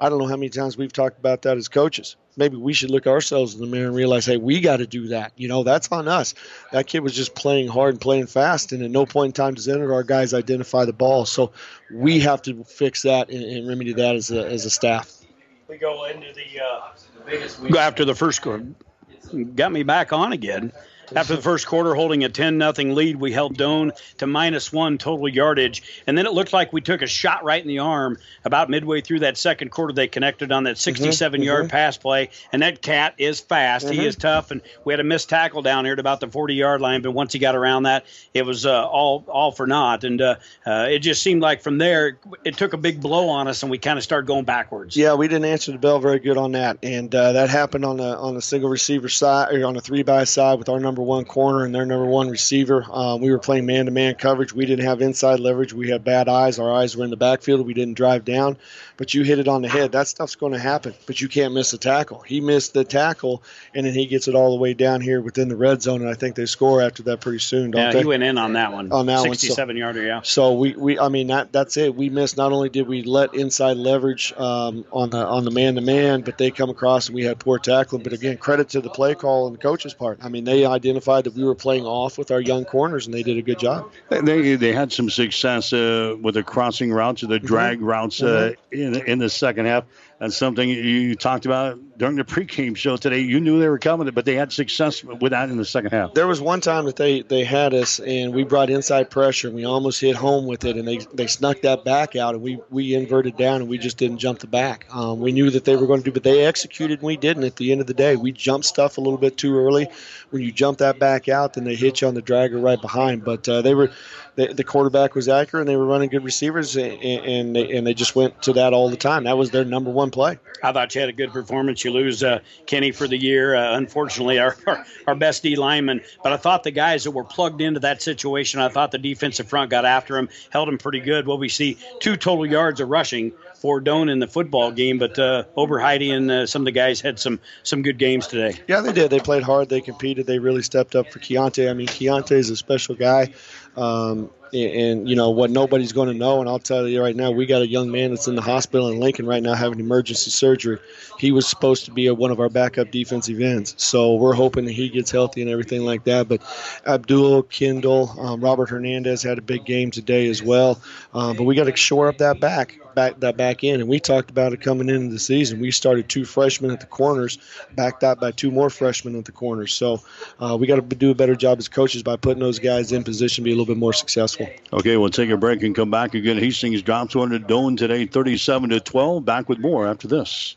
I don't know how many times we've talked about that as coaches. Maybe we should look ourselves in the mirror and realize, hey, we got to do that. You know, that's on us. That kid was just playing hard and playing fast, and at no point in time does any of our guys identify the ball. So we have to fix that and, and remedy that as a, as a staff. We go into the, uh, the biggest week. after the first quarter. Got me back on again. After the first quarter, holding a 10 nothing lead, we held Doane to minus one total yardage. And then it looked like we took a shot right in the arm. About midway through that second quarter, they connected on that 67 yard mhm. pass play. And that cat is fast. He Mhm. is tough. And we had a missed tackle down here at about the 40 yard line. But once he got around that, it was uh, all all for naught. And uh, uh, it just seemed like from there, it took a big blow on us, and we kind of started going backwards. Yeah, we didn't answer the bell very good on that, and uh, that happened on the on the single receiver side or on the three by side with our number one corner and their number one receiver. Um, we were playing man to man coverage. We didn't have inside leverage. We had bad eyes. Our eyes were in the backfield. We didn't drive down, but you hit it on the head. That stuff's going to happen, but you can't miss a tackle. He missed the tackle, and then he gets it all the way down here within the red zone, and I think they score after that pretty soon, don't Yeah, they? he went in on that one. On that one, so- 67 yarder, yeah. So we, we I mean that that's it. We missed. Not only did we let inside leverage um, on the on the man to man, but they come across and we had poor tackling. But again, credit to the play call and the coach's part. I mean, they identified that we were playing off with our young corners, and they did a good job. They they had some success uh, with the crossing routes or the drag routes uh, in in the second half. That's something you talked about during the pregame show today. You knew they were coming, but they had success with that in the second half. There was one time that they, they had us and we brought inside pressure and we almost hit home with it and they, they snuck that back out and we, we inverted down and we just didn't jump the back. Um, we knew that they were going to do, but they executed and we didn't. At the end of the day, we jumped stuff a little bit too early. When you jump that back out, then they hit you on the dragger right behind. But uh, they were the, the quarterback was accurate and they were running good receivers and, and they, and they just went to that all the time. That was their number one play. I thought you had a good performance. You lose uh, Kenny for the year. Uh, unfortunately, our, our our best D lineman. But I thought the guys that were plugged into that situation, I thought the defensive front got after him, held him pretty good. Well, we see two total yards of rushing for Doane in the football game, but uh, Oberheide and uh, some of the guys had some some good games today. Yeah, they did. They played hard. They competed. They really stepped up for Keontae. I mean, Keontae is a special guy. Um, and, you know, what nobody's going to know, and I'll tell you right now, we got a young man that's in the hospital in Lincoln right now having emergency surgery. He was supposed to be a, one of our backup defensive ends. So we're hoping that he gets healthy and everything like that. But Abdul, Kendall, um, Robert Hernandez had a big game today as well. Um, but we got to shore up that back. Back that back in, and we talked about it coming into the season. We started two freshmen at the corners, backed up by two more freshmen at the corners. So uh, we got to do a better job as coaches by putting those guys in position to be a little bit more successful. Okay, we'll take a break and come back again. Hastings drops one to Doane today, 37 to 12. Back with more after this.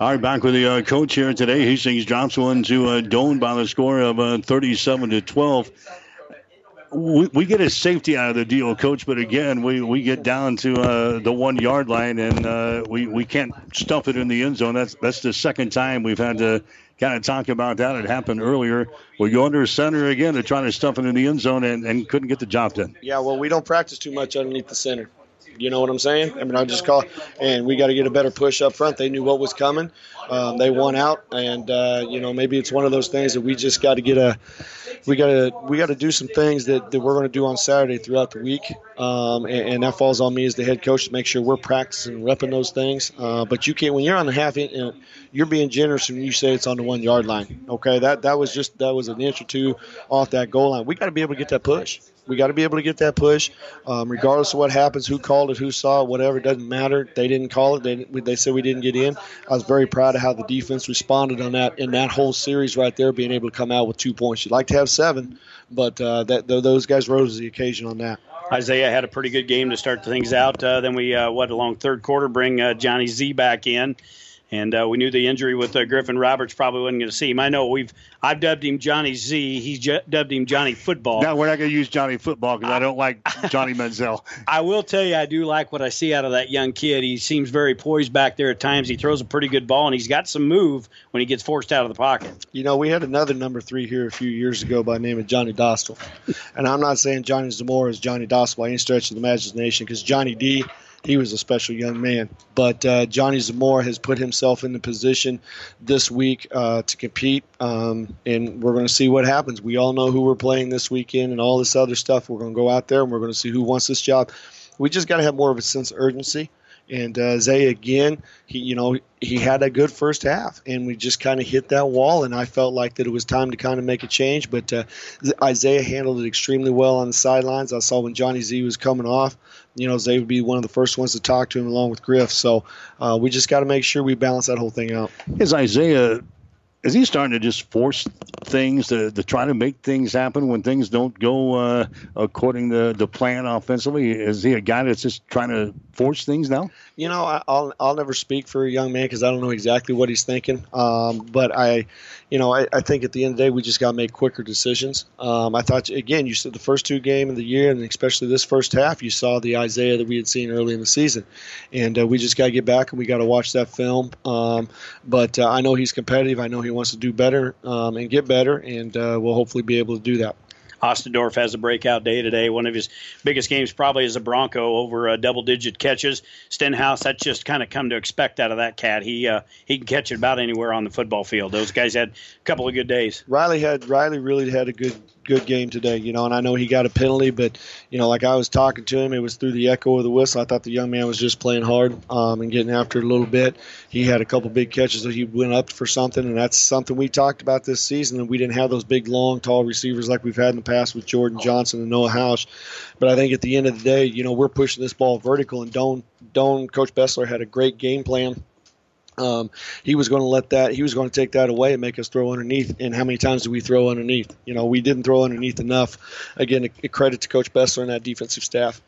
All right, back with the uh, coach here today. Hastings drops one to uh, Doane by the score of uh, 37 to 12. We, we get a safety out of the deal, coach, but again, we, we get down to uh, the one yard line and uh, we, we can't stuff it in the end zone. That's that's the second time we've had to kind of talk about that. It happened earlier. We go under center again to try to stuff it in the end zone and, and couldn't get the job done. Yeah, well, we don't practice too much underneath the center. You know what I'm saying? I mean, I just call, and we got to get a better push up front. They knew what was coming. Um, they won out, and uh, you know maybe it's one of those things that we just got to get a, we got to we got to do some things that, that we're going to do on Saturday throughout the week, um, and, and that falls on me as the head coach to make sure we're practicing repping those things. Uh, but you can't when you're on the half, in, you're being generous when you say it's on the one yard line. Okay, that that was just that was an inch or two off that goal line. We got to be able to get that push. We got to be able to get that push, um, regardless of what happens, who called it, who saw it, whatever. It doesn't matter. They didn't call it. They, they said we didn't get in. I was very proud of how the defense responded on that in that whole series right there, being able to come out with two points. You'd like to have seven, but uh, that those guys rose to the occasion on that. Isaiah had a pretty good game to start things out. Uh, then we, uh, what, along third quarter, bring uh, Johnny Z back in. And uh, we knew the injury with uh, Griffin Roberts probably wasn't going to see him. I know we've I've dubbed him Johnny Z. He's ju- dubbed him Johnny Football. No, we're not going to use Johnny Football because I don't like Johnny Manziel. I will tell you, I do like what I see out of that young kid. He seems very poised back there at times. He throws a pretty good ball, and he's got some move when he gets forced out of the pocket. You know, we had another number three here a few years ago by the name of Johnny Dostal, and I'm not saying Johnny Zamora is Johnny Dostal by any stretch of the imagination because Johnny D he was a special young man. But uh, Johnny Zamora has put himself in the position this week uh, to compete, um, and we're going to see what happens. We all know who we're playing this weekend and all this other stuff. We're going to go out there and we're going to see who wants this job. We just got to have more of a sense of urgency. And uh, Zay again, he you know he had a good first half, and we just kind of hit that wall. And I felt like that it was time to kind of make a change. But uh, Isaiah handled it extremely well on the sidelines. I saw when Johnny Z was coming off, you know Zay would be one of the first ones to talk to him along with Griff. So uh, we just got to make sure we balance that whole thing out. Is Isaiah is he starting to just force things to, to try to make things happen when things don't go uh, according to the plan offensively? Is he a guy that's just trying to force things now? You know, I, will I'll never speak for a young man because I don't know exactly what he's thinking. Um, but I, you know, I, I think at the end of the day we just got to make quicker decisions. Um, I thought again, you said the first two game of the year and especially this first half, you saw the Isaiah that we had seen early in the season, and uh, we just got to get back and we got to watch that film. Um, but uh, I know he's competitive. I know he wants to do better um, and get better, and uh, we'll hopefully be able to do that. Ostendorf has a breakout day today. One of his biggest games probably is a Bronco over uh, double-digit catches. Stenhouse, that's just kind of come to expect out of that cat. He uh, he can catch it about anywhere on the football field. Those guys had a couple of good days. Riley had Riley really had a good good game today, you know, and I know he got a penalty, but you know, like I was talking to him, it was through the echo of the whistle. I thought the young man was just playing hard um, and getting after it a little bit. He had a couple big catches that he went up for something, and that's something we talked about this season. And we didn't have those big, long, tall receivers like we've had in the past with Jordan Johnson and Noah House. But I think at the end of the day, you know, we're pushing this ball vertical, and Doane, Doane, Coach Bessler had a great game plan um, he was going to let that. He was going to take that away and make us throw underneath. And how many times did we throw underneath? You know, we didn't throw underneath enough. Again, a, a credit to Coach Bessler and that defensive staff.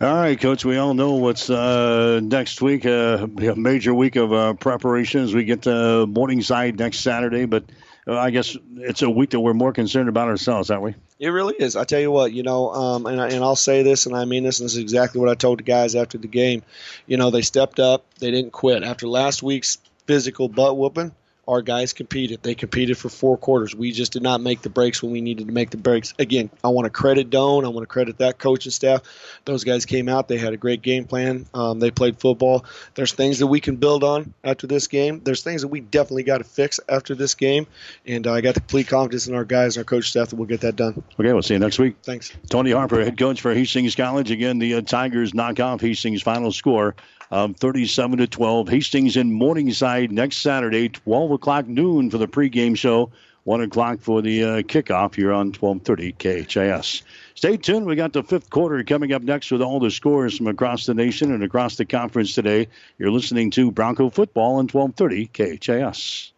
All right, Coach. We all know what's uh, next week. Uh, a major week of uh, preparation as we get to Morningside next Saturday. But I guess it's a week that we're more concerned about ourselves, aren't we? It really is. I tell you what, you know, um, and, I, and I'll say this, and I mean this, and this is exactly what I told the guys after the game. You know, they stepped up. They didn't quit. After last week's physical butt whooping, our guys competed. They competed for four quarters. We just did not make the breaks when we needed to make the breaks. Again, I want to credit Doane. I want to credit that coaching staff. Those guys came out. They had a great game plan. Um, they played football. There's things that we can build on after this game. There's things that we definitely got to fix after this game. And uh, I got the complete confidence in our guys and our coach staff that we'll get that done. Okay, we'll see you next week. Thanks. Tony Harper, head coach for Hastings College. Again, the uh, Tigers knock off Hastings' final score of 37 to 12. Hastings in Morningside next Saturday, 12 o'clock noon for the pregame show. 1 o'clock for the uh, kickoff here on 1230 KHAS. Stay tuned. We got the fifth quarter coming up next with all the scores from across the nation and across the conference today. You're listening to Bronco Football on 1230 KHAS.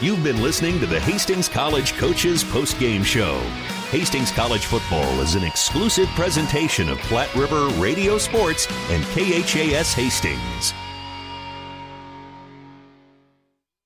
You've been listening to the Hastings College Coaches Post-Game Show. Hastings College Football is an exclusive presentation of Platte River Radio Sports and KHAS Hastings.